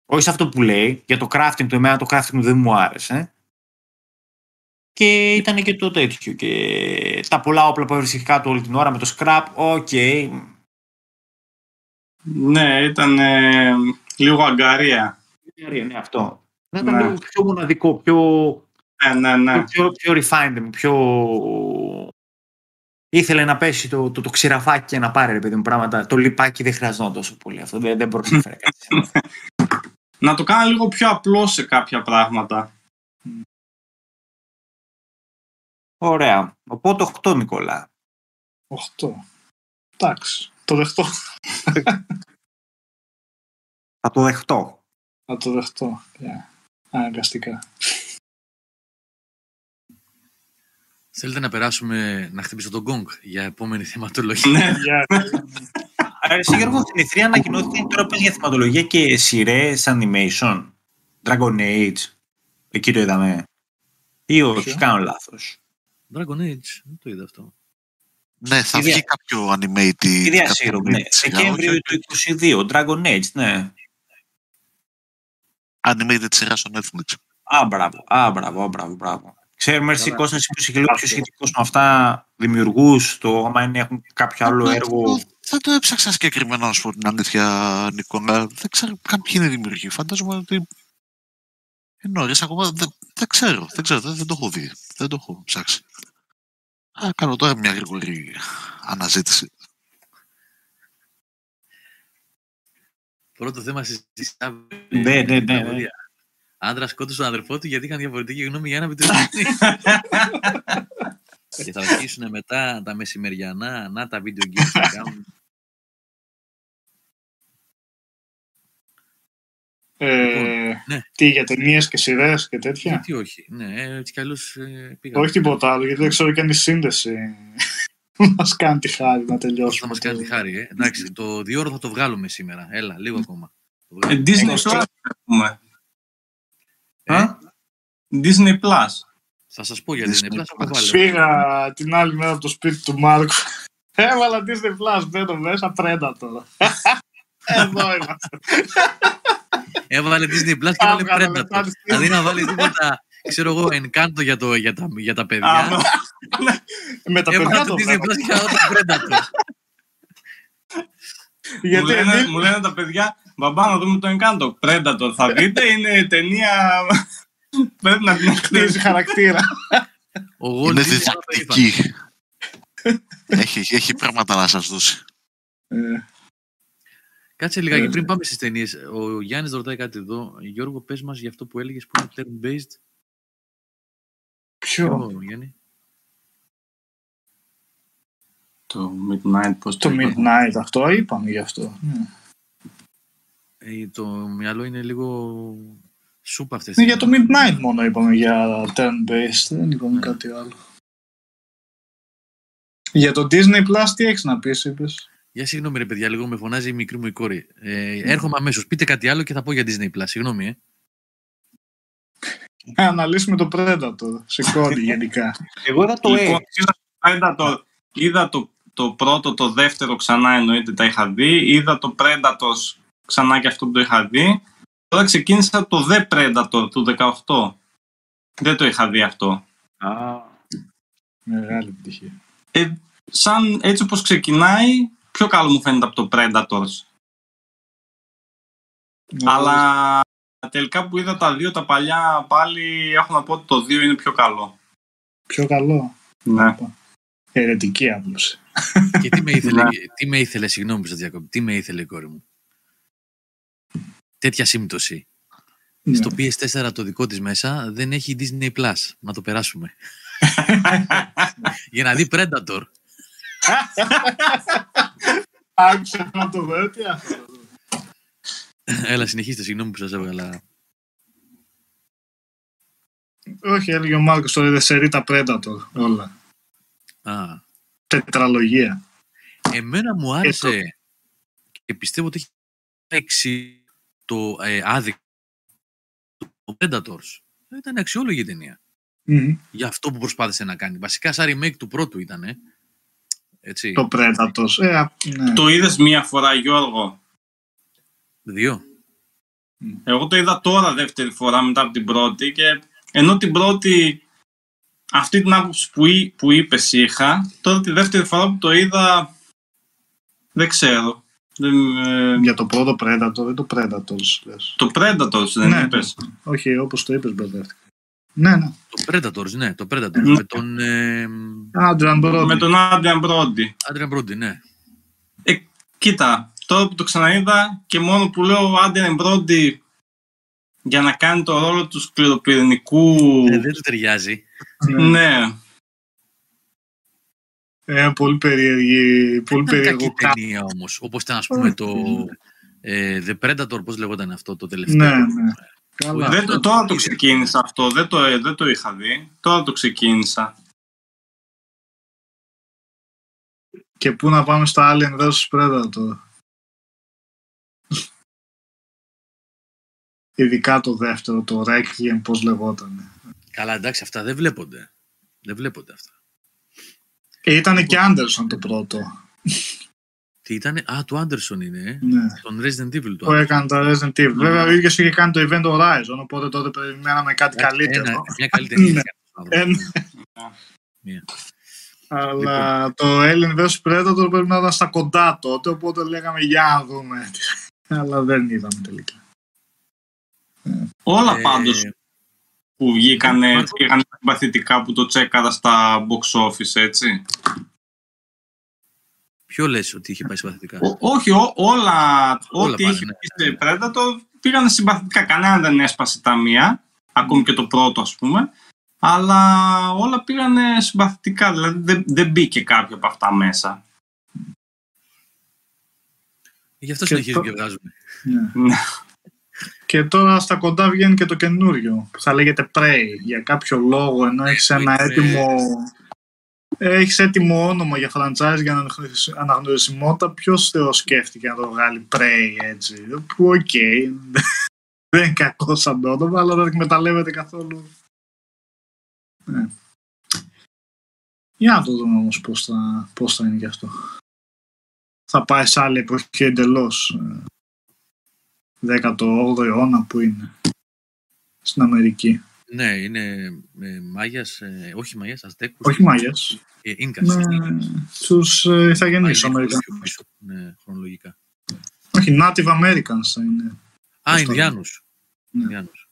όχι σε αυτό που λέει, για το crafting του, εμένα το crafting του δεν μου άρεσε. Και ήταν και το τέτοιο. Και τα πολλά όπλα που έβρισκε κάτω όλη την ώρα με το scrap, οκ. Ναι, ήταν ε, λίγο αγγαρεία. Ναι, αυτό. Να ήταν Ναι. λίγο πιο μοναδικό, πιο, Ναι, ναι, ναι. πιο, πιο refined, πιο... Ήθελε να πέσει το, το, το ξηραφάκι και να πάρει ρε παιδί μου πράγματα. Το λιπάκι δεν χρειαζόταν τόσο πολύ αυτό. Δεν, δεν προσέφερε κάτι. σε αυτό. Να το κάνω λίγο πιο απλό σε κάποια πράγματα. Ωραία. Οπότε 8 Νικόλα. 8. Εντάξει. Το δεχτώ. Θα το δεχτώ. Θα το δεχτώ. Yeah. Αναγκαστικά. Θέλετε να περάσουμε να χτυπήσω τον γκόγκ για επόμενη θεματολογία; Ναι, Yeah. Άρα, εσύ Γιώργο, στην E3 ανακοινώθηκε τώρα πες για θεματολογία και σειρές animation. Dragon Age. Εκεί το είδαμε. Ή όχι, Ποιο; κάνω λάθος. Dragon Age, δεν το είδα αυτό. Ναι, θα Ίδια- βγει κάποιο animated. Τι κάποιο διασύρω, ναι. animated σειρά, Δεκέμβριο όχι, του 22, Dragon Age, ναι. Animated σειρά στο Netflix. Α, μπράβο, α, μπράβο, α, μπράβο, μπράβο. Ξέρουμε εσύ Καλά. Κώστας, εσύ που είσαι και λίγο πιο σχετικός με αυτά δημιουργούς, το άμα είναι, έχουν κάποιο άλλο Εγώ έργο. Δεν το έψαξα συγκεκριμένα, να σου πω την αλήθεια, Νικόλα. Δεν ξέρω καν ποιοι είναι οι δημιουργοί. Φαντάζομαι ότι. Είναι νωρίς ακόμα. Δεν, δεν ξέρω. Δεν ξέρω. Δεν, δεν το έχω δει. Δεν το έχω ψάξει. Α, κάνω τώρα μια γρήγορη αναζήτηση. Πρώτο θέμα συζήτηση. Ναι, ναι, ναι, ναι. Άντρας σκότωσε τον αδερφό του γιατί είχαν διαφορετική γνώμη για ένα βιντεοπαιχνίδι. και θα αρχίσουν μετά τα μεσημεριανά, να τα βίντεο games θα κάνουν. Ε, ναι. Τι για ταινίες και σειρές και τέτοια; Γιατί όχι. Ναι, ε, έτσι κι αλλιώς ε, πήγα. Όχι τίποτα άλλο, γιατί δεν ξέρω και αν η σύνδεση μας κάνει τη χάρη να τελειώσουμε. Θα μας κάνει τη χάρη, ε. Εντάξει, το διόρο θα το βγάλουμε σήμερα. Έλα, λίγο ακόμα. Το Ε, βγάλουμε. Disney Εγώ Plus έχουμε. Ε, Α; Disney Plus. θα σας πω για Disney την Plus, Plus. βάλε. Πήγα την άλλη μέρα από το σπίτι του Μάρκου. Έβαλα Disney Plus, μπαίνω μέσα, πρέντα τώρα. Εδώ είμαστε. Έβαλε Disney Plus και έβαλε Άβγαλε Predator. μετά τη στιγμή. Δηλαδή να βάλει τίποτα, ξέρω εγώ, Encanto για, το, για, τα, για τα Α, παιδιά. Με τα Έβαλε παιδιά το το Disney βλέπω. Plus και έβαλε το Predator. Μου Γιατί λένε, εμείς- μου λένε τα παιδιά, μπαμπά να δούμε το Encanto. Predator θα δείτε, είναι ταινία... Πρέπει να την χτίζει χτίσει. χαρακτήρα. Ο Walt Είναι Disney το είπε. διδακτική. έχει, έχει πράγματα να σας δώσει. Ε, Κάτσε λιγάκι Ε, πριν πάμε στις ταινίες. Ο Γιάννης ρωτάει κάτι εδώ. Γιώργο, πες μας για αυτό που έλεγες που είναι turn-based. Ποιο; Ποιο, Γιάννη. Το Midnight, πώς Το είπα; Midnight αυτό, είπαμε γι' αυτό. Ναι. Ε, το μυαλό είναι λίγο σούπα αυτές. Ναι, τις για το Midnight μόνο είπαμε για turn-based, δεν είπαμε κάτι άλλο. Για το Disney Plus τι έχεις να πεις, είπες; Για συγγνώμη ρε παιδιά, λίγο με φωνάζει η μικρή μου η κόρη. Ε, έρχομαι αμέσως. Πείτε κάτι άλλο και θα πω για Disney Plus. Συγγνώμη, ε. Να αναλύσουμε το Predator, σηκώνει γενικά. Εγώ είδα το Λοιπόν, A. είδα το, είδα το, το πρώτο, το δεύτερο ξανά εννοείται τα είχα δει. Είδα το Predators ξανά και αυτό που το είχα δει. Τώρα ξεκίνησα το The Predator του 18. Δεν το είχα δει αυτό. Μεγάλη επιτυχία. Ε, σαν έτσι όπως ξεκινάει, πιο καλό μου φαίνεται από το Predators. Αλλά τελικά που είδα τα δύο τα παλιά πάλι έχω να πω ότι το δύο είναι πιο καλό. Πιο καλό. Ναι. Ερετική άποψη. Και τι με ήθελε, Ναι. τι με ήθελε συγγνώμη που σας διακόπτω, τι με ήθελε η κόρη μου; Τέτοια σύμπτωση. Ναι. Στο PS4 το δικό της μέσα δεν έχει Disney Plus. Να το περάσουμε. Για να δει Predator. Άκουσε να το δω, τι αυτό. Έλα, συνεχίστε, συγγνώμη που σας έβγαλα. Όχι, έλεγε ο Μάρκος το είδε σε ρίτα Predator όλα. Α, Τετραλογία. εμένα μου άρεσε και πιστεύω ότι έχει έξι το ε, άδικο το Predators. Ήταν αξιόλογη η ταινία. Μμμ. Για αυτό που προσπάθησε να κάνει. Βασικά σαν remake του πρώτου ήταν. Έτσι. Το Predator. Ε, α, ναι. το είδες μία φορά Γιώργο; Δύο. Εγώ το είδα τώρα δεύτερη φορά μετά από την πρώτη και ενώ την πρώτη αυτή την άποψη που, εί- που είπες είχα, τώρα τη δεύτερη φορά που το είδα δεν ξέρω. Δεν, ε, Για το πρώτο Predator, δεν το Predator. Λες. το Predators δεν Ναι. είπες. Όχι, όπως το είπες μπερδεύτηκα. Ναι, ναι. Το Predators, ναι, το Predators. Ναι. Με τον ε, Adrian Brody. Με τον Άντριαν Μπρόντι. Adrian Brody, ναι. Κοίτα, τώρα που το ξαναείδα και μόνο που λέω ο Άντριαν Μπρόντι για να κάνει το ρόλο του σκληροπυρηνικού. Ε, δεν του ταιριάζει. Ναι. Ναι, Ε, πολύ περίεργη, πολύ Ήταν κακή περίεργο κάπου. ταινία όμως. Όπως ήταν, ας πούμε, το ε, The Predator, πώς λεγόταν αυτό το τελευταίο; Ναι, ναι. Καλά. δεν, το- τώρα το ξεκίνησα αυτό, δεν το, ε, δεν το είχα δει. Τώρα το ξεκίνησα. Και πού να πάμε στο Alien vs Predator; Ειδικά το δεύτερο, το Requiem, πώς λεγόταν. Καλά, εντάξει, αυτά δεν βλέπονται. Δεν βλέπονται αυτά. Ε, ήταν και Anderson το πρώτο. Τι ήταν, α, του Άντερσον είναι, ε. Ναι. Τον Resident Evil Που του. έκανε τα Resident Evil. Βέβαια, ο ίδιος είχε κάνει το Event Horizon, οπότε τότε περιμέναμε κάτι καλύτερο. Ένα, μια καλή ταινία. Ναι. Ε, ναι. Μία. Αλλά το Alien vs Predator πρέπει να ήταν στα κοντά τότε, οπότε λέγαμε για να δούμε. Αλλά δεν είδαμε τελικά. Όλα Ε, πάντως που βγήκανε, πάντως- πήγανε συμπαθητικά που το τσέκαρα στα box office, έτσι. Ποιο λες ότι είχε πάει συμπαθητικά; Ό- όχι, ό- όλα, ό,τι πάνε, έχει ναι. πει σε Predator πήγανε συμπαθητικά. Κανένα δεν έσπασε τα μία, ακόμη και το πρώτο ας πούμε. Αλλά όλα πήγανε συμπαθητικά, δηλαδή δεν, δεν μπήκε κάποιο από αυτά μέσα. Γι' αυτό Και συνεχίζουν το- και βγάζουν. Ναι. Ναι. Και τώρα στα κοντά βγαίνει και το καινούριο. Που θα λέγεται Prey για κάποιο λόγο ενώ έχεις ένα είναι- έτοιμο έχεις έτοιμο όνομα για franchise για αναγνωρισι- αναγνωρισιμότητα ποιος θεός σκέφτηκε να το βγάλει Prey έτσι. Που οκ. Δεν είναι κακό σαν το όνομα αλλά δεν εκμεταλλεύεται καθόλου. Ναι. Για να το δούμε όμως πώς θα, πώς θα είναι γι' αυτό. Θα πάει σε άλλη εποχή εντελώς 18ο αιώνα που είναι στην Αμερική. Ναι, είναι ε, Μάγιας, ε, όχι Μάγιας, Αζτέκους. Όχι Μάγιας, Ε, Ίνκας. με τους ε, Πάει ιθαγενείς λίγο Αμερικανούς. πιο πίσω, ναι, χρονολογικά. Όχι, Native Americans θα είναι. Α, το Ινδιάνους. Ναι. Ινδιάνους.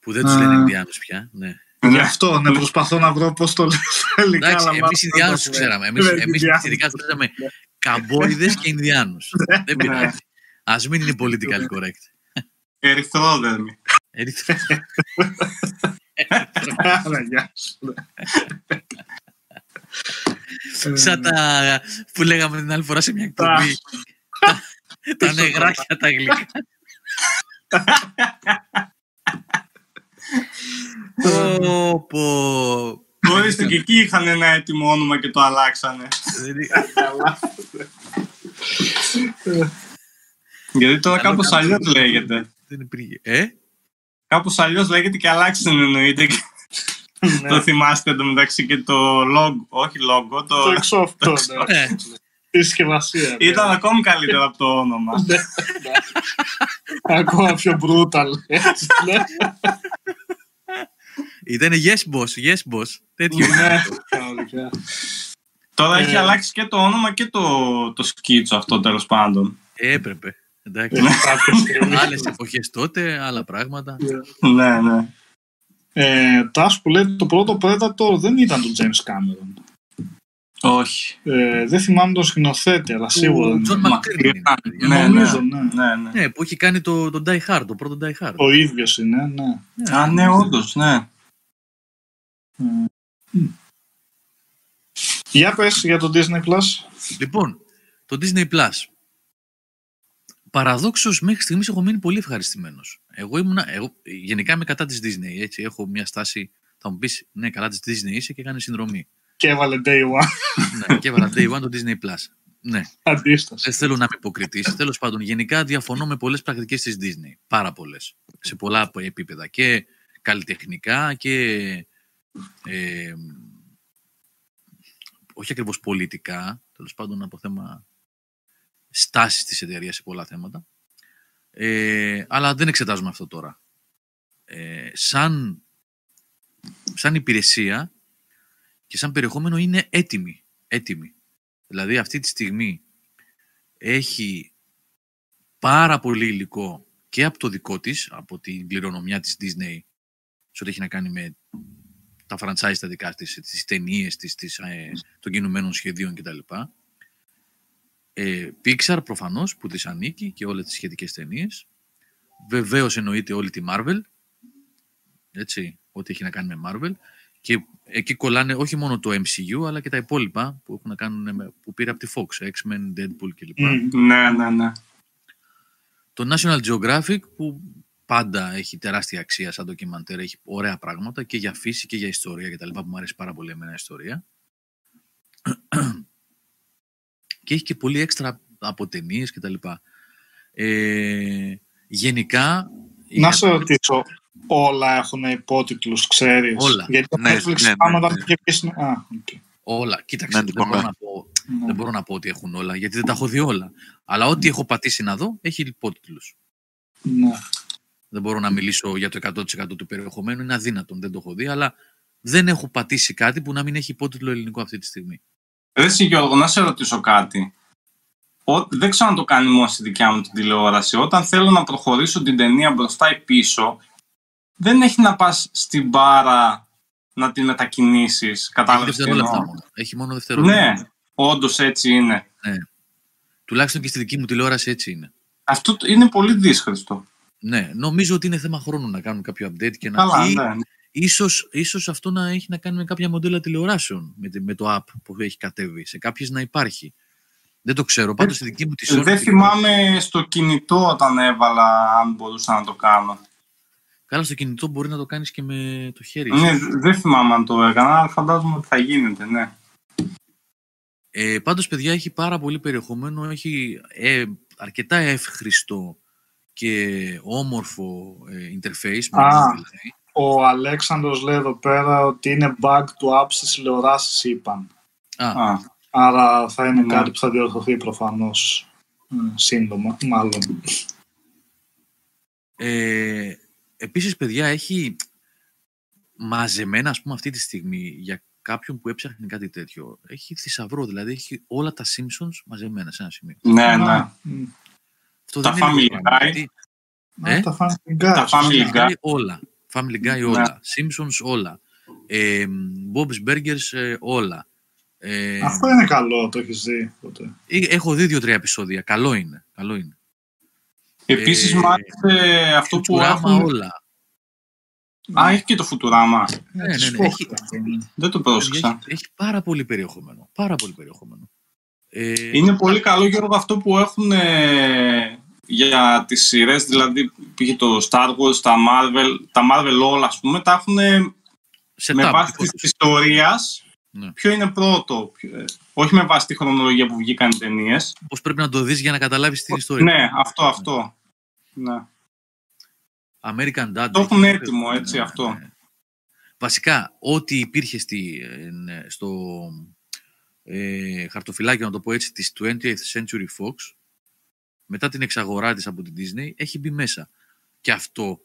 Που δεν τους Α. λένε Ινδιάνους πια. Ναι. Γι' αυτό, ναι, προσπαθώ να βρω πώς το λέω στα ελληνικά. Εντάξει, αλλά εμείς μάλλον Ινδιάνους δεν τους το ξέραμε. λέω. Εμείς, Ναι, εμείς Ινδιάνους. ειδικά τους λέμε καμπόιδες και Ινδιάνους. Δεν πειράζει. Ας μην είναι political correct. Ερυθρόδερμοι. Ερυθρό- Άρα, γεια σου, ναι. Ε, Σαν τα που λέγαμε την άλλη φορά σε μια εκπομπή. Τα- Τα νεγράκια τα γλυκά. Πω, πω. Ορίστε και εκεί είχαν ένα έτοιμο όνομα και το αλλάξανε. Δεν είναι- Γιατί τώρα Καλό κάπως κάνω. αλλιώς λέγεται. Δεν υπήρχε. Ε, Κάπως αλλιώς λέγεται και αλλάξανε εννοείται. Και ναι. Το θυμάστε εντωμεταξύ και το logo, όχι logo, το... Το εξώφτο, ναι. ναι. Τη συσκευασία. ναι. Ήταν ακόμη καλύτερο από το όνομα. Ακόμα πιο brutal. έτσι, ναι. Ήταν yes boss, yes boss. Τέτοιο. Ναι. Κανονικά. Τώρα Ε. έχει αλλάξει και το όνομα και το, το σκίτσο αυτό τέλος πάντων. Έπρεπε. Εντάξει. Κάποια στιγμή. Άλλες εποχές τότε, άλλα πράγματα. ναι, ναι. Ε, Τάσου που λέει το πρώτο Predator δεν ήταν του James Cameron. Όχι. Ε, δεν θυμάμαι τον σκηνοθέτη, αλλά σίγουρα Ο δεν Τζον είναι. McTiernan είναι, παιδιά. Ναι, Νομίζω, ναι. ναι. Ναι, ναι. Ναι, που έχει κάνει το, το Die Hard, το πρώτο Die Hard. Ο ίδιος είναι, ναι. Α, ναι, όντως, ναι. Για πες για το Disney Plus. Λοιπόν, το Disney Plus. Παραδόξως μέχρι στιγμής έχω μείνει πολύ ευχαριστημένος. Εγώ ήμουνα, εγώ, γενικά είμαι κατά της Disney, έτσι, έχω μια στάση, θα μου πεις, ναι, καλά της Disney είσαι και κάνει συνδρομή. Και έβαλε Day One. ναι, και έβαλα Day One το Disney Plus. Ναι, Αντίσταση. δεν θέλω να είμαι υποκριτής. Τέλος πάντων, γενικά διαφωνώ με πολλές πρακτικές της Disney. Πάρα πολλές. Σε πολλά επίπεδα. Και καλλιτεχνικά και ε, όχι ακριβώς πολιτικά, τέλος πάντων από θέμα στάσης της εταιρείας σε πολλά θέματα. Ε, αλλά δεν εξετάζουμε αυτό τώρα. Ε, σαν, σαν υπηρεσία και σαν περιεχόμενο είναι έτοιμη. έτοιμη. Δηλαδή αυτή τη στιγμή έχει πάρα πολύ υλικό και από το δικό της, από την κληρονομιά της Disney, σε ό,τι έχει να κάνει με τα franchise τα δικά της, τις ταινίες της, τις, ε, των κινουμένων σχεδίων κτλ. Ε, Pixar προφανώς που της ανήκει και όλες τις σχετικές ταινίες. Βεβαίως εννοείται όλη τη Marvel, έτσι, ό,τι έχει να κάνει με Marvel. Και εκεί κολλάνε όχι μόνο το MCU, αλλά και τα υπόλοιπα που, έχουν να κάνουν με, που πήρε από τη Fox, X-Men, Deadpool κλπ. Μμ. Ναι, ναι, ναι. Το National Geographic που πάντα έχει τεράστια αξία σαν ντοκιμαντέρ, έχει ωραία πράγματα και για φύση και για ιστορία και τα λοιπά που μου αρέσει πάρα πολύ εμένα η ιστορία. Και έχει και πολύ έξτρα από ταινίες και τα λοιπά. Ε, γενικά... Να για- σε ρωτήσω, όλα έχουν υπότιτλους, ξέρεις; Όλα. Γιατί το Ναι, Netflix ναι, ναι, άμα ναι. δεν είχε πει... Α, οκ. Όλα. Κοίταξε, Ναι, δεν, λοιπόν, μπορώ ναι. να πω, Ναι. δεν μπορώ να πω ότι έχουν όλα, γιατί δεν τα έχω δει όλα. Αλλά ό,τι έχω πατήσει να δω, έχει υπότιτλους. Ναι. Δεν μπορώ να μιλήσω για το 100% του περιεχομένου, είναι αδύνατον, δεν το έχω δει, αλλά δεν έχω πατήσει κάτι που να μην έχει υπότιτλο ελληνικό αυτή τη στιγμή. Ρε εσύ Γιώργο, να σε ρωτήσω κάτι. Ο, δεν ξέρω αν το κάνει μόνος στη δικιά μου την τηλεόραση. Όταν θέλω να προχωρήσω την ταινία μπροστά ή πίσω, δεν έχει να πας στην μπάρα να την μετακινήσεις. Έχει Κατάλαβες τι δευτερόλεπτα εννοώ; μόνο. Έχει μόνο δευτερόλεπτα. Ναι, όντως έτσι είναι. Τουλάχιστον και στη δική μου τηλεόραση έτσι είναι. Αυτό το- είναι πολύ δύσκολο. Ναι, νομίζω ότι είναι θέμα χρόνου να κάνουν κάποιο update και να Καλά, ή, ναι. Ίσως, ίσως αυτό να έχει να κάνει με κάποια μοντέλα τηλεοράσεων με, τη- με το app που έχει κατέβει. Σε κάποιες να υπάρχει. Δεν το ξέρω. Πάντως στη δική μου τη Sony... Δεν θυμάμαι στο κινητό όταν έβαλα αν μπορούσα να το κάνω. Καλά, στο κινητό μπορεί να το κάνεις και με το χέρι. Ναι, ίσως. δεν θυμάμαι αν το έκανα, αλλά φαντάζομαι ότι θα γίνεται, ναι. Ε, πάντως, παιδιά, έχει πάρα πολύ περιεχόμενο. Έχει ε, αρκετά εύχριστο και όμορφο ε, interface. Α. δηλαδή. Ο Αλέξανδρος λέει εδώ πέρα ότι είναι bug του app στις τηλεοράσεις είπαν. Α, Α, Άρα θα είναι Ναι. κάτι που θα διορθωθεί προφανώς ε, σύντομα, μάλλον. Ε, επίσης, παιδιά, έχει μαζεμένα, ας πούμε, αυτή τη στιγμή για κάποιον που έψαχνε κάτι τέτοιο. Έχει θησαυρό, δηλαδή έχει όλα τα Simpsons μαζεμένα σε ένα σημείο. ναι, ναι. Α, μ. Αυτό Τα δεν είναι Family λίγο πράγμα, Guy. γιατί Α, Ε; Τα Family Guy. Τα σωστά. Family Guy. Guy όλα. Family Guy Ναι. όλα. Simpsons όλα. Ε, Bob's Burgers ε, όλα. Ε, Αυτό είναι καλό, το έχεις δει. Τότε. ε, έχω δει δύο-τρία επεισόδια. Καλό είναι. Καλό είναι. Επίσης Ε, μου άρεσε αυτό που Futurama έχουν... όλα. Α, έχει και το Φουτουράμα. Ναι, ναι, της ναι, Fox έχει- αυτό, ναι. Δεν το Έχει, πρόσεξα. έχει πάρα πολύ περιεχόμενο. Πάρα πολύ περιεχόμενο. Ε, Είναι πολύ καλό Γιώργο αυτό που έχουν ε, για τις σειρές, δηλαδή πήγε το Star Wars, τα Marvel, τα Marvel όλα ας πούμε, τα έχουν setup, με βάση δικό της τους. ιστορίας Ναι. ποιο είναι πρώτο, ποιο- ε, όχι με βάση τη χρονολογία που βγήκαν οι ταινίες. Πώς πρέπει να το δεις για να καταλάβεις την ιστορία. Ναι, αυτό, αυτό. Ναι. American Dad. Το έχουν έχει- έτοιμο, έτσι, ναι, αυτό. ναι. Βασικά, ό,τι υπήρχε στη, ε, ναι, στο ε, χαρτοφυλάκιο, να το πω έτσι, της 20th Century Fox, μετά την εξαγορά της από την Disney, έχει μπει μέσα. Και αυτό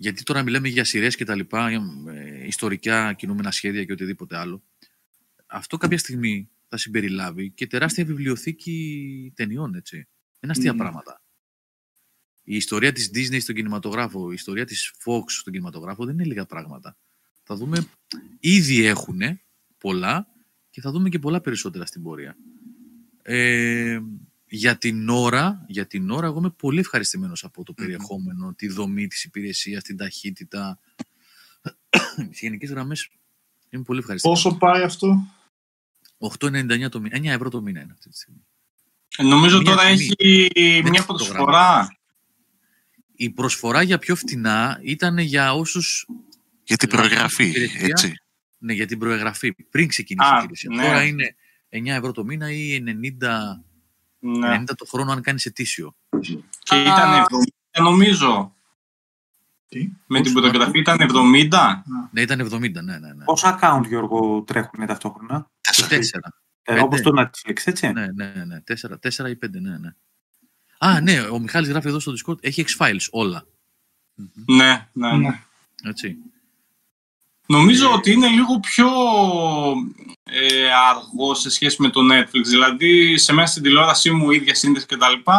γιατί τώρα μιλάμε για σειρές και τα λοιπά, ε, ιστορικά κινούμενα σχέδια και οτιδήποτε άλλο. Αυτό κάποια στιγμή θα συμπεριλάβει και τεράστια βιβλιοθήκη ταινιών, έτσι. Είναι αστεία Μμμ. πράγματα. Η ιστορία της Disney στον κινηματογράφο, η ιστορία της Fox στον κινηματογράφο δεν είναι λίγα πράγματα. Θα δούμε, ήδη έχουν πολλά και θα δούμε και πολλά περισσότερα στην πορεία. Ε, για την ώρα, για την ώρα, εγώ είμαι πολύ ευχαριστημένος από το περιεχόμενο, τη δομή της υπηρεσίας, την ταχύτητα. Σε γενικές γραμμές είμαι πολύ ευχαριστημένος. Πόσο πάει αυτό; 8,99 το μήνα, 9 ευρώ το μήνα είναι αυτή τη στιγμή. Ε, Νομίζω Μία τώρα τιμή. έχει Δεν μια έχει το προσφορά. Η προσφορά για πιο φτηνά ήταν για όσους Για την Δηλαδή, προεγραφή, υπηρεσία. έτσι. Ναι, για την προεγραφή. Πριν ξεκινήσει Α, η υπηρεσία. ναι. Τώρα είναι 9 ευρώ το μήνα ή 90, Ναι. 90 το χρόνο αν κάνεις ετήσιο. Και ήταν 70 νομίζω. Τι; Με την Πώς, φωτογραφία ήταν; 70. Ναι, ήταν 70, ναι, ναι. ναι. Πόσα account, Γιώργο, τρέχουν ταυτόχρονα; Τέσσερα. Τέσσερα. Ε, Πέντε. όπως το Netflix, έτσι; Ναι, ναι, ναι, ναι. Τέσσερα, τέσσερα ή πέντε, ναι, ναι. Α, ναι, ο Μιχάλης γράφει εδώ στο Discord, έχει X-Files όλα. Ναι, ναι, ναι. Ναι. Έτσι. Νομίζω ότι είναι λίγο πιο ε, αργό σε σχέση με το Netflix. Δηλαδή, σε μέσα στην τηλεόρασή μου, ίδια σύνδεση κτλ.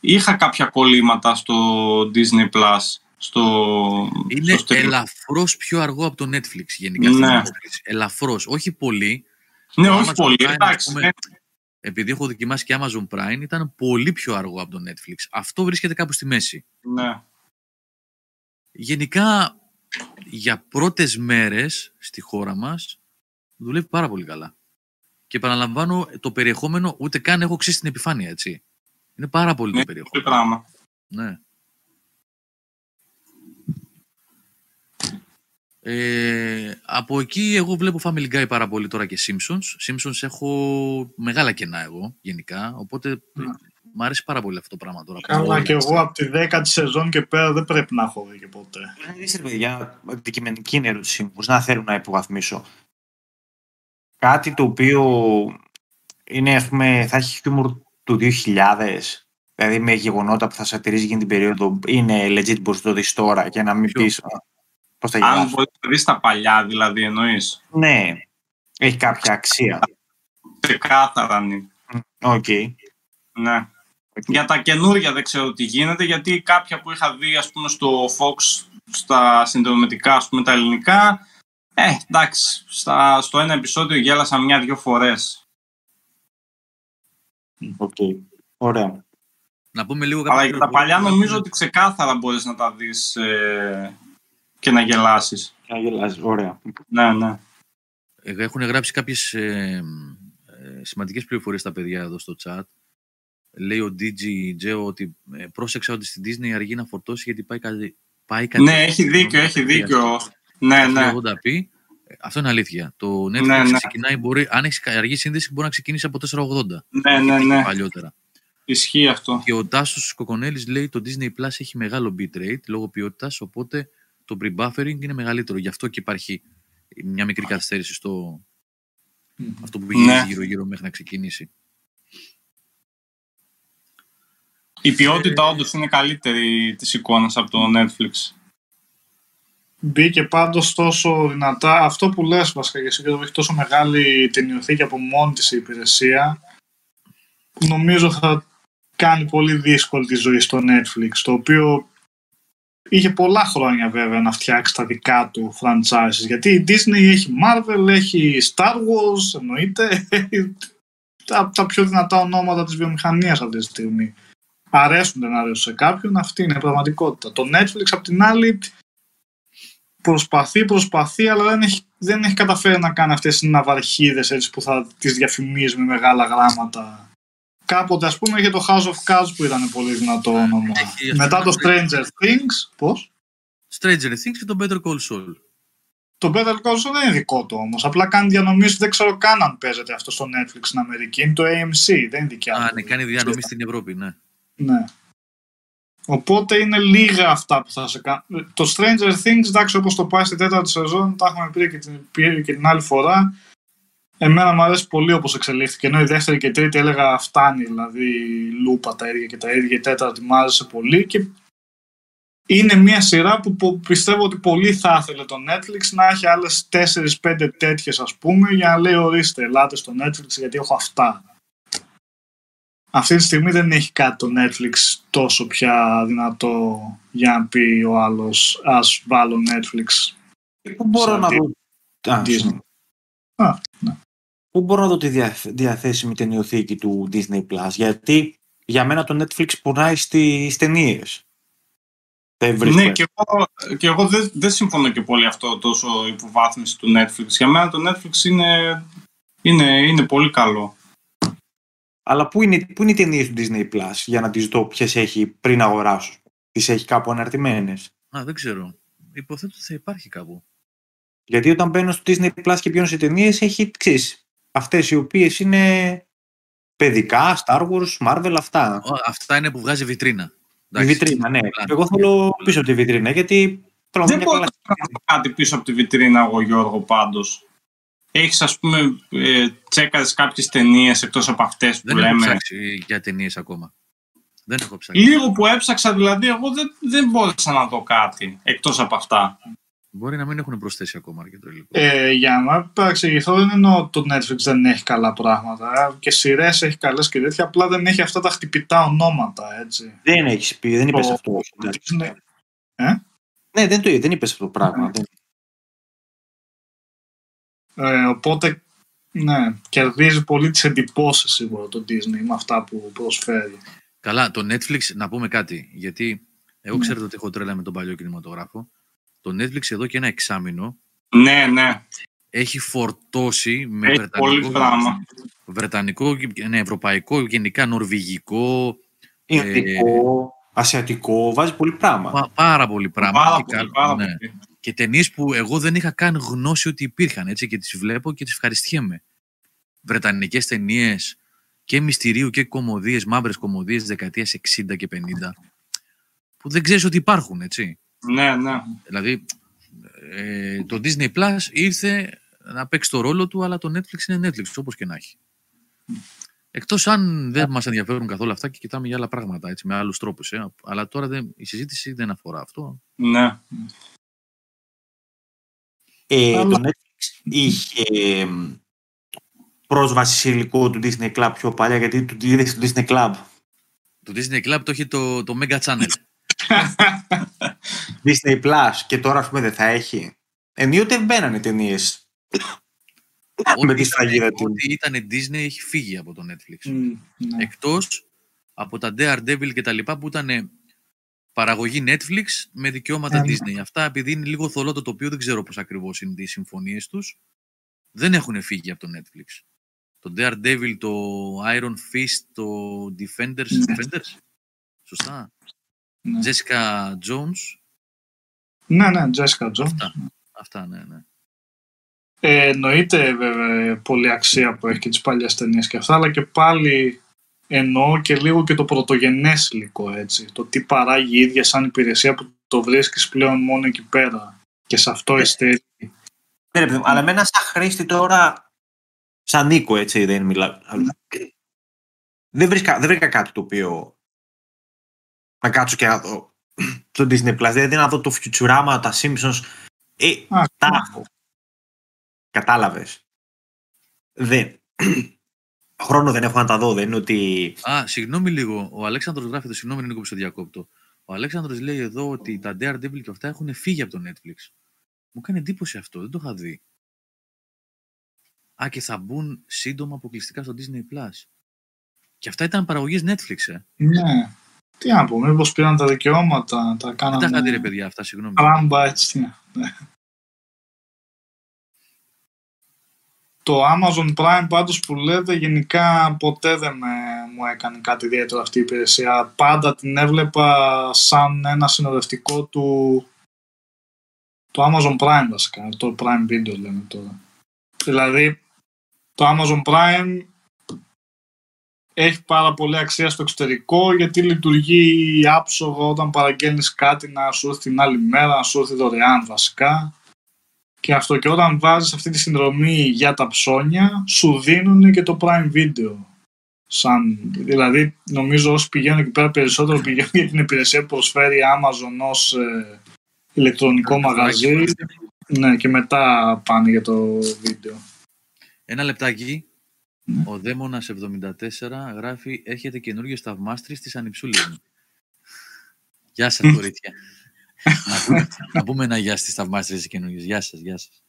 Είχα κάποια κολλήματα στο Disney Plus. Στο, Είναι στο stream. ελαφρώς πιο αργό από το Netflix γενικά. Ναι. στην απόκριση. Ελαφρώς, όχι πολύ. Ναι, το όχι Amazon πολύ. Prime, Εντάξει. ας πούμε, ναι. Επειδή έχω δοκιμάσει και Amazon Prime, ήταν πολύ πιο αργό από το Netflix. Αυτό βρίσκεται κάπου στη μέση. ναι. Γενικά, για πρώτες μέρες στη χώρα μας, δουλεύει πάρα πολύ καλά. Και επαναλαμβάνω, το περιεχόμενο ούτε καν έχω ξύσει την επιφάνεια, έτσι. Είναι πάρα πολύ Ναι, το Το περιεχόμενο. πράγμα. Ναι. Ε, από εκεί εγώ βλέπω Family Guy πάρα πολύ τώρα και Simpsons. Simpsons έχω μεγάλα κενά εγώ γενικά, οπότε Ναι. Μου άρεσε πάρα πολύ αυτό το πράγμα τώρα. Καλά Όλα και αυτά. εγώ από τη δέκατη σεζόν και πέρα δεν πρέπει να έχω δει και ποτέ. Είστε παιδιά, αντικειμενική είναι η ερώτησή μου, χωρίς να θέλω να υποβαθμίσω. Κάτι το οποίο είναι, ας πούμε, θα έχει χιούμορ του 2000, δηλαδή με γεγονότα που θα σατυρίζει εκείνη την περίοδο, είναι legit μπορείς να το δεις τώρα και να μην Ποιο; πεις «Α, πώς θα Αν γελάσω». μπορείς να δεις τα παλιά, δηλαδή, εννοείς. Ναι, έχει κάποια αξία. Ξεκάθαρα, ναι. Οκ. ναι. Για τα καινούργια δεν ξέρω τι γίνεται, γιατί κάποια που είχα δει, ας πούμε, στο Fox, στα συνδρομητικά, ας πούμε, τα ελληνικά, ε, εντάξει, στα, στο ένα επεισόδιο γέλασα μια-δυο φορές. Οκ. Ωραία. Να πούμε λίγο Αλλά κάποια για τα πληροφορίες παλιά που νομίζω έχουν- ότι ξεκάθαρα μπορείς να τα δεις ε, και να γελάσεις. Και να γελάσεις. Ωραία. Ναι, ναι. Ε, Έχουν γράψει κάποιες ε, ε, σημαντικές πληροφορίες στα παιδιά εδώ στο chat. Λέει ο DG Τζέο ότι ε, πρόσεξα ότι στην Disney αργεί να φορτώσει γιατί πάει, κάτι, πάει κάτι. Ναι, έχει δίκιο, έχει δίκιο. Ναι, ναι. 80p. Ε, Αυτό είναι αλήθεια. Το Netflix Ναι, ναι. ξεκινάει, μπορεί, αν έχεις αργή σύνδεση, μπορεί να ξεκινήσει από 480 Ναι, ναι, ναι. παλιότερα. Ισχύει αυτό. Και ο Τάσος Κοκονέλης λέει το Disney Plus έχει μεγάλο bitrate λόγω ποιότητας, οπότε το pre-buffering είναι μεγαλύτερο. Γι' αυτό και υπάρχει μια μικρή καθυστέρηση στο αυτό που γυρίζει Ναι. γύρω-γύρω μέχρι να ξεκινήσει. Η ποιότητα όντως είναι καλύτερη της εικόνας από το Netflix. Μπήκε πάντως τόσο δυνατά. Αυτό που λες βασικά και εσύ και το έχει τόσο μεγάλη ταινιοθήκη από μόνη της η υπηρεσία νομίζω θα κάνει πολύ δύσκολη τη ζωή στο Netflix το οποίο είχε πολλά χρόνια βέβαια να φτιάξει τα δικά του franchises γιατί η Disney έχει Marvel, έχει Star Wars εννοείται έχει τα, τα πιο δυνατά ονόματα της βιομηχανίας αυτή τη στιγμή αρέσουν δεν αρέσουν σε κάποιον αυτή είναι η πραγματικότητα το Netflix απ' την άλλη προσπαθεί, προσπαθεί, αλλά δεν έχει, δεν έχει καταφέρει να κάνει αυτές τις ναυαρχίδες έτσι, που θα τις διαφημίζει με μεγάλα γράμματα. Κάποτε, ας πούμε, είχε το House of Cards που ήταν πολύ δυνατό όνομα. Έχει, ας Μετά το πούμε, Stranger Things, πώς; Stranger Things και το Better Call Saul. Το Better Call Saul δεν είναι δικό του όμως. Απλά κάνει διανομής, δεν ξέρω καν αν παίζεται αυτό στο Netflix στην Αμερική. Είναι το AMC, δεν είναι δικιά Α, του. ναι, κάνει διανομή στην Ευρώπη, ναι. Ναι. Οπότε είναι λίγα αυτά που θα σε κάνουν. Το Stranger Things, εντάξει, όπως το πάει στη τέταρτη σεζόν, τα έχουμε πει και την, πει και την άλλη φορά. Εμένα μου αρέσει πολύ όπως εξελίχθηκε. Ενώ η δεύτερη και η τρίτη έλεγα φτάνει, δηλαδή λούπα τα ίδια και τα ίδια. Η τέταρτη μου άρεσε πολύ και είναι μια σειρά που πο- πιστεύω ότι πολύ θα ήθελε το Netflix να έχει άλλες 4-5 τέτοιες ας πούμε για να λέει ορίστε ελάτε στο Netflix γιατί έχω αυτά. Αυτή τη στιγμή δεν έχει κάτι το Netflix τόσο πια δυνατό για να πει ο άλλος ας βάλω Netflix. Πού μπορώ Σαν να τι- δω. Α, Disney. συγγνώμη. Α, ναι. Πού μπορώ να δω τη δια- διαθέσιμη ταινιοθήκη του Disney Plus, γιατί για μένα το Netflix πονάει στις ταινίες. Δεν βρίσκω. Ναι, και εγώ, και εγώ δεν, δεν συμφωνώ και πολύ αυτό τόσο υποβάθμιση του Netflix. Για μένα το Netflix είναι, είναι, είναι πολύ καλό. Αλλά πού είναι, πού είναι οι ταινίες του Disney Plus για να τις δω ποιες έχει πριν αγοράσω; Τις έχει κάπου αναρτημένες; Α, δεν ξέρω. Υποθέτω ότι θα υπάρχει κάπου. Γιατί όταν μπαίνω στο Disney Plus και πιάνω σε ταινίες, έχει ξέρεις, αυτές οι οποίες είναι παιδικά, Star Wars, Marvel, αυτά. Α, Αυτά είναι που βγάζει βιτρίνα. Η Εντάξει. βιτρίνα, ναι. Απλά. Εγώ θέλω πίσω από τη βιτρίνα, γιατί θέλω να Δεν δω μια μπορώ καλά να κάνω κάτι πίσω από τη βιτρίνα εγώ Γιώργο πάντως. Έχεις ας πούμε ε, τσέκαρες κάποιες ταινίες εκτός από αυτές που Δεν έχω λέμε; ψάξει για ταινίες ακόμα. Δεν έχω ψάξει. Λίγο που έψαξα δηλαδή εγώ δεν, δεν μπόρεσα να δω κάτι εκτός από αυτά. Μπορεί να μην έχουν προσθέσει ακόμα αρκετό υλικό. Ε, για να παραξηγηθώ, δεν εννοώ ότι το Netflix δεν έχει καλά πράγματα. Και σειρές έχει καλές και τέτοια, απλά δεν έχει αυτά τα χτυπητά ονόματα, έτσι. Δεν έχεις πει, δεν είπες Το- αυτό. όχι, εντάξει. Ναι. Ναι, δεν το δεν είπες αυτό το πράγμα. Δεν- Ε, οπότε, ναι, κερδίζει πολύ τις εντυπώσεις σίγουρα το Disney με αυτά που προσφέρει. Καλά, το Netflix, να πούμε κάτι. Γιατί εγώ Ναι. ξέρετε ότι έχω τρέλα με τον παλιό κινηματογράφο. Το Netflix εδώ και ένα εξάμεινο Ναι, ναι. έχει φορτώσει με Έχει πολύ βρετανικό, πράγμα. βρετανικό, ναι, ευρωπαϊκό, γενικά νορβηγικό, Ινδικό, ασιατικό, βάζει πολύ πράγμα. πα- πάρα πολύ πράγμα. Πάρα και πολύ, καλό- πάρα ναι. πολύ. Και ταινίες που εγώ δεν είχα καν γνώση ότι υπήρχαν έτσι και τις βλέπω και τις ευχαριστιέμαι. Βρετανικές ταινίες και μυστηρίου και κομμωδίες, μαύρες κομμωδίες της δεκαετίας 60 και 50 που δεν ξέρεις ότι υπάρχουν, έτσι. Ναι, ναι. Δηλαδή, ε, το Disney Plus ήρθε να παίξει το ρόλο του, αλλά το Netflix είναι Netflix, όπως και να έχει. Εκτός αν δεν μας ενδιαφέρουν καθόλου αυτά και κοιτάμε για άλλα πράγματα, έτσι, με άλλους τρόπους. Ε. Αλλά τώρα δεν, η συζήτηση δεν αφορά αυτό. ναι. Ε, Αλλά- Το Netflix είχε εμ, πρόσβαση σε υλικό του Disney Club πιο παλιά, γιατί του είδε στο Disney Club. Το Disney Club το έχει το, το Mega Channel. Disney Plus και τώρα ας πούμε δεν θα έχει. Ενίοτε μπαίνανε ταινίες. με τη σφραγίδα του. Ό,τι ήταν Disney έχει φύγει από το Netflix. Μμ, ναι. Εκτός από τα Daredevil και τα λοιπά που ήταν παραγωγή Netflix με δικαιώματα Ε, Disney. Αυτά επειδή είναι λίγο θολό το τοπίο, δεν ξέρω πώς ακριβώς είναι οι συμφωνίες τους, δεν έχουν φύγει από το Netflix. Το Daredevil, το Iron Fist, το Defenders, Ναι. Defenders, σωστά. Ναι. Jessica Jones, ναι, ναι, Jessica Jones. αυτά. Αυτά, ναι, ναι. Ε, εννοείται βέβαια πολύ αξία που έχει και τις παλιές ταινίες και αυτά, αλλά και πάλι εννοώ και λίγο και το πρωτογενές υλικό, έτσι. Το τι παράγει η ίδια σαν υπηρεσία που το βρίσκεις πλέον μόνο εκεί πέρα. Και σε αυτό Ε, εστί. Ναι, ρε παιδί μου, αλλά εμένα σαν χρήστη τώρα, σαν Νίκο έτσι δεν μιλάω. Δεν βρήκα, δεν βρήκα κάτι το οποίο να κάτσω και να δω στο Disney Plus. Δηλαδή να δω το Futurama, τα Simpsons. Ε, Α, τα έχω. Κατάλαβες. Δεν. Χρόνο δεν έχω να τα δω. Δεν είναι ότι... Α, συγγνώμη λίγο. Ο Αλέξανδρος γράφει το συγγνώμη Νίκο που σε διακόπτω. Ο Αλέξανδρος λέει εδώ ότι τα Daredevil και αυτά έχουν φύγει από το Netflix. Μου κάνει εντύπωση αυτό, δεν το είχα δει. Α, και θα μπουν σύντομα αποκλειστικά στο Disney Plus. Και αυτά ήταν παραγωγές Netflix, ε. Ναι. Τι να πω, μήπως πήραν τα δικαιώματα, τα Δεν τα είχα δει, ρε κάνανε παιδιά, αυτά, συγγνώμη. ράμπα, έτσι. ναι. Το Amazon Prime πάντως που λέτε γενικά ποτέ δεν με, μου έκανε κάτι ιδιαίτερο αυτή η υπηρεσία. Πάντα την έβλεπα σαν ένα συνοδευτικό του το Amazon Prime βασικά, το Prime Video λέμε τώρα. Δηλαδή το Amazon Prime έχει πάρα πολύ αξία στο εξωτερικό γιατί λειτουργεί άψογα όταν παραγγέλνεις κάτι να σου έρθει την άλλη μέρα, να σου έρθει δωρεάν βασικά. Και αυτό και όταν βάζεις αυτή τη συνδρομή για τα ψώνια, σου δίνουν και το Prime Video. Σαν, δηλαδή, νομίζω όσοι πηγαίνουν εκεί πέρα περισσότερο πηγαίνουν για την υπηρεσία που προσφέρει η Amazon ως ε, ηλεκτρονικό μαγαζί. Ναι, και μετά πάνε για το βίντεο. Ένα λεπτάκι. Ναι. Ο Δαίμονας 74 γράφει «Έχετε καινούργιες θαυμάστρες στις ανυψούλες μου». Γεια σας, κορίτσια. Να, πούμε, να πούμε ένα γεια στις θαυμάστρες τις καινούργιες. Γεια σας, γεια σας.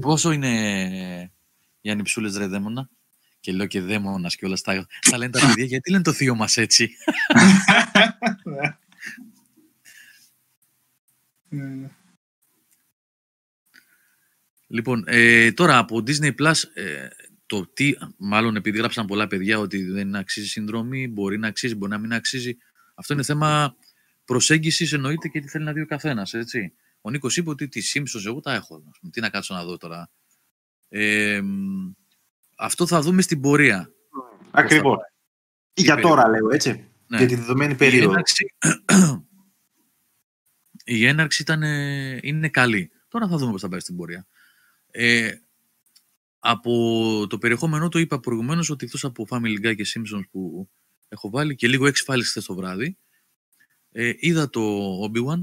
Πόσο είναι οι ανυψούλες, ρε Δαίμονα; Και λέω και Δαίμονας και όλα στα... Τα λένε τα παιδιά, γιατί λένε το θείο μας έτσι; Ε, Λοιπόν, ε, τώρα από Disney Plus, ε, το τι, μάλλον επειδή γράψαν πολλά παιδιά ότι δεν αξίζει συνδρομή, μπορεί να αξίζει, μπορεί να μην αξίζει. Αυτό είναι θέμα προσέγγισης, εννοείται και τι θέλει να δει ο καθένας. Ο Νίκος είπε ότι τι Simpsons εγώ τα έχω. ας πούμε, Τι να κάτσω να δω τώρα. Ε, μ, αυτό θα δούμε στην πορεία. Ακριβώς. θα Για Η τώρα λέω έτσι. Ναι. Για τη δεδομένη Η περίοδο. έναρξη, η έναρξη ήταν, ε, είναι καλή. Τώρα θα δούμε πώς θα πάει στην πορεία. Ε, από το περιεχόμενό το είπα προηγουμένως ότι εκτός από Family Guy και Simpsons που έχω βάλει και λίγο X-Files χθες το βράδυ, ε, είδα το Obi-Wan,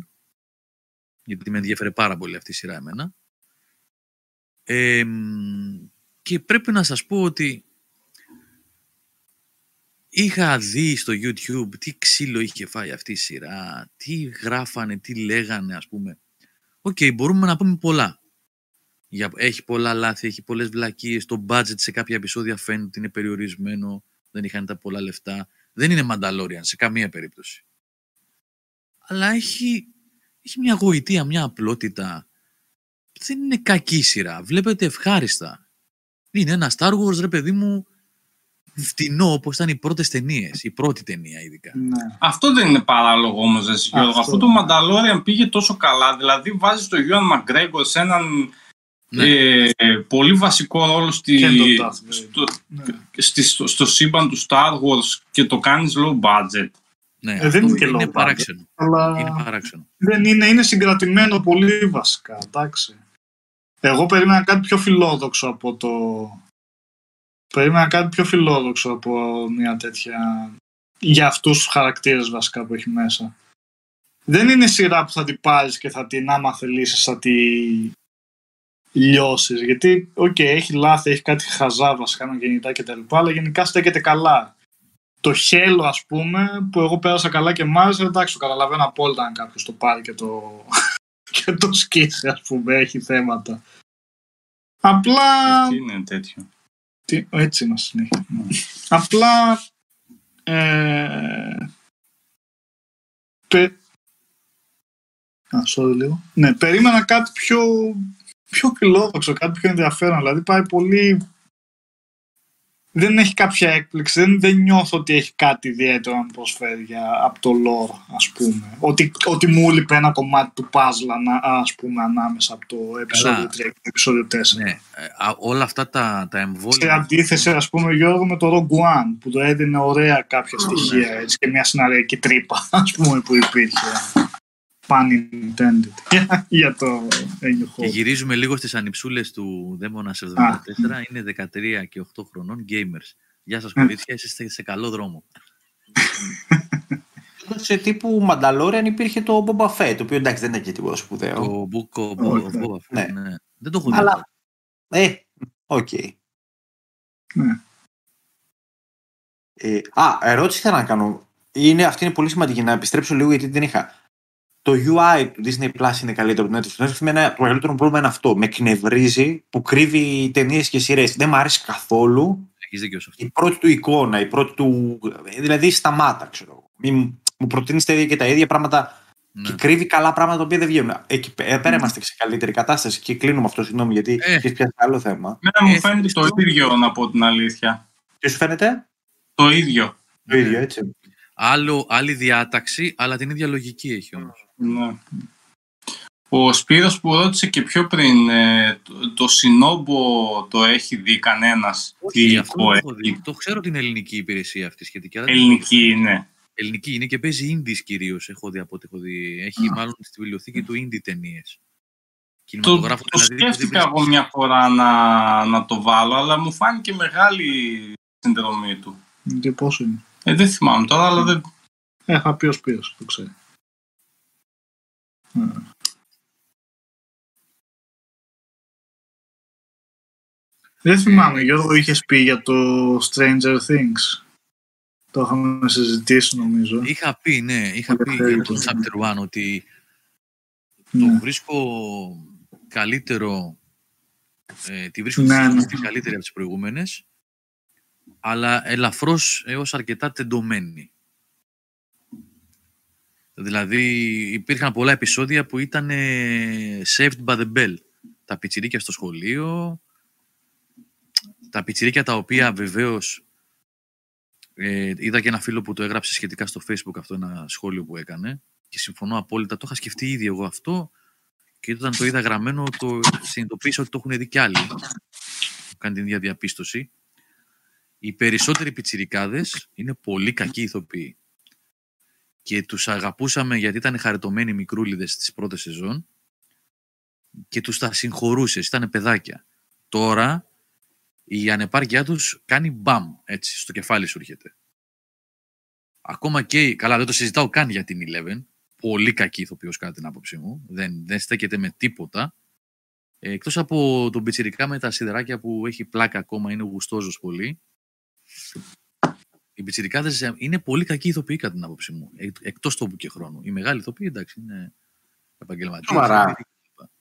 γιατί με ενδιαφέρε πάρα πολύ αυτή η σειρά εμένα. Ε, μ, και πρέπει να σας πω ότι είχα δει στο YouTube τι ξύλο είχε φάει αυτή η σειρά, τι γράφανε, τι λέγανε ας πούμε. Οκ, μπορούμε να πούμε πολλά. Για, έχει πολλά λάθη, έχει πολλές βλακίες, το budget σε κάποια επεισόδια φαίνεται ότι είναι περιορισμένο, δεν είχαν τα πολλά λεφτά. Δεν είναι Mandalorian σε καμία περίπτωση. Αλλά έχει, έχει μια γοητεία, μια απλότητα. Δεν είναι κακή σειρά, βλέπετε ευχάριστα. Είναι ένα Star Wars, ρε παιδί μου, φτηνό όπως ήταν οι πρώτες ταινίες, η πρώτη ταινία ειδικά. ναι. Αυτό δεν είναι παράλογο όμως, Γιώργο. Αυτό. Αφού το Mandalorian πήγε τόσο καλά, δηλαδή βάζεις τον Γιώργο Μαγκρέγκορ σε έναν Ναι. ε, πολύ βασικό ρόλο στη, Και τον Darth Vader. στο, ναι. στη- στο, στο σύμπαν του Star Wars και το κάνεις low budget. Ναι, Ε, αυτό δεν είναι και είναι low budget. παράξενο. Αλλά Είναι παράξενο. δεν είναι, είναι συγκρατημένο πολύ βασικά, εντάξει. Εγώ περίμενα κάτι πιο φιλόδοξο από το... Περίμενα κάτι πιο φιλόδοξο από μια τέτοια... Για αυτούς τους χαρακτήρες βασικά που έχει μέσα. Δεν είναι σειρά που θα την πάρεις και θα την άμα θελήσεις θα τη λιώσεις. Γιατί, οκ, έχει λάθη, έχει κάτι χαζά βασικά γεννητά κτλ. Αλλά γενικά στέκεται καλά. Το Halo, ας πούμε, που εγώ πέρασα καλά και μ' άρεσε, εντάξει, το καταλαβαίνω απόλυτα αν κάποιος το πάρει και το, και το σκίσει, ας πούμε, έχει θέματα. Απλά... Έτσι είναι τέτοιο. Τι, έτσι είναι συνέχεια. ναι. Απλά... Ε, πε, Α, sorry λίγο. Ναι, περίμενα κάτι πιο, πιο φιλόδοξο, κάτι πιο ενδιαφέρον. Δηλαδή πάει πολύ... Δεν έχει κάποια έκπληξη, δεν, δεν νιώθω ότι έχει κάτι ιδιαίτερο να μου προσφέρει για, από το lore, ας πούμε. Ότι, ότι μου λείπει ένα κομμάτι του puzzle, ανα- ας πούμε, ανάμεσα από το επεισόδιο 3 Καλά. και το επεισόδιο 4. Ναι, ε, α, όλα αυτά τα, τα Σε εμβόλια. αντίθεση, ας πούμε, Γιώργο, με το Rogue One, που το έδινε ωραία κάποια στοιχεία έτσι, και μια σεναριακή τρύπα, ας πούμε, που υπήρχε. Pun intended. για- για το έννοιο Και χώρο. γυρίζουμε λίγο στις ανιψούλες του Δαίμονα 74. Είναι 13 και 8 χρονών gamers. Γεια σας κορίτσια, είστε σε καλό δρόμο. Σε τύπου Mandalorian υπήρχε το Boba Fett, το οποίο εντάξει δεν ήταν και τίποτα σπουδαίο. Το Book of Όχι, of Boba Fett, ναι. ναι. Δεν το έχω δει. Αλλά, ε, οκ. Ναι. Ε, α, ερώτηση θέλω να κάνω. Είναι, αυτή είναι πολύ σημαντική να επιστρέψω λίγο γιατί δεν είχα. Το UI του Disney Plus είναι καλύτερο από το Netflix. Το Netflix εμένα το μεγαλύτερο πρόβλημα είναι αυτό. Με κνευρίζει που κρύβει ταινίες και σειρές. Δεν μου αρέσει καθόλου Έχεις δίκιο σε αυτό. η πρώτη του εικόνα, η πρώτη του. Δηλαδή σταμάτα, ξέρω εγώ. Μην μου προτείνεις τα ίδια και τα ίδια πράγματα Ναι. και κρύβει καλά πράγματα τα οποία δεν βγαίνουν. Εκεί πέ- ε, πέρα είμαστε σε καλύτερη κατάσταση και κλείνουμε αυτό, συγγνώμη, γιατί Ε. έχεις πιάσει άλλο θέμα. Εμένα μου Ε, φαίνεται το ευχαριστώ. ίδιο, να πω την αλήθεια. Τι σου φαίνεται, Το ίδιο. το ίδιο, έτσι. Άλλο, άλλη διάταξη, αλλά την ίδια λογική έχει όμως. Ναι. Ο Σπύρος που ρώτησε και πιο πριν, ε, το, το Συνόμπο το έχει δει κανένας. Όχι, αυτό δεν το έχει. έχω δει. Το ξέρω την ελληνική υπηρεσία αυτή σχετικά. αλλά δεν- Ελληνική είναι. Ελληνική είναι και παίζει indies κυρίως. Έχω δει από ό,τι έχω δει. Έχει Α. μάλλον στη βιβλιοθήκη του indie ταινίες. Το, Κινηματογράφο το δηλαδή, που δεν σκέφτηκα βρίσκεις. εγώ μια φορά να, να το βάλω, αλλά μου φάνηκε μεγάλη συνδρομή του. Και πόσο είναι; Ε, δεν θυμάμαι τώρα, αλλά δεν... Ε, θα πει ο Σπύρος, το ξέρει. Ε. Δεν θυμάμαι, Γιώργο, είχες πει για το Stranger Things. Το είχαμε συζητήσει, νομίζω. Είχα πει, ναι, είχα πει Ωραία, για το ναι. Chapter 1 ότι το Ναι. βρίσκω καλύτερο, ε, τη βρίσκω Ναι, τη σεζόν ναι. αυτή καλύτερη από τις προηγούμενες, αλλά ελαφρώς έως αρκετά τεντωμένη. Δηλαδή υπήρχαν πολλά επεισόδια που ήταν ε, saved by the bell. Τα πιτσιρίκια στο σχολείο, τα πιτσιρίκια τα οποία βεβαίως ε, είδα και ένα φίλο που το έγραψε σχετικά στο facebook αυτό ένα σχόλιο που έκανε και συμφωνώ απόλυτα. Το είχα σκεφτεί ήδη εγώ αυτό και όταν το είδα γραμμένο το συνειδητοποίησα ότι το έχουν δει κι άλλοι. Έχω κάνει την ίδια διαπίστωση. Οι περισσότεροι πιτσιρικάδες είναι πολύ κακοί ηθοποιοί. Και τους αγαπούσαμε γιατί ήταν χαριτωμένοι μικρούλιδες στις πρώτες σεζόν και τους τα συγχωρούσες, ήταν παιδάκια. Τώρα η ανεπάρκειά τους κάνει μπαμ, έτσι, στο κεφάλι σου έρχεται. Ακόμα και, καλά δεν το συζητάω καν για την Eleven, πολύ κακή ηθοποιός κατά την άποψή μου, δεν, δεν στέκεται με τίποτα. Ε, εκτός από τον πιτσιρικά με τα σιδεράκια που έχει πλάκα ακόμα, είναι γουστόζος πολύ. Οι πιτσιρικάδες είναι πολύ κακοί ηθοποιοί κατά την άποψή μου, εκ, εκτός τόπου και χρόνου. Οι μεγάλοι ηθοποιοί, εντάξει, είναι επαγγελματίες. Σοβαρά.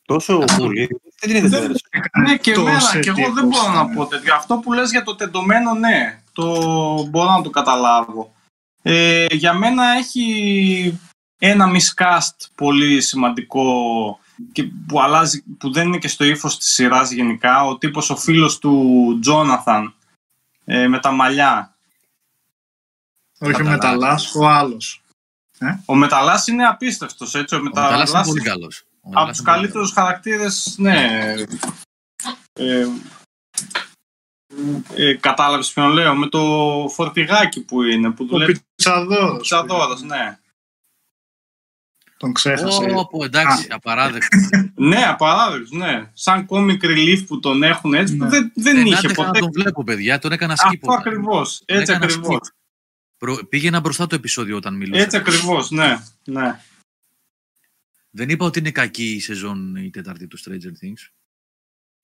Τόσο Αυτό. πολύ. Δεν την είδες Δεν- δεν... Ναι, και Το εμένα, σε και εγώ δεν τύπος, μπορώ να ναι. πω τέτοιο. Αυτό που λες για το τεντωμένο, ναι, το μπορώ να το καταλάβω. Ε, για μένα έχει ένα miscast πολύ σημαντικό και που, αλλάζει, που δεν είναι και στο ύφος της σειράς γενικά. Ο τύπος, ο φίλος του Τζόναθαν ε, με τα μαλλιά. Όχι ο Μεταλλάς. Μεταλλάς, ο άλλος. Ο Μεταλλάς είναι απίστευτος, έτσι. Ο Ο Μεταλλάς είναι Μεταλλάς πολύ καλός. Ο από Μεταλλάς τους είναι πολύ καλύτερους χαρακτήρες, ναι. Ε, ε, κατάλαβες ποιον λέω, με το φορτηγάκι που είναι, που Ο δουλεύει Πιτσαδόρος. Πιτσαδόρος, ναι. Τον ξέχασε. Ω, πω, εντάξει, απαράδεκτο. Ναι, απαράδεκτος, ναι. Σαν comic relief που τον έχουν έτσι, που Ναι. δεν, δεν Δεν είχε άντεχα να ποτέ. τον βλέπω, παιδιά. Τον έκανα Αυτό σκύπο. ακριβώς, έτσι Έκανα ακριβώς. Skip. Προ... Πήγαινα μπροστά το επεισόδιο όταν μιλούσα. Έτσι ακριβώς, ναι, ναι. Δεν είπα ότι είναι κακή η σεζόν η τέταρτη του Stranger Things.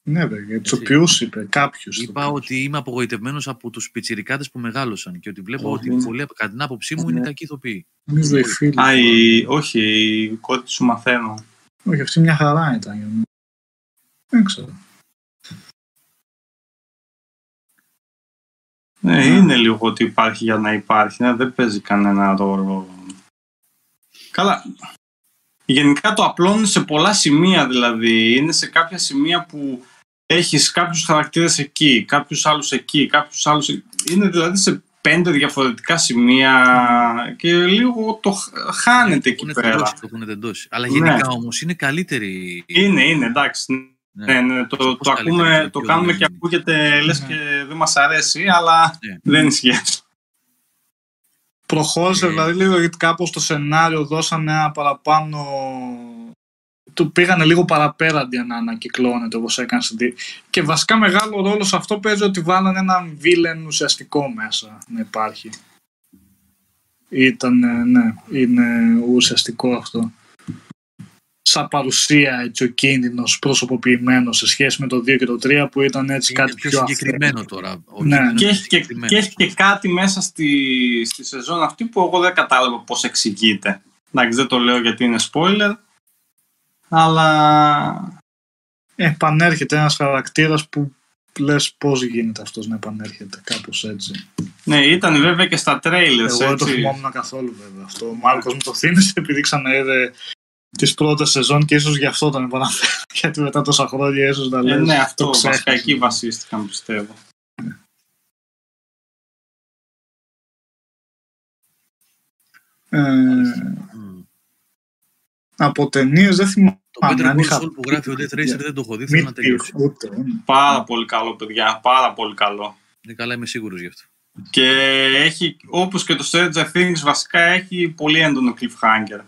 Ναι, βέβαια, τους οποίους είπε, κάποιους. Είπα ότι είμαι απογοητευμένος από τους πιτσιρικάδες που μεγάλωσαν και ότι βλέπω Όχι. ότι πολλοί, κατά την άποψή μου, είναι Ναι. κακοί ηθοποιοί. Νομίζω οι φίλοι. Α, η, όχι, η κόρη σου μαθαίνω. Όχι, αυτή μια χαρά ήταν για μένα. Δεν ξέρω. Ναι, είναι λίγο ότι υπάρχει για να υπάρχει. Ναι, δεν παίζει κανένα ρόλο. Καλά. Γενικά το απλώνει σε πολλά σημεία δηλαδή. Είναι σε κάποια σημεία που έχεις κάποιους χαρακτήρες εκεί, κάποιους άλλους εκεί, κάποιους άλλους... εκεί. Είναι δηλαδή σε πέντε διαφορετικά σημεία και λίγο το χ- χάνεται Το εκεί έχουν πέρα. τεντώσει, το έχουν τεντώσει. Αλλά Ναι. γενικά όμως είναι καλύτερη. Είναι, είναι, εντάξει. Ναι. Ναι, ναι, το, Πώς το, καλύτερη ακούμε, και το πιο κάνουμε και δεμένη. ακούγεται λες Ναι. και δεν μας αρέσει, αλλά Ναι. δεν ισχύει. Προχώρησε Ε. δηλαδή λίγο γιατί κάπως το σενάριο δώσανε ένα παραπάνω. Του πήγανε λίγο παραπέρα αντί να ανακυκλώνεται όπως έκανε στην τή- Και βασικά μεγάλο ρόλο σε αυτό παίζει ότι βάλανε έναν βίλεν ουσιαστικό μέσα να υπάρχει. Ήταν, ε, ναι, είναι ουσιαστικό αυτό. Σαν παρουσία έτσι ο κίνδυνος προσωποποιημένος σε σχέση με το 2 και το 3 που ήταν έτσι Είναι κάτι πιο πιο συγκεκριμένο τώρα. Ο Ναι. κίνδυνος Και είναι έχει και, συγκεκριμένος. και έχει και κάτι μέσα στη, στη σεζόν αυτή που εγώ δεν κατάλαβα πώς εξηγείται. Εντάξει, δεν το λέω γιατί είναι spoiler, αλλά επανέρχεται ένας χαρακτήρας που λες πώς γίνεται αυτός να επανέρχεται κάπως έτσι. ναι, ήταν βέβαια και στα trailers, Εγώ δεν το έτσι. θυμόμουν καθόλου βέβαια αυτό. Ο Μάρκος μου το θύμισε επειδή ξαναείδε τις πρώτες σεζόν και ίσως γι' αυτό τον επαναφέρω. Γιατί μετά τόσα χρόνια ίσως να Ε, λες ναι, το αυτό βασικά ξέχασα. εκεί βασίστηκαν πιστεύω. Ε, Μμ. από ταινίες δεν θυμάμαι. Το Better αν Call είχα- Saul που γράφει ο Death Racer δεν το έχω δει, θέλω Μην να τελειώσει. ούτε. ε. Πάρα πολύ καλό, παιδιά. Πάρα πολύ καλό. Είναι καλά, είμαι σίγουρος γι' αυτό. Και έχει, όπως και το Stranger Things, βασικά έχει πολύ έντονο cliffhanger.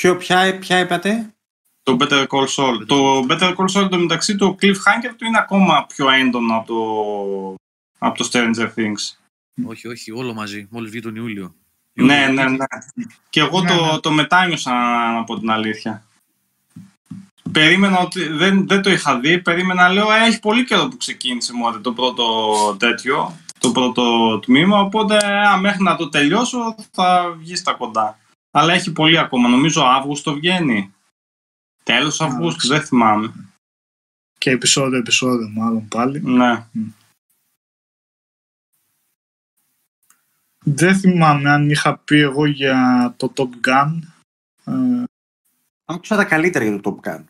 Ποιο, ποια, ποια είπατε; Το Better Call Saul. Το Better Call Saul, το μεταξύ, το cliffhanger του είναι ακόμα πιο έντονο από το, από το Stranger Things. Όχι, όχι, όλο μαζί. Μόλις βγει τον Ιούλιο. Ναι, ναι, ναι. Και εγώ Ναι, το, ναι. το μετάνιωσα, να πω την αλήθεια. Περίμενα ότι δεν, δεν το είχα δει. Περίμενα, λέω, «Ε, έχει πολύ καιρό που ξεκίνησε μόνο το πρώτο τέτοιο, το πρώτο τμήμα. Οπότε, α, μέχρι να το τελειώσω, θα βγεις στα κοντά. Αλλά έχει πολύ ακόμα. Νομίζω Αύγουστο βγαίνει. Τέλος Αυγούστου, δεν θυμάμαι. Και επεισόδιο, επεισόδιο μάλλον πάλι. Ναι. Δεν θυμάμαι αν είχα πει εγώ για το Top Gun. Ε, Άκουσα τα καλύτερα για το Top Gun.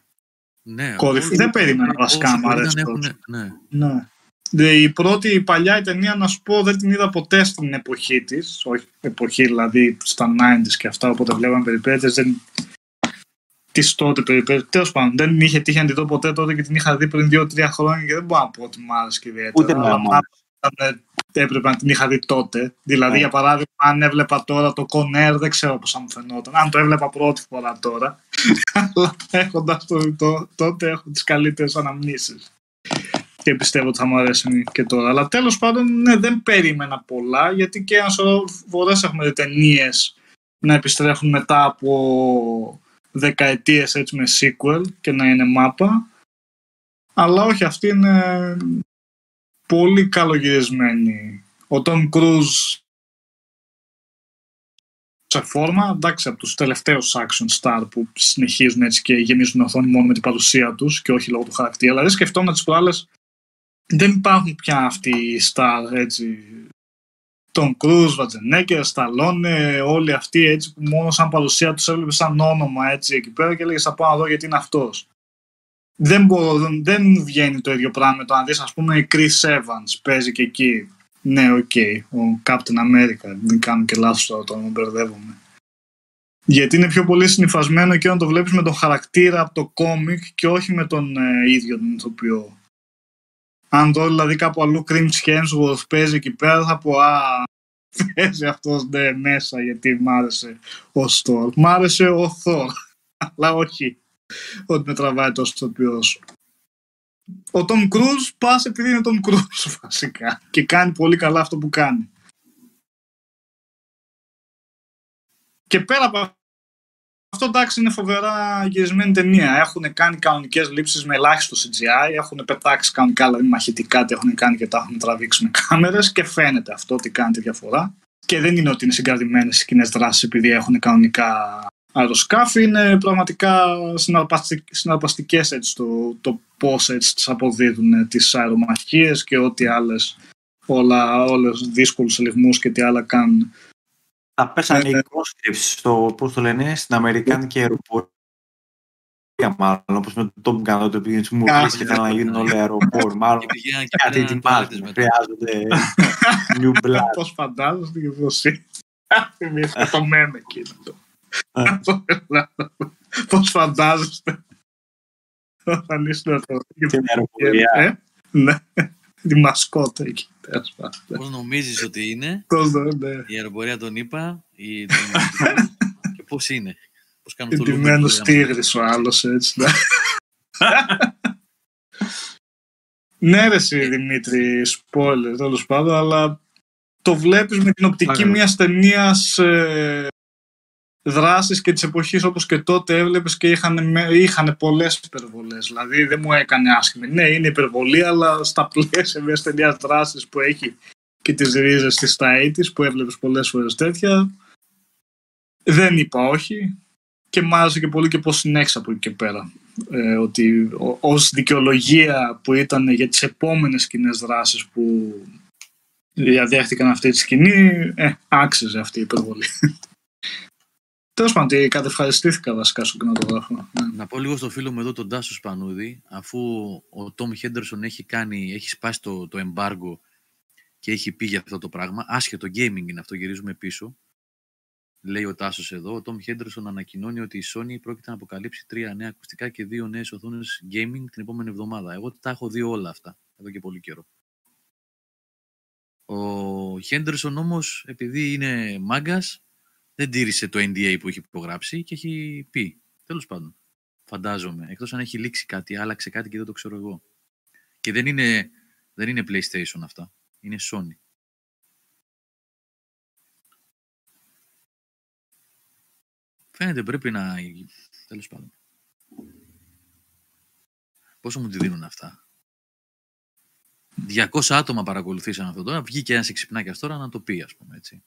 Ναι, Κορυφή. όλοι- Δεν περίμενα όσοι βασικά, μ' περίμεναν αρέσει έχουν- τόσο. Ναι. ναι. Δε, Η πρώτη, η παλιά η ταινία, να σου πω, δεν την είδα ποτέ στην εποχή της. Όχι εποχή, δηλαδή στα 90s και αυτά, οπότε βλέπαμε περιπέτειες. Δεν... Τις τότε περιπέτειες. Τέλος πάντων, δεν είχε τύχει να τη δω ποτέ τότε και την είχα δει πριν 2-3 χρόνια και δεν μπορώ να πω ότι μου άρεσε και ιδιαίτερα. Ούτε εμένα Αλλά μου μ' άρεσε, ε, έπρεπε να την είχα δει τότε. Δηλαδή, Ναι. για παράδειγμα, αν έβλεπα τώρα το Conair, δεν ξέρω πώς θα μου φαινόταν. Αν το έβλεπα πρώτη φορά τώρα. Αλλά έχοντας το, το, τότε έχω τις καλύτερες αναμνήσεις. Και πιστεύω ότι θα μου αρέσει και τώρα. Αλλά τέλος πάντων, ναι, δεν περίμενα πολλά, γιατί και ένα σωρό φορές έχουμε δει ταινίες να επιστρέφουν μετά από δεκαετίες έτσι με sequel και να είναι μάπα. Αλλά όχι, αυτή είναι πολύ καλογυρισμένη. Ο Tom Cruise σε φόρμα, εντάξει, από τους τελευταίους action star που συνεχίζουν έτσι και γεμίζουν οθόνη μόνο με την παρουσία τους και όχι λόγω του χαρακτήρα. Δηλαδή σκεφτόμουν τις προάλλες δεν υπάρχουν πια αυτοί οι star έτσι τον Κρούζ, Σβαρτσενέγκερ, Σταλόνε, όλοι αυτοί έτσι που μόνο σαν παρουσία τους έβλεπε σαν όνομα έτσι εκεί πέρα και έλεγες θα πάω να δω γιατί είναι αυτός. Δεν, μπορώ, δεν, δεν βγαίνει το ίδιο πράγμα με το να δεις ας πούμε η Chris Evans παίζει και εκεί. Ναι, οκ, ο Captain America, δεν κάνω και λάθος τώρα το μπερδεύομαι. Γιατί είναι πιο πολύ συνυφασμένο και να το βλέπεις με τον χαρακτήρα από το κόμικ και όχι με τον ε, ίδιο τον ηθοποιό. Αν δω δηλαδή κάπου αλλού Chris Hemsworth παίζει εκεί πέρα θα πω α, παίζει αυτός ναι, μέσα γιατί μ' άρεσε ο Στορ. Μ' άρεσε ο Θόρ, αλλά όχι ότι με τραβάει τόσο ηθοποιός. Ο Tom Cruise πας επειδή είναι Tom Cruise βασικά και κάνει πολύ καλά αυτό που κάνει. Και πέρα από αυτό εντάξει είναι φοβερά γυρισμένη ταινία. Έχουν κάνει κανονικές λήψεις με ελάχιστο CGI, έχουν πετάξει κανονικά δηλαδή μαχητικά, τι έχουν κάνει και τα έχουν τραβήξει με κάμερες και φαίνεται αυτό ότι κάνει τη διαφορά. Και δεν είναι ότι είναι συγκρατημένες οι κοινές δράσεις επειδή έχουν κανονικά αεροσκάφη, είναι πραγματικά συναρπαστικ- συναρπαστικές έτσι το, το πώς έτσι τις αποδίδουν ε, τις αερομαχίες και ό,τι άλλες όλα, όλες δύσκολους ελιγμούς και τι άλλα κάνουν. Τα πέσανε Ναι, οι ναι. conscripts στο, πώς το λένε, στην Αμερικάνικη αεροπορία μάλλον, όπως με το Top Gun, τότε πήγαινε στις μουρλές και θέλανε να γίνουν όλοι αεροπόροι. Μάλλον Και πηγαίναν και κάτι πήραν τουαλέτες ετοιμάζουν, μετά. χρειάζονται new blood. Πώς φαντάζεστε και πώς είναι. Θυμήθηκα το μέμ εκείνο. το. Ε. Πώς φαντάζεστε. Όταν ήσουν το... Στην αεροπορία. Ε, Ναι, τη μασκότα εκεί. Τέλος πάντων. Πώς νομίζεις ότι είναι Πώς το- ναι. η αεροπορία τον είπα η, τον, και πώς είναι. Πώς κάνουν το Εντυμένος look. τίγρης ο άλλος έτσι. ναι. Ναι ρε εσύ Δημήτρη, spoiler τέλος πάντων, αλλά το βλέπεις με την οπτική Άγραφο. μιας ταινίας ε, δράσης και της εποχής όπως και τότε έβλεπες και είχαν, με- είχαν πολλές υπερβολές. Δηλαδή δεν μου έκανε άσχημη. Ναι, είναι υπερβολή, αλλά στα πλαίσια μιας ταινίας δράσης που έχει και τις ρίζες της στα 80's που έβλεπες πολλές φορές τέτοια, δεν είπα όχι και μ' άρεσε και πολύ και πώς συνέχισα από εκεί και πέρα. Ε, ότι ω- ως δικαιολογία που ήταν για τις επόμενες κοινές δράσεις που διαδέχτηκαν αυτή τη σκηνή, ε, άξιζε αυτή η υπερβολή. Τέλος πάντων, ότι κατευχαριστήθηκα βασικά στον κινηματογράφο. Ναι. Να πω λίγο στο φίλο μου εδώ τον Τάσο Σπανούδη, αφού ο Τόμ Χέντερσον έχει, κάνει, έχει σπάσει το, το embargo και έχει πει για αυτό το πράγμα, άσχετο gaming είναι αυτό, γυρίζουμε πίσω. Λέει ο Τάσος εδώ, ο Τόμ Χέντερσον ανακοινώνει ότι η Sony πρόκειται να αποκαλύψει τρία νέα ακουστικά και δύο νέες οθόνες gaming την επόμενη εβδομάδα. Εγώ τα έχω δει όλα αυτά εδώ και πολύ καιρό. Ο Χέντερσον όμως, επειδή είναι μάγκας, δεν τήρησε το NDA που έχει υπογραψει και έχει πει. Τέλος πάντων, φαντάζομαι. Εκτός αν έχει λήξει κάτι, άλλαξε κάτι και δεν το ξέρω εγώ. Και δεν είναι, δεν είναι PlayStation αυτά. Είναι Sony. Φαίνεται πρέπει να... τέλος πάντων. Πόσο μου τη δίνουν αυτά; 200 άτομα παρακολουθήσαν αυτό τώρα. Βγήκε ένας εξυπνάκιας τώρα να το πει, ας πούμε, έτσι.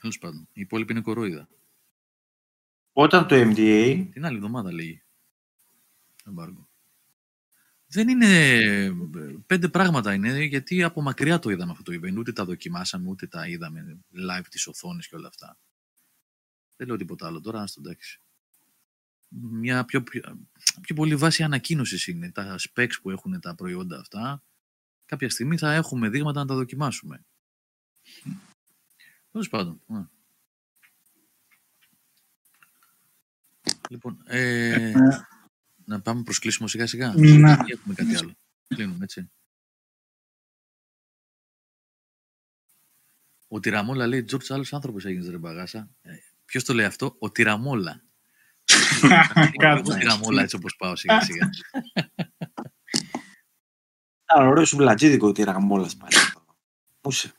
Τέλος πάντων. Η υπόλοιπη είναι κορόιδα. Όταν το MDA, Την άλλη εβδομάδα λέγει. Εμπάργο. Δεν είναι... Πέντε πράγματα είναι, γιατί από μακριά το είδαμε αυτό το event. Ούτε τα δοκιμάσαμε, ούτε τα είδαμε live τις οθόνες και όλα αυτά. Δεν λέω τίποτα άλλο τώρα, στο εντάξει. Μια πιο, πιο, πιο πολύ βάση ανακοίνωσης είναι. Τα specs που έχουν τα προϊόντα αυτά. Κάποια στιγμή θα έχουμε δείγματα να τα δοκιμάσουμε. Τέλος πάντων. α. Λοιπόν, ε, να πάμε προς κλείσιμο σιγά σιγά. Ναι. Ή έχουμε κάτι άλλο. Κλείνουμε, έτσι. Ο Τυραμόλα λέει, Τζόρτς, άλλος άνθρωπος έγινες ρε μπαγάσα. Ε, ποιος το λέει αυτό, ο Τυραμόλα. Κάτσε. Ο Τυραμόλα έτσι όπως πάω σιγά σιγά. ήταν ωραίο σου βλατζίδικο τη ραμόλα πάλι. Πού είσαι.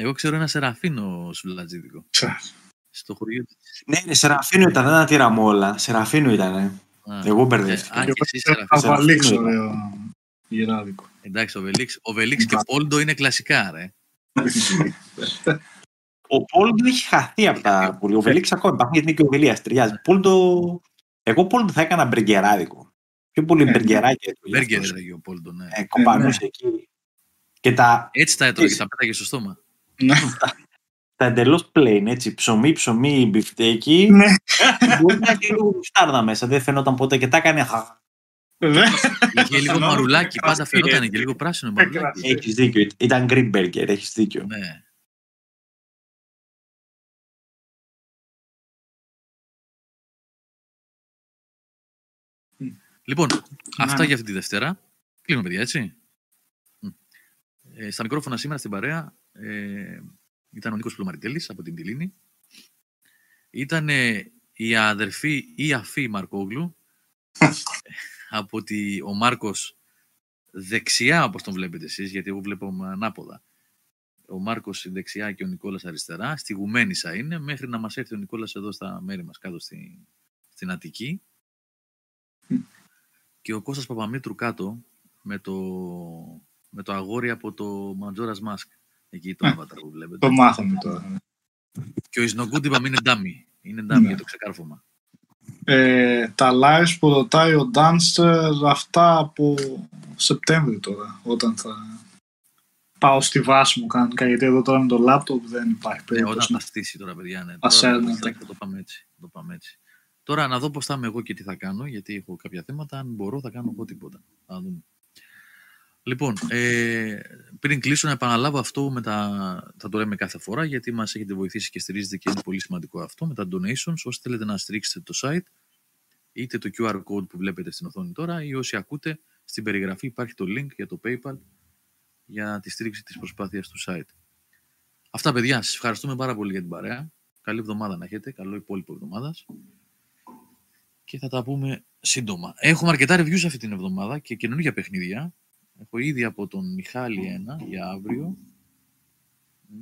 Εγώ ξέρω ένα σεραφίνο σουλατζίδικο. Στο χωριό του. Ναι, ναι, Σεραφίνο ήταν, δεν ήταν τη ραμόλα. Σεραφίνο ήταν. Α, Εγώ ε, μπερδεύτηκα. Α, και εσύ Θα σεραφίνο. βαλίξω, ωραίο γυράδικο. Εντάξει, ο Βελίξ, ο Βελίξ και Πόλντο είναι κλασικά, ρε. Ο Πόλντο έχει χαθεί από τα πουλί. Ο Βελίξ ακόμα υπάρχει γιατί είναι και ο Βελίας. Ταιριάζει. Πόλντο. Εγώ Πόλντο θα έκανα μπεργκεράδικο. Πιο πολύ Ε, μπεργκεράκια τους. Μπέργκερ έλεγε ο Πόλντο, ναι. Ε, κομπανούσε εκεί. Και τα, Έτσι τα έτρωγε, τα πέταγε στο στόμα. Ναι. τα εντελώς plain, έτσι, ψωμί, ψωμί, μπιφτέκι. Ναι. Μπορεί να έχει λίγο μουστάρδα μέσα, δεν φαινόταν ποτέ και τα έκανε. Ναι. Είχε λίγο Πιθανόν μαρουλάκι, πάντα κρασί, φαινόταν ε. και λίγο πράσινο μαρουλάκι. Έχεις δίκιο. Ήταν green burger, έχεις δίκιο. Ναι. Μμ. Λοιπόν, αυτά ναι. για αυτή τη Δευτέρα. Κλείνουμε, παιδιά, έτσι. Μμ. Ε, στα μικρόφωνα σήμερα στην παρέα ε, ήταν ο Νίκος Πλωμαριτέλης από την Τιλίνη. Ήταν ε, η αδερφή ή αφή Μαρκόγλου από τη, ο Μάρκος δεξιά όπως τον βλέπετε εσείς, γιατί εγώ βλέπω ανάποδα. Ο Μάρκος δεξιά και ο Νικόλας αριστερά. Στη Γουμένισσα είναι, μέχρι να μας έρθει ο Νικόλας εδώ στα μέρη μας, κάτω στη, στην Αττική. Και ο Κώστας Παπαμήτρου κάτω, με το, με το αγόρι από το Majora's Mask. Εκεί το Α, avatar που βλέπετε. Το μάθαμε τώρα. Και ο Ισνογκούντ είπαμε είναι ντάμι. Είναι ντάμι Ναι. για το ξεκάρφωμα. Ε, τα lives που ρωτάει ο Ντάνστερ αυτά από Σεπτέμβρη τώρα, όταν θα πάω στη βάση μου κανονικά, γιατί εδώ τώρα με το λάπτοπ δεν υπάρχει Ναι, όταν περίπτωση. θα στήσει τώρα, παιδιά. Ναι. Ας Τώρα, έρνετε. εντάξει, θα το πάμε έτσι. θα το πάμε έτσι. Τώρα να δω πώς θα είμαι εγώ και τι θα κάνω, γιατί έχω κάποια θέματα. Αν μπορώ, θα κάνω εγώ τίποτα. Θα δούμε. Λοιπόν, ε, πριν κλείσω να επαναλάβω αυτό με τα, θα το λέμε κάθε φορά, γιατί μας έχετε βοηθήσει και στηρίζετε και είναι πολύ σημαντικό αυτό, με τα donations. Όσοι θέλετε να στηρίξετε το site, είτε το QR code που βλέπετε στην οθόνη τώρα, ή όσοι ακούτε, στην περιγραφή υπάρχει το link για το PayPal για τη στήριξη της προσπάθειας του site. Αυτά, παιδιά, σας ευχαριστούμε πάρα πολύ για την παρέα. Καλή εβδομάδα να έχετε, καλό υπόλοιπο εβδομάδας. Και θα τα πούμε σύντομα. Έχουμε αρκετά reviews αυτή την εβδομάδα και καινούργια παιχνίδια. Έχω ήδη από τον Μιχάλη ένα για αύριο.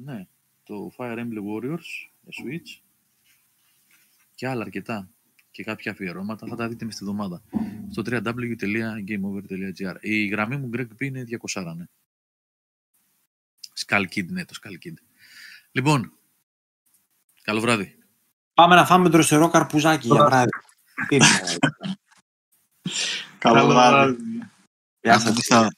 Ναι, το Fire Emblem Warriors για Switch. Και άλλα αρκετά. Και κάποια αφιερώματα θα τα δείτε μες στη εβδομάδα. Στο www.gameover.gr Η γραμμή μου Greg P είναι 200, ναι. Skull Kid, ναι, το Skull Kid. Λοιπόν, καλό βράδυ. Πάμε να φάμε δροσερό καρπουζάκι για βράδυ. Τι είναι, Καλό Καλό βράδυ. Γεια Άντε, σας. θα-